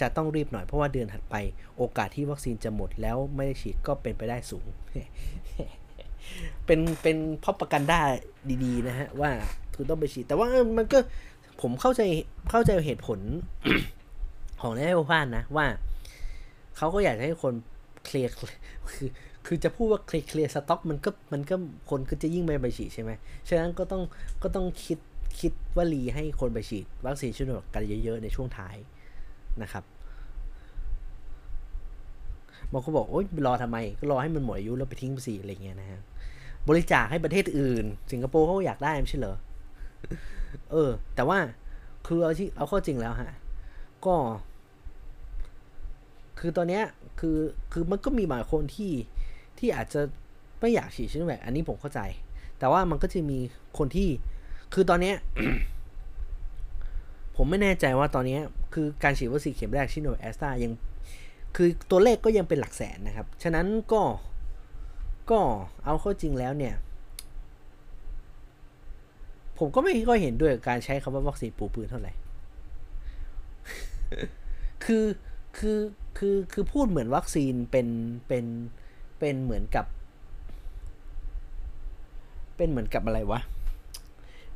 A: จะต้องรีบหน่อยเพราะว่าเดือนถัดไป โอกาสที่วัคซีนจะหมดแล้วไม่ได้ฉีดก็เป็นไปได้สูง เป็นเป็นพอประกันได้ดีๆ นะฮะ ว่าคือต้องไปฉีด แต่ว่ามันก็ผมเข้าใจเข้าใจเหตุผลของนายกพานนะว่าเขาก็อยากให้คนเคลียร์คือ คือจะพูดว่าเคลียร์สต็อกมันก็มันก็คนก็จะยิ่งไม่ไปฉีดใช่ไหมฉะนั้นก็ต้องก็ต้องคิดคิดว่ารีให้คนไปฉีดวัคซีนชิโนกันเยอะๆในช่วงท้ายนะครับบางคนบอกโอ๊ยรอทำไม ก็รอให้มันหมดอายุแล้วไปทิ้งภาษีอะไรเงี้ยนะฮะบริจาคให้ประเทศอื่น สิงคโปร์เขาอยากได้ไม่ใช่เหรอเออ แต่ว่าคือเอาที่เอาข้อจริงแล้วฮะก็ คือตอนเนี้ยคือคือมันก็มีบางคนที่ ที่อาจจะไม่อยากฉีดชิโนแวคอันนี้ผมเข้าใจ แต่ว่ามันก็จะมีคนที่คือตอนเนี้ ผมไม่แน่ใจว่าตอนนี้คือการฉีดวัคซีนเข็มแรกชิโนแอสตรายังคือตัวเลขก็ยังเป็นหลักแสนนะครับ ฉะนั้นก็ก็เอาเข้าจริงแล้วเนี่ย ผมก็ไม่ค่อยเห็นด้วยกับการใช้คำว่าวัคซีนปูปืนเท่าไหร่ คือคือคือคือพูดเหมือนวัคซีนเป็นเป็นเเป็นเหมือนกับ เป็นเหมือนกับอะไรวะ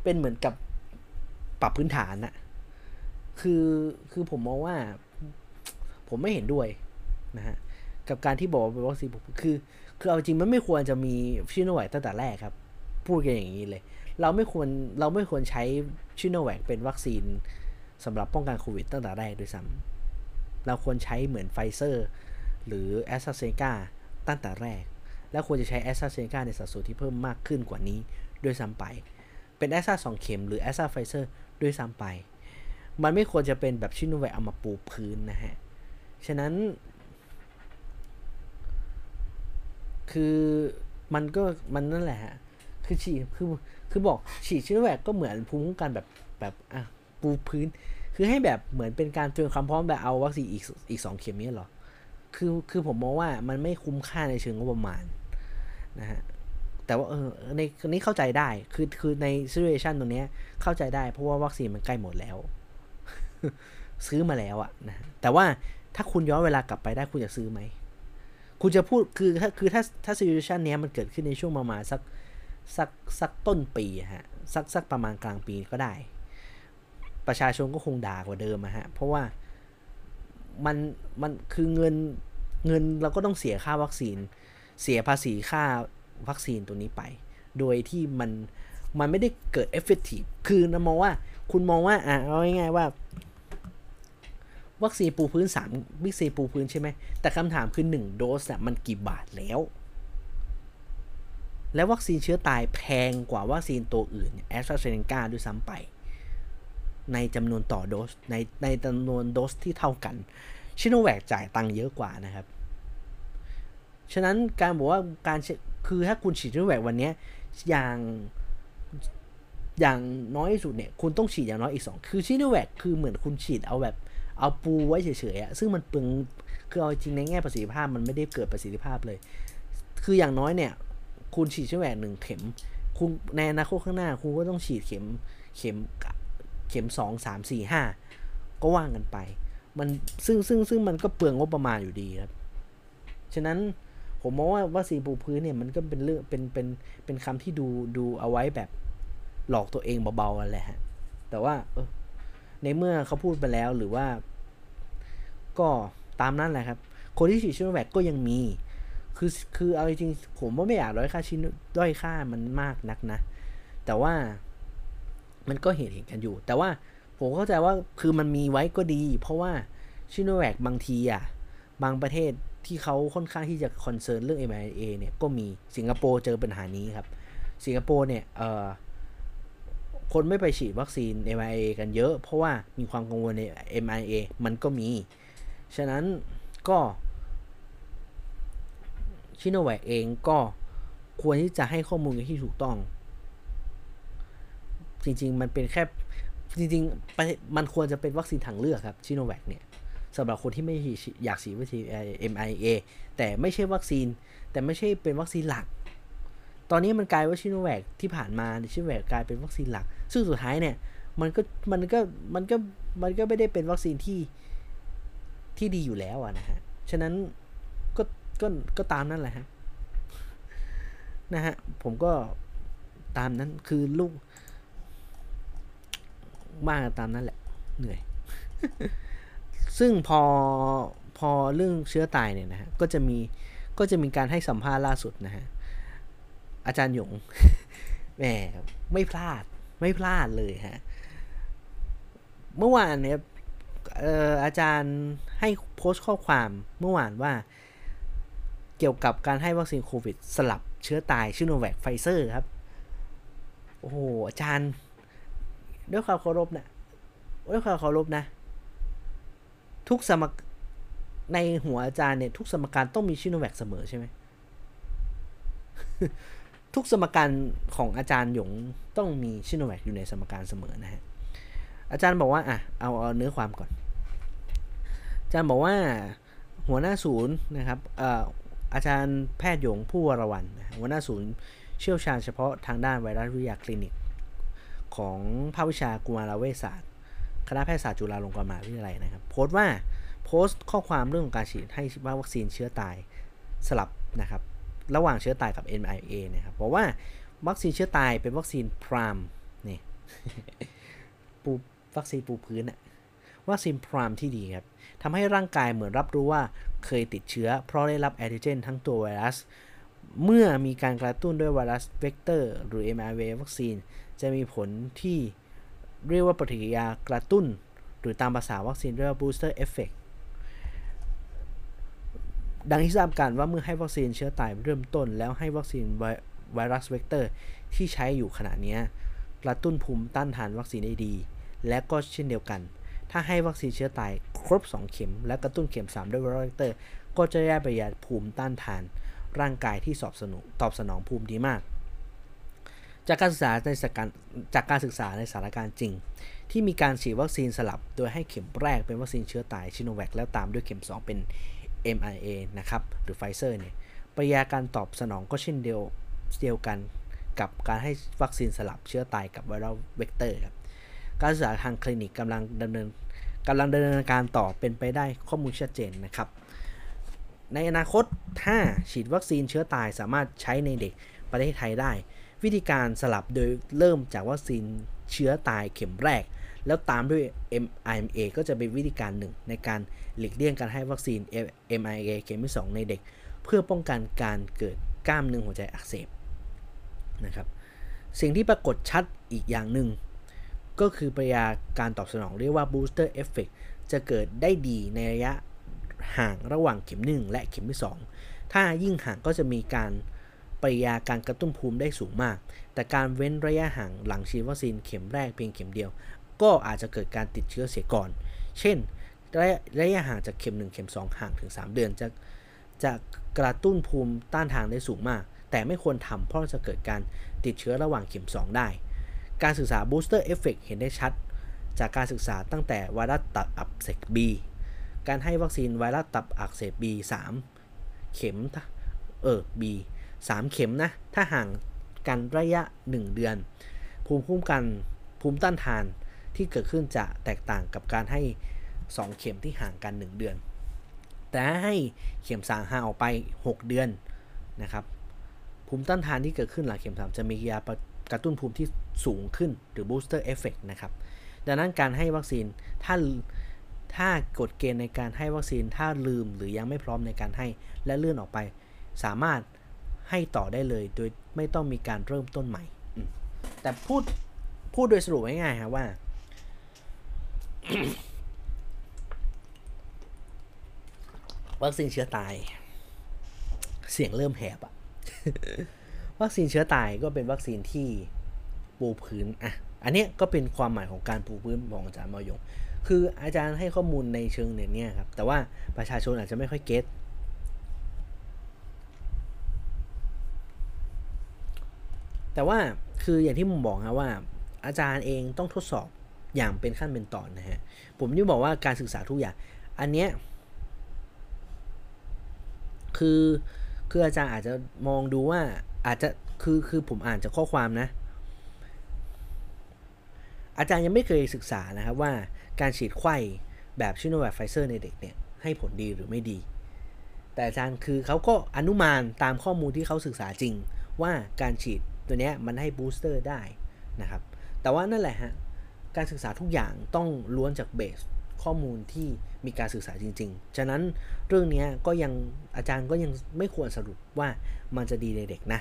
A: เป็นเหมือนกับปรับพื้นฐานอะคือคือผมมองว่า ผมไม่เห็นด้วยนะฮะกับการที่บอกว่าเป็นวัคซีนคือคือเอาจริงมันไม่ควรจะมีชิโนแวคตั้งแต่แรกครับ พูดกันอย่างนี้เลย เราไม่ควรเราไม่ควรใช้ชิโนแวคเป็นวัคซีนสำหรับป้องกันโควิดตั้งแต่แรกด้วยซ้ำเราควรใช้เหมือนไฟเซอร์ หรือแอสตราเซเนกา ตั้งแต่แรก แล้วควรจะใช้แอสตราเซเนกาในสัดส่วนที่เพิ่มมากขึ้นกว่านี้ด้วยซ้ำไป เป็นแอสตราสองเข็มหรือแอสตราไฟเซอร์ด้วยซ้ำไป มันไม่ควรจะเป็นแบบซิโนแวคเอามาปูพื้นนะฮะ ฉะนั้น คือมันก็มันนั่นแหละฮะ คือฉีดคือคือบอกฉีดซิโนแวคก็เหมือนภูมิคุ้มกันแบบแบบอะปูพื้น คือให้แบบเหมือนเป็นการเตรียมความพร้อมแบบเอาวัคซีนอีกอีกสองเข็มนี้หรอ คือคือผมมองว่ามันไม่คุ้มค่าในเชิงงบประมาณนะฮะแต่ว่าเออในนี้เข้าใจได้คือคือใน situation ตรงนี้เข้าใจได้เพราะว่าวัคซีนมันใกล้หมดแล้ว ซื้อมาแล้วอะนะแต่ว่าถ้าคุณย้อนเวลากลับไปได้คุณจะซื้อไหม คุณจะพูดคือถ้าคือถ้าถ้า situation นี้มันเกิดขึ้นในช่วงประมาณสักสักสักต้นปีฮะสักสักประมาณกลางปีก็ได้ ประชาชนก็คงด่ากว่าเดิมอะฮะเพราะว่า มันมันคือเงินเงินเราก็ต้องเสียค่าวัคซีน เสียภาษีค่าวัคซีนตัวนี้ไป โดยที่มันมันไม่ได้เกิดเอฟเฟกตีฟคือนะมองว่า คุณมองว่าอะเอาง่ายๆว่า วัคซีนปูพื้น3วิคซีนปูพื้นใช่ไหม แต่คำถามคือ1โดสมันกี่บาทแล้ว แล้ววัคซีนเชื้อตายแพงกว่าวัคซีนตัวอื่นแอสตราเซเนกาด้วยซ้ำไป ในจำนวนต่อโดส ในในจำนวนโดสที่เท่ากันชิโนแวคจ่ายตังค์เยอะกว่านะครับ ฉะนั้นการบอกว่าการคือถ้าคุณฉีดชิโนแวควันนี้อย่างอย่างน้อยสุดเนี่ยคุณต้องฉีดอย่างน้อยอีก 2 คือชิโนแวคคือเหมือนคุณฉีดเอาแบบเอาปูไว้เฉยๆอะซึ่งมันเปลืองคือเอาจริงในแง่ประสิทธิภาพมันไม่ได้เกิดประสิทธิภาพเลย คืออย่างน้อยเนี่ย คุณฉีดชิโนแวคหนึ่งเข็ม คุณในอนาคตข้างหน้า คุณก็ต้องฉีดเข็มเข็ม เข็มสองสามสี่ห้าก็ว่างกันไป มันซึ่งซึ่งซึ่งมันก็เปลืองงบประมาณอยู่ดีครับ ฉะนั้นผมมองว่าวัคซีนปูพื้นเนี่ยมันก็เป็นเรื่องเป็นเป็นเป็นคำที่ดูดูเอาไว้แบบหลอกตัวเองเบาๆกันแหละฮะ แต่ว่าเออในเมื่อเขาพูดไปแล้วหรือว่า ก็ตามนั้นแหละครับ คนที่ฉีดชิโนแวคก็ยังมี คือคือเอาจริงผมว่าไม่อยากด้อยค่าชินด้อยค่ามันมากนักนะ แต่ว่า มันก็เห็นเห็นกันอยู่ แต่ว่าผมเข้าใจว่าคือมันมีไว้ก็ดี เพราะว่าชิโนแวคบางทีอะบางประเทศที่เขาค่อนข้างที่จะคอนเซิร์นเรื่อง m อ a เนี่ยก็มีสิงคโปร์เจอปัญหานี้ครับ สิงคโปร์เนี่ยเอ่อคนไม่ไปฉีดวัคซีน mRNA กันเยอะ เพราะว่ามีความกังวลใน mRNA มันก็มี ฉะนั้นก็ชิโนแวคเองก็ควรที่จะให้ข้อมูลที่ถูกต้อง จริง ๆ มันเป็นแค่จริงๆ มันควรจะเป็นวัคซีนทางเลือกครับชิโนแวคเนี่ยสำหรับคนที่ไม่อยากฉีดวัคซีน mRNA แต่ไม่ใช่วัคซีน แต่ไม่ใช่เป็นวัคซีนหลัก ตอนนี้มันกลายว่าชิโนแวคที่ผ่านมาชิโนแวคกลายเป็นวัคซีนหลัก ซึ่งสุดท้ายเนี่ยมันก็มันก็มันก็มันก็ไม่ได้เป็นวัคซีนที่ที่ดีอยู่แล้วอะนะฮะ ฉะนั้นก็ก็ก็ตามนั่นแหละฮะนะฮะผมก็ตามนั้นคือลูก มากตามนั้นแหละ เหนื่อย ซึ่งพอพอเรื่องเชื้อตายเนี่ยนะฮะ ก็จะมีก็จะมีการให้สัมภาษณ์ล่าสุดนะฮะ อาจารย์ยง แหมไม่พลาด ไม่พลาดเลยฮะ เมื่อวานเนี่ยอาจารย์ให้โพสต์ข้อความเมื่อวานว่าเกี่ยวกับการให้วัคซีนโควิด สลับเชื้อตายซิโนแวคไฟเซอร์ครับ โอ้โห อาจารย์ ด้วยความเคารพนะด้วยความเคารพนะ ทุกสมในหัวอาจารย์เนี่ย ทุกสมการต้องมีชิโนแวคเสมอใช่ไหมทุกสมการของอาจารย์หยงต้องมีชิโนแวคอยู่ในสมการเสมอนะฮะอาจารย์บอกว่าอะเอาเอาเนื้อความก่อน อาจารย์บอกว่าหัวหน้าศูนย์นะครับอาจารย์แพทย์หยงผู้วรวันหัวหน้าศูนย์เชี่ยวชาญเฉพาะทางด้านไวรัสวิทยาคลินิก ของภาควิชากุมารเวชศาสตร์ คณะแพทยศาสตร์จุฬาลงกรณ์มหาวิทยาลัยนะครับ โพสต์ว่าโพสต์ข้อความเรื่องของการฉีดให้วัคซีนเชื้อตายสลับนะครับ ระหว่างเชื้อตายกับ mRNA นะครับบอกว่าวัคซีนเชื้อตายเป็นวัคซีนพรามนี่ปูวัคซีนปูพื้นอะวัคซีนพรามที่ดีครับทำให้ร่างกายเหมือนรับรู้ว่าเคยติดเชื้อ เพราะได้รับแอนติเจนทั้งตัวไวรัส เมื่อมีการกระตุ้นด้วยไวรัสเวกเตอร์ หรือ mRNA วัคซีน จะมีผลที่เรียกว่าปฏิกิริยากระตุ้น หรือตามภาษาวัคซีนเรียกว่า booster effect ดังที่ทราบกันว่าเมื่อให้วัคซีนเชื้อตายเริ่มต้น แล้วให้วัคซีนไวรัสเวกเตอร์ที่ใช้อยู่ขณะนี้กระตุ้นภูมิต้านทานวัคซีนได้ดี และก็เช่นเดียวกัน ถ้าให้วัคซีนเชื้อตายครบ 2 เข็ม และกระตุ้นเข็ม 3 ด้วยไวรัสเตอร์ ก็จะได้ประหยัดภูมิต้านทาน ร่างกายที่สอบสนองตอบสนองภูมิดีมาก จากการศึกษาในสการจากการศึกษาในสถานการณ์จริง ที่มีการฉีดวัคซีนสลับ โดยให้เข็มแรกเป็นวัคซีนเชื้อตายชิโนแวคแล้วตามด้วยเข็ม 2 เป็น mRNA นะครับหรือไฟเซอร์เนี่ยปฏิกิริยาการตอบสนองก็เช่นเดียวเดียวกันกับการให้วัคซีนสลับเชื้อตายกับไวรัสเวกเตอร์ครับการศึกษาทางคลินิกกำลังดำเนินกำลังดำเนินการต่อเป็นไปได้ข้อมูลชัดเจนนะครับ ในอนาคตถ้าฉีดวัคซีนเชื้อตายสามารถใช้ในเด็กประเทศไทยได้ วิธีการสลับโดยเริ่มจากวัคซีนเชื้อตายเข็มแรก แล้วตามด้วย mRNA ก็จะเป็นวิธีการหนึ่ง ในการหลีกเลี่ยงการให้วัคซีน mRNA เข็มที่ 2 ในเด็ก เพื่อป้องกันการเกิดกล้ามเนื้อหัวใจอักเสบนะครับสิ่งที่ปรากฏชัดอีกอย่างหนึ่ง ก็คือปริยาการตอบสนองเรียกว่า booster effect จะเกิดได้ดีในระยะห่างระหว่างเข็ม 1 และเข็มที่ 2 ถ้ายิ่งห่างก็จะมีการ ปริยาการกระตุ้นภูมิได้สูงมาก แต่การเว้นระยะห่างหลังฉีดวัคซีนเข็มแรกเพียงเข็มเดียว ก็อาจจะเกิดการติดเชื้อเสียก่อน เช่น ระยะระยะห่างจากเข็ม 1 เข็ม 2 ห่างถึง 3 เดือนจะจะกระตุ้นภูมิต้านทานได้สูงมาก แต่ไม่ควรทำเพราะจะเกิดการติดเชื้อระหว่างเข็ม 2 ได้ การศึกษา booster effect เห็นได้ชัด จากการศึกษาตั้งแต่ไวรัสตับอักเสบ B การให้วัคซีนไวรัสตับอักเสบ B 3เข็มเออ B 3 เข็มนะ ถ้าห่างกันระยะ 1 เดือน ภูมิคุ้มกันภูมิต้านทานที่เกิดขึ้นจะแตกต่างกับการให้ 2 เข็มที่ห่างกัน 1 เดือน แต่ให้เข็มสางห่างออกไป 6 เดือนนะครับภูมิต้านทานที่เกิดขึ้นหลังเข็ม3จะมียากระตุ้นภูมิที่สูงขึ้นหรือ booster effect นะครับ ดังนั้นการให้วัคซีนถ้าถ้ากฎเกณฑ์ในการให้วัคซีนถ้าลืมหรือยังไม่พร้อมในการให้และเลื่อนออกไป สามารถ ให้ต่อได้เลย โดยไม่ต้องมีการเริ่มต้นใหม่ แต่พูดพูดโดยสรุปง่ายๆครับว่า วัคซีนเชื้อตาย เสียงเริ่มแหบอะวัคซีนเชื้อตายก็เป็นวัคซีนที่ปูพื้นอะอันนี้ก็เป็นความหมายของการปูพื้นของอาจารย์มอยง คืออาจารย์ให้ข้อมูลในเชิงเนี่ยนี่ครับ แต่ว่าประชาชนอาจจะไม่ค่อยเก็ต แต่ว่าคืออย่างที่ผมบอกนะว่า อาจารย์เองต้องทดสอบอย่างเป็นขั้นเป็นตอนนะฮะ ผมนี่บอกว่าการศึกษาทุกอย่างออันเนี้ยคือคืออาจารย์อาจจะมองดูว่าอาจจะคือคือผมอ่านจากข้อความนะ อาจารย์ยังไม่เคยศึกษานะครับว่าการฉีดไขว้แบบชิโนแวคไฟเซอร์ในเด็กเนี่ยให้ผลดีหรือไม่ดี แต่อาจารย์คือเขาก็อนุมานตามข้อมูลที่เขาศึกษาจริงว่าการฉีด ตัวนี้มันให้ booster ได้นะครับ แต่ว่านั่นแหละฮะ การศึกษาทุกอย่างต้องล้วนจาก base ข้อมูลที่มีการศึกษาจริง ๆ ฉะนั้นเรื่องนี้ก็ยังอาจารย์ก็ยังไม่ควรสรุปว่ามันจะดีในเด็กนะ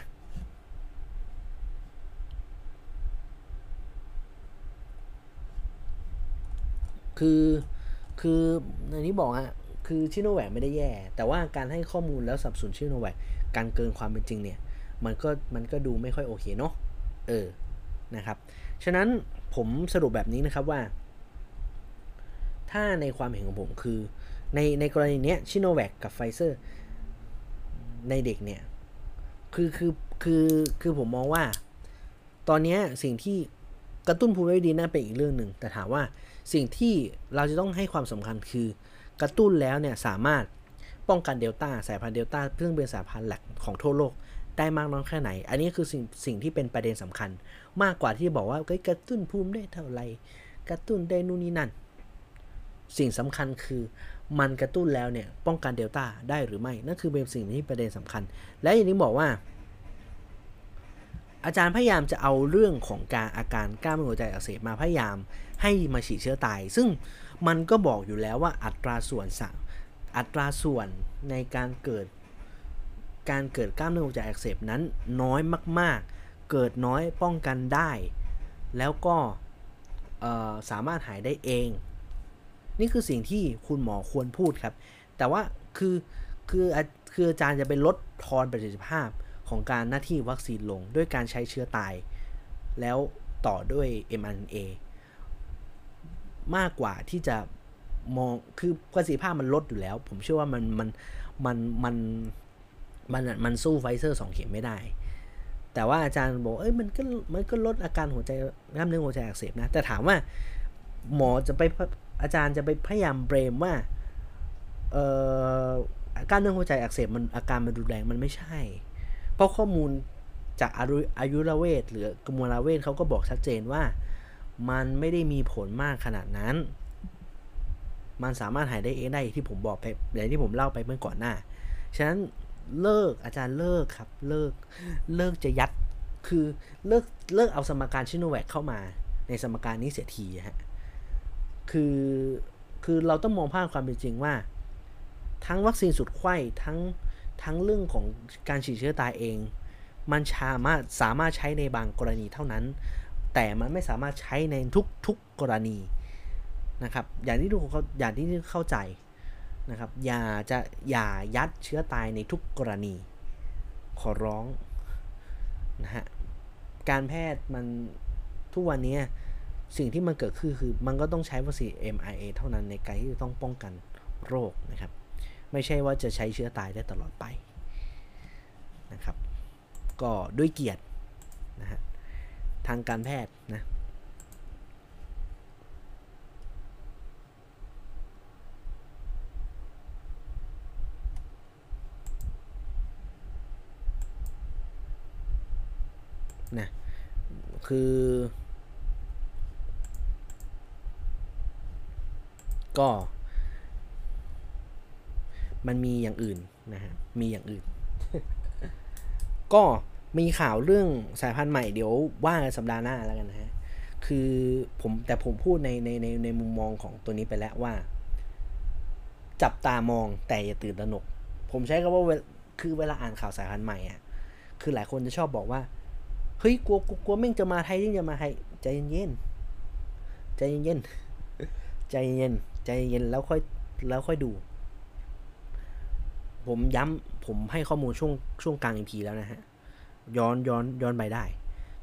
A: คือคือในนี้บอกฮะคือชิโนแวคไม่ได้แย่ แต่ว่าการให้ข้อมูลแล้วสับสนชิโนแวคการเกินความเป็นจริงเนี่ย มันก็มันก็ดูไม่ค่อยโอเคเนาะเออนะครับ ฉะนั้นผมสรุปแบบนี้นะครับว่า ถ้าในความเห็นของผมคือ ในในกรณีเนี้ยชิโนแวคกับไฟเซอร์ในเด็กเนี่ยคือคือคือคือผมมองว่า ตอนนี้สิ่งที่กระตุ้นภูมิคุ้มกันดีน่าเป็นอีกเรื่องหนึ่งแต่ถามว่าสิ่งที่เราจะต้องให้ความสำคัญคือกระตุ้นแล้วเนี่ยสามารถป้องกันเดลต้าสายพันธุ์เดลต้าซึ่งเป็นสายพันธุ์หลักของทั่วโลก ได้มากน้อยแค่ไหน อันนี้คือสิ่งสิ่งที่เป็นประเด็นสำคัญ มากกว่าที่บอกว่ากระตุ้นภูมิได้เท่าไหร่กระตุ้นได้นู่นนี่นั่น สิ่งสำคัญคือมันกระตุ้นแล้วเนี่ยป้องกันเดลต้าได้หรือไม่ นั่นคือเป็นสิ่งที่ประเด็นสำคัญ และอย่างนี้บอกว่า อาจารย์พยายามจะเอาเรื่องของการอาการกล้ามเนื้อหัวใจอักเสบมาพยายามให้มาฉีดเชื้อตาย ซึ่งมันก็บอกอยู่แล้วว่าอัตราส่วนสอัตราส่วนในการเกิด การเกิดกล้ามเนื้อหัวใจอักเสบนั้นน้อยมาก ๆ เกิดน้อยป้องกันได้ แล้วก็สามารถหายได้เอง นี่คือสิ่งที่คุณหมอควรพูดครับ แต่ว่าคือคือคืออาจารย์จะไปลดทอนประสิทธิภาพของการหน้าที่วัคซีนลงด้วยการใช้เชื้อตาย แล้วต่อด้วย mRNA มากกว่าที่จะมองคือประสิทธิภาพมันลดอยู่แล้ว ผมเชื่อว่ามันมันมันมัน มันมันสู้ไฟเซอร์สองเข็มไม่ได้ แต่ว่าอาจารย์บอกเอ้ยมันก็มันก็ลดอาการหัวใจกล้ามเนื้อหัวใจอักเสบนะ แต่ถามว่าหมอจะไปอาจารย์จะไปพยายามเบรมว่าเอ่อการเนื้อหัวใจอักเสบมันอาการมันรุนแรงมันไม่ใช่ เพราะข้อมูลจากอายุรเวทหรือกมลเวทเขาก็บอกชัดเจนว่า มันไม่ได้มีผลมากขนาดนั้น มันสามารถหายได้เองได้ที่ผมบอกไปอย่างที่ผมเล่าไปเมื่อก่อนหน้า ฉะนั้น เลิกอาจารย์เลิกครับ เลิกเลิกจะยัดคือเลิกเลิกเอาสมการชิโนแวคเข้ามา ในสมการนี้เสียทีฮะคือคือเราต้องมองภาพความเป็นจริงว่า ทั้งวัคซีนสุดไข้ทั้งทั้งเรื่องของการฉีดเชื้อตายเอง มันสามารถสามารถใช้ในบางกรณีเท่านั้น แต่มันไม่สามารถใช้ในทุกๆกกรณีนะครับ อย่างที่ทุกคนอย่างที่เข้าใจ นะครับอย่าจะอย่ายัดเชื้อตายในทุกกรณี ขอร้องนะฮะการแพทย์มันทุกวันนี้สิ่งที่มันเกิดขึ้นคือมันก็ต้องใช้วัคซีน mRNA เท่านั้นในการที่จะต้องป้องกันโรคนะครับ ไม่ใช่ว่าจะใช้เชื้อตายได้ตลอดไปนะครับ ก็ด้วยเกียรตินะฮะทางการแพทย์นะ นะคือ ก็ มันมีอย่างอื่นนะฮะมีอย่างอื่น ก็มีข่าวเรื่องสายพันธุ์ใหม่เดี๋ยวว่าสัปดาห์หน้าแล้วกันนะฮะคือผมแต่ผมพูดในในในในมุมมองของตัวนี้ไปแล้วว่า จับตามองแต่อย่าตื่นตระหนก ผมใช้คำว่าคือเวลาอ่านข่าวสายพันธุ์ใหม่อะคือหลายคนจะชอบบอกว่า เฮ้ยกลัวกลัวแม่งจะมาไทยยิ่งจะมาไทยใจเย็นๆใจเย็นๆใจเย็นใจเย็นแล้วค่อยแล้วค่อยดู ผมย้ำผมให้ข้อมูลช่วงช่วงกลางอีพีแล้วนะฮะ ย้อนย้อนย้อนไปได้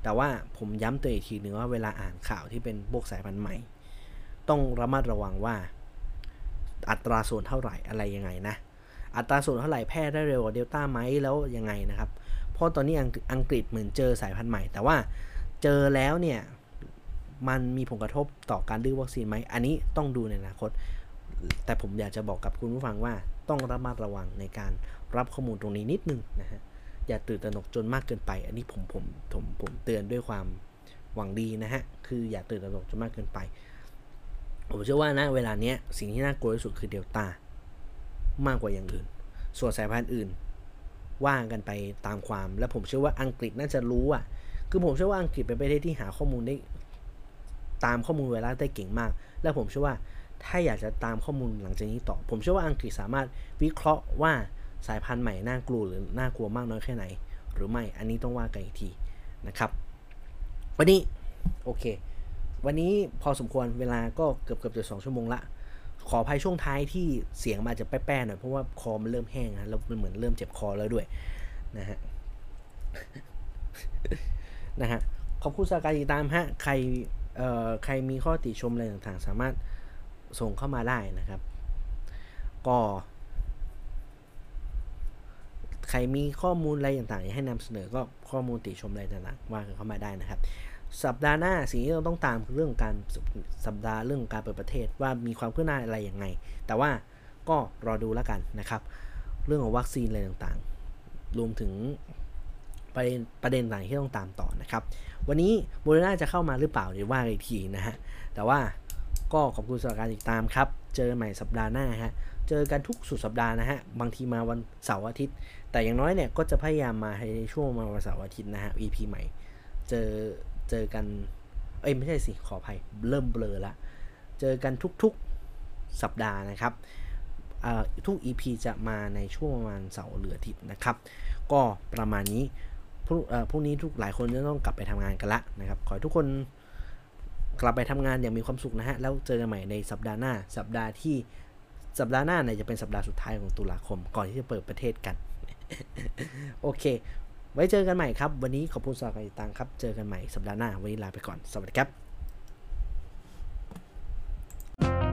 A: แต่ว่าผมย้ำตัวอีกทีหนึ่งว่าเวลาอ่านข่าวที่เป็นพวกสายพันธุ์ใหม่ ต้องระมัดระวังว่า อัตราส่วนเท่าไหร่อะไรยังไงนะ อัตราส่วนเท่าไหร่แพร่ได้เร็วกว่าเดลต้าไหมแล้วยังไงนะครับ เพราะตอนนี้อังกฤษเหมือนเจอสายพันธุ์ใหม่ แต่ว่าเจอแล้วเนี่ยมันมีผลกระทบต่อการดื้อวัคซีนไหม อันนี้ต้องดูในอนาคต แต่ผมอยากจะบอกกับคุณผู้ฟังว่าต้องระมัดระวังในการรับข้อมูลตรงนี้นิดนึงนะฮะ อย่าตื่นตระหนกจนมากเกินไป อันนี้ผมผมผมผมเตือนด้วยความหวังดีนะฮะ คืออย่าตื่นตระหนกจนมากเกินไป ผมเชื่อว่านะเวลาเนี้ยสิ่งที่น่ากลัวที่สุดคือเดลต้ามากกว่าอย่างอื่น ส่วนสายพันธุ์อื่น ว่ากันไปตามความ และผมเชื่อว่าอังกฤษน่าจะรู้อะ คือผมเชื่อว่าอังกฤษเป็นประเทศที่หาข้อมูลได้ตามข้อมูลไวรัสได้เก่งมาก และผมเชื่อว่าถ้าอยากจะตามข้อมูลหลังจากนี้ต่อ ผมเชื่อว่าอังกฤษสามารถวิเคราะห์ว่าสายพันธุ์ใหม่น่ากลัวหรือน่ากลัวมากน้อยแค่ไหน หรือไม่ อันนี้ต้องว่ากันอีกทีนะครับ วันนี้โอเค วันนี้พอสมควรเวลาก็เกือบเกือบจะสองชั่วโมงละ ขออภัยช่วงท้ายที่เสียงมาจะแป้ๆหน่อยเพราะว่าคอมันเริ่มแห้งนะแล้วมันเหมือนเริ่มเจ็บคอแล้วด้วยนะฮะนะฮะขอบคุณสำหรับการติดตามฮะใครเอ่อใครมีข้อติชมอะไรต่างๆ สามารถส่งเข้ามาได้นะครับ ก็ ใครมีข้อมูลอะไรต่างๆอยากให้นำเสนอก็ข้อมูลติชมอะไรต่างๆว่ากันเข้ามาได้นะครับ สัปดาห์หน้าสิ่งที่เราต้องตามคือเรื่องการสัปดาห์เรื่องการเปิดประเทศว่ามีความคืบหน้าอะไรอย่างไง แต่ว่าก็รอดูแล้วกันนะครับ เรื่องของวัคซีนอะไรต่างๆ รวมถึงประเด็นประเด็นต่างที่ต้องตามต่อนะครับ วันนี้โมเดอร์นาจะเข้ามาหรือเปล่าเดี๋ยวว่าอีกทีนะฮะ แต่ว่าก็ขอบคุณสำหรับการติดตามครับ เจอใหม่สัปดาห์หน้าฮะ เจอกันทุกสุดสัปดาห์นะฮะ บางทีมาวันเสาร์อาทิตย์ แต่อย่างน้อยเนี่ยก็จะพยายามมาในช่วงมาวันเสาร์อาทิตย์นะฮะ EP ใหม่ เจอ เจอกัน เอ้ยไม่ใช่สิ ขออภัย เริ่มเบลอละ เจอกันทุกๆสัปดาห์นะครับทุก EP จะมาในช่วงประมาณเสาร์หรือทิตนะครับ ก็ประมาณนี้พรุ่งพรุ่งนี้ทุกหลายคนจะต้องกลับไปทำงานกันละนะครับ ขอให้ทุกคนกลับไปทำงานอย่างมีความสุขนะฮะ แล้วเจอกันใหม่ในสัปดาห์หน้า สัปดาห์ที่สัปดาห์หน้าเนี่ยจะเป็นสัปดาห์สุดท้ายของตุลาคม ก่อนที่จะเปิดประเทศกัน โอเค ไว้เจอกันใหม่ครับ วันนี้ขอบคุณสำหรับการติดตามครับ เจอกันใหม่สัปดาห์หน้า วันนี้ลาไปก่อน สวัสดีครับ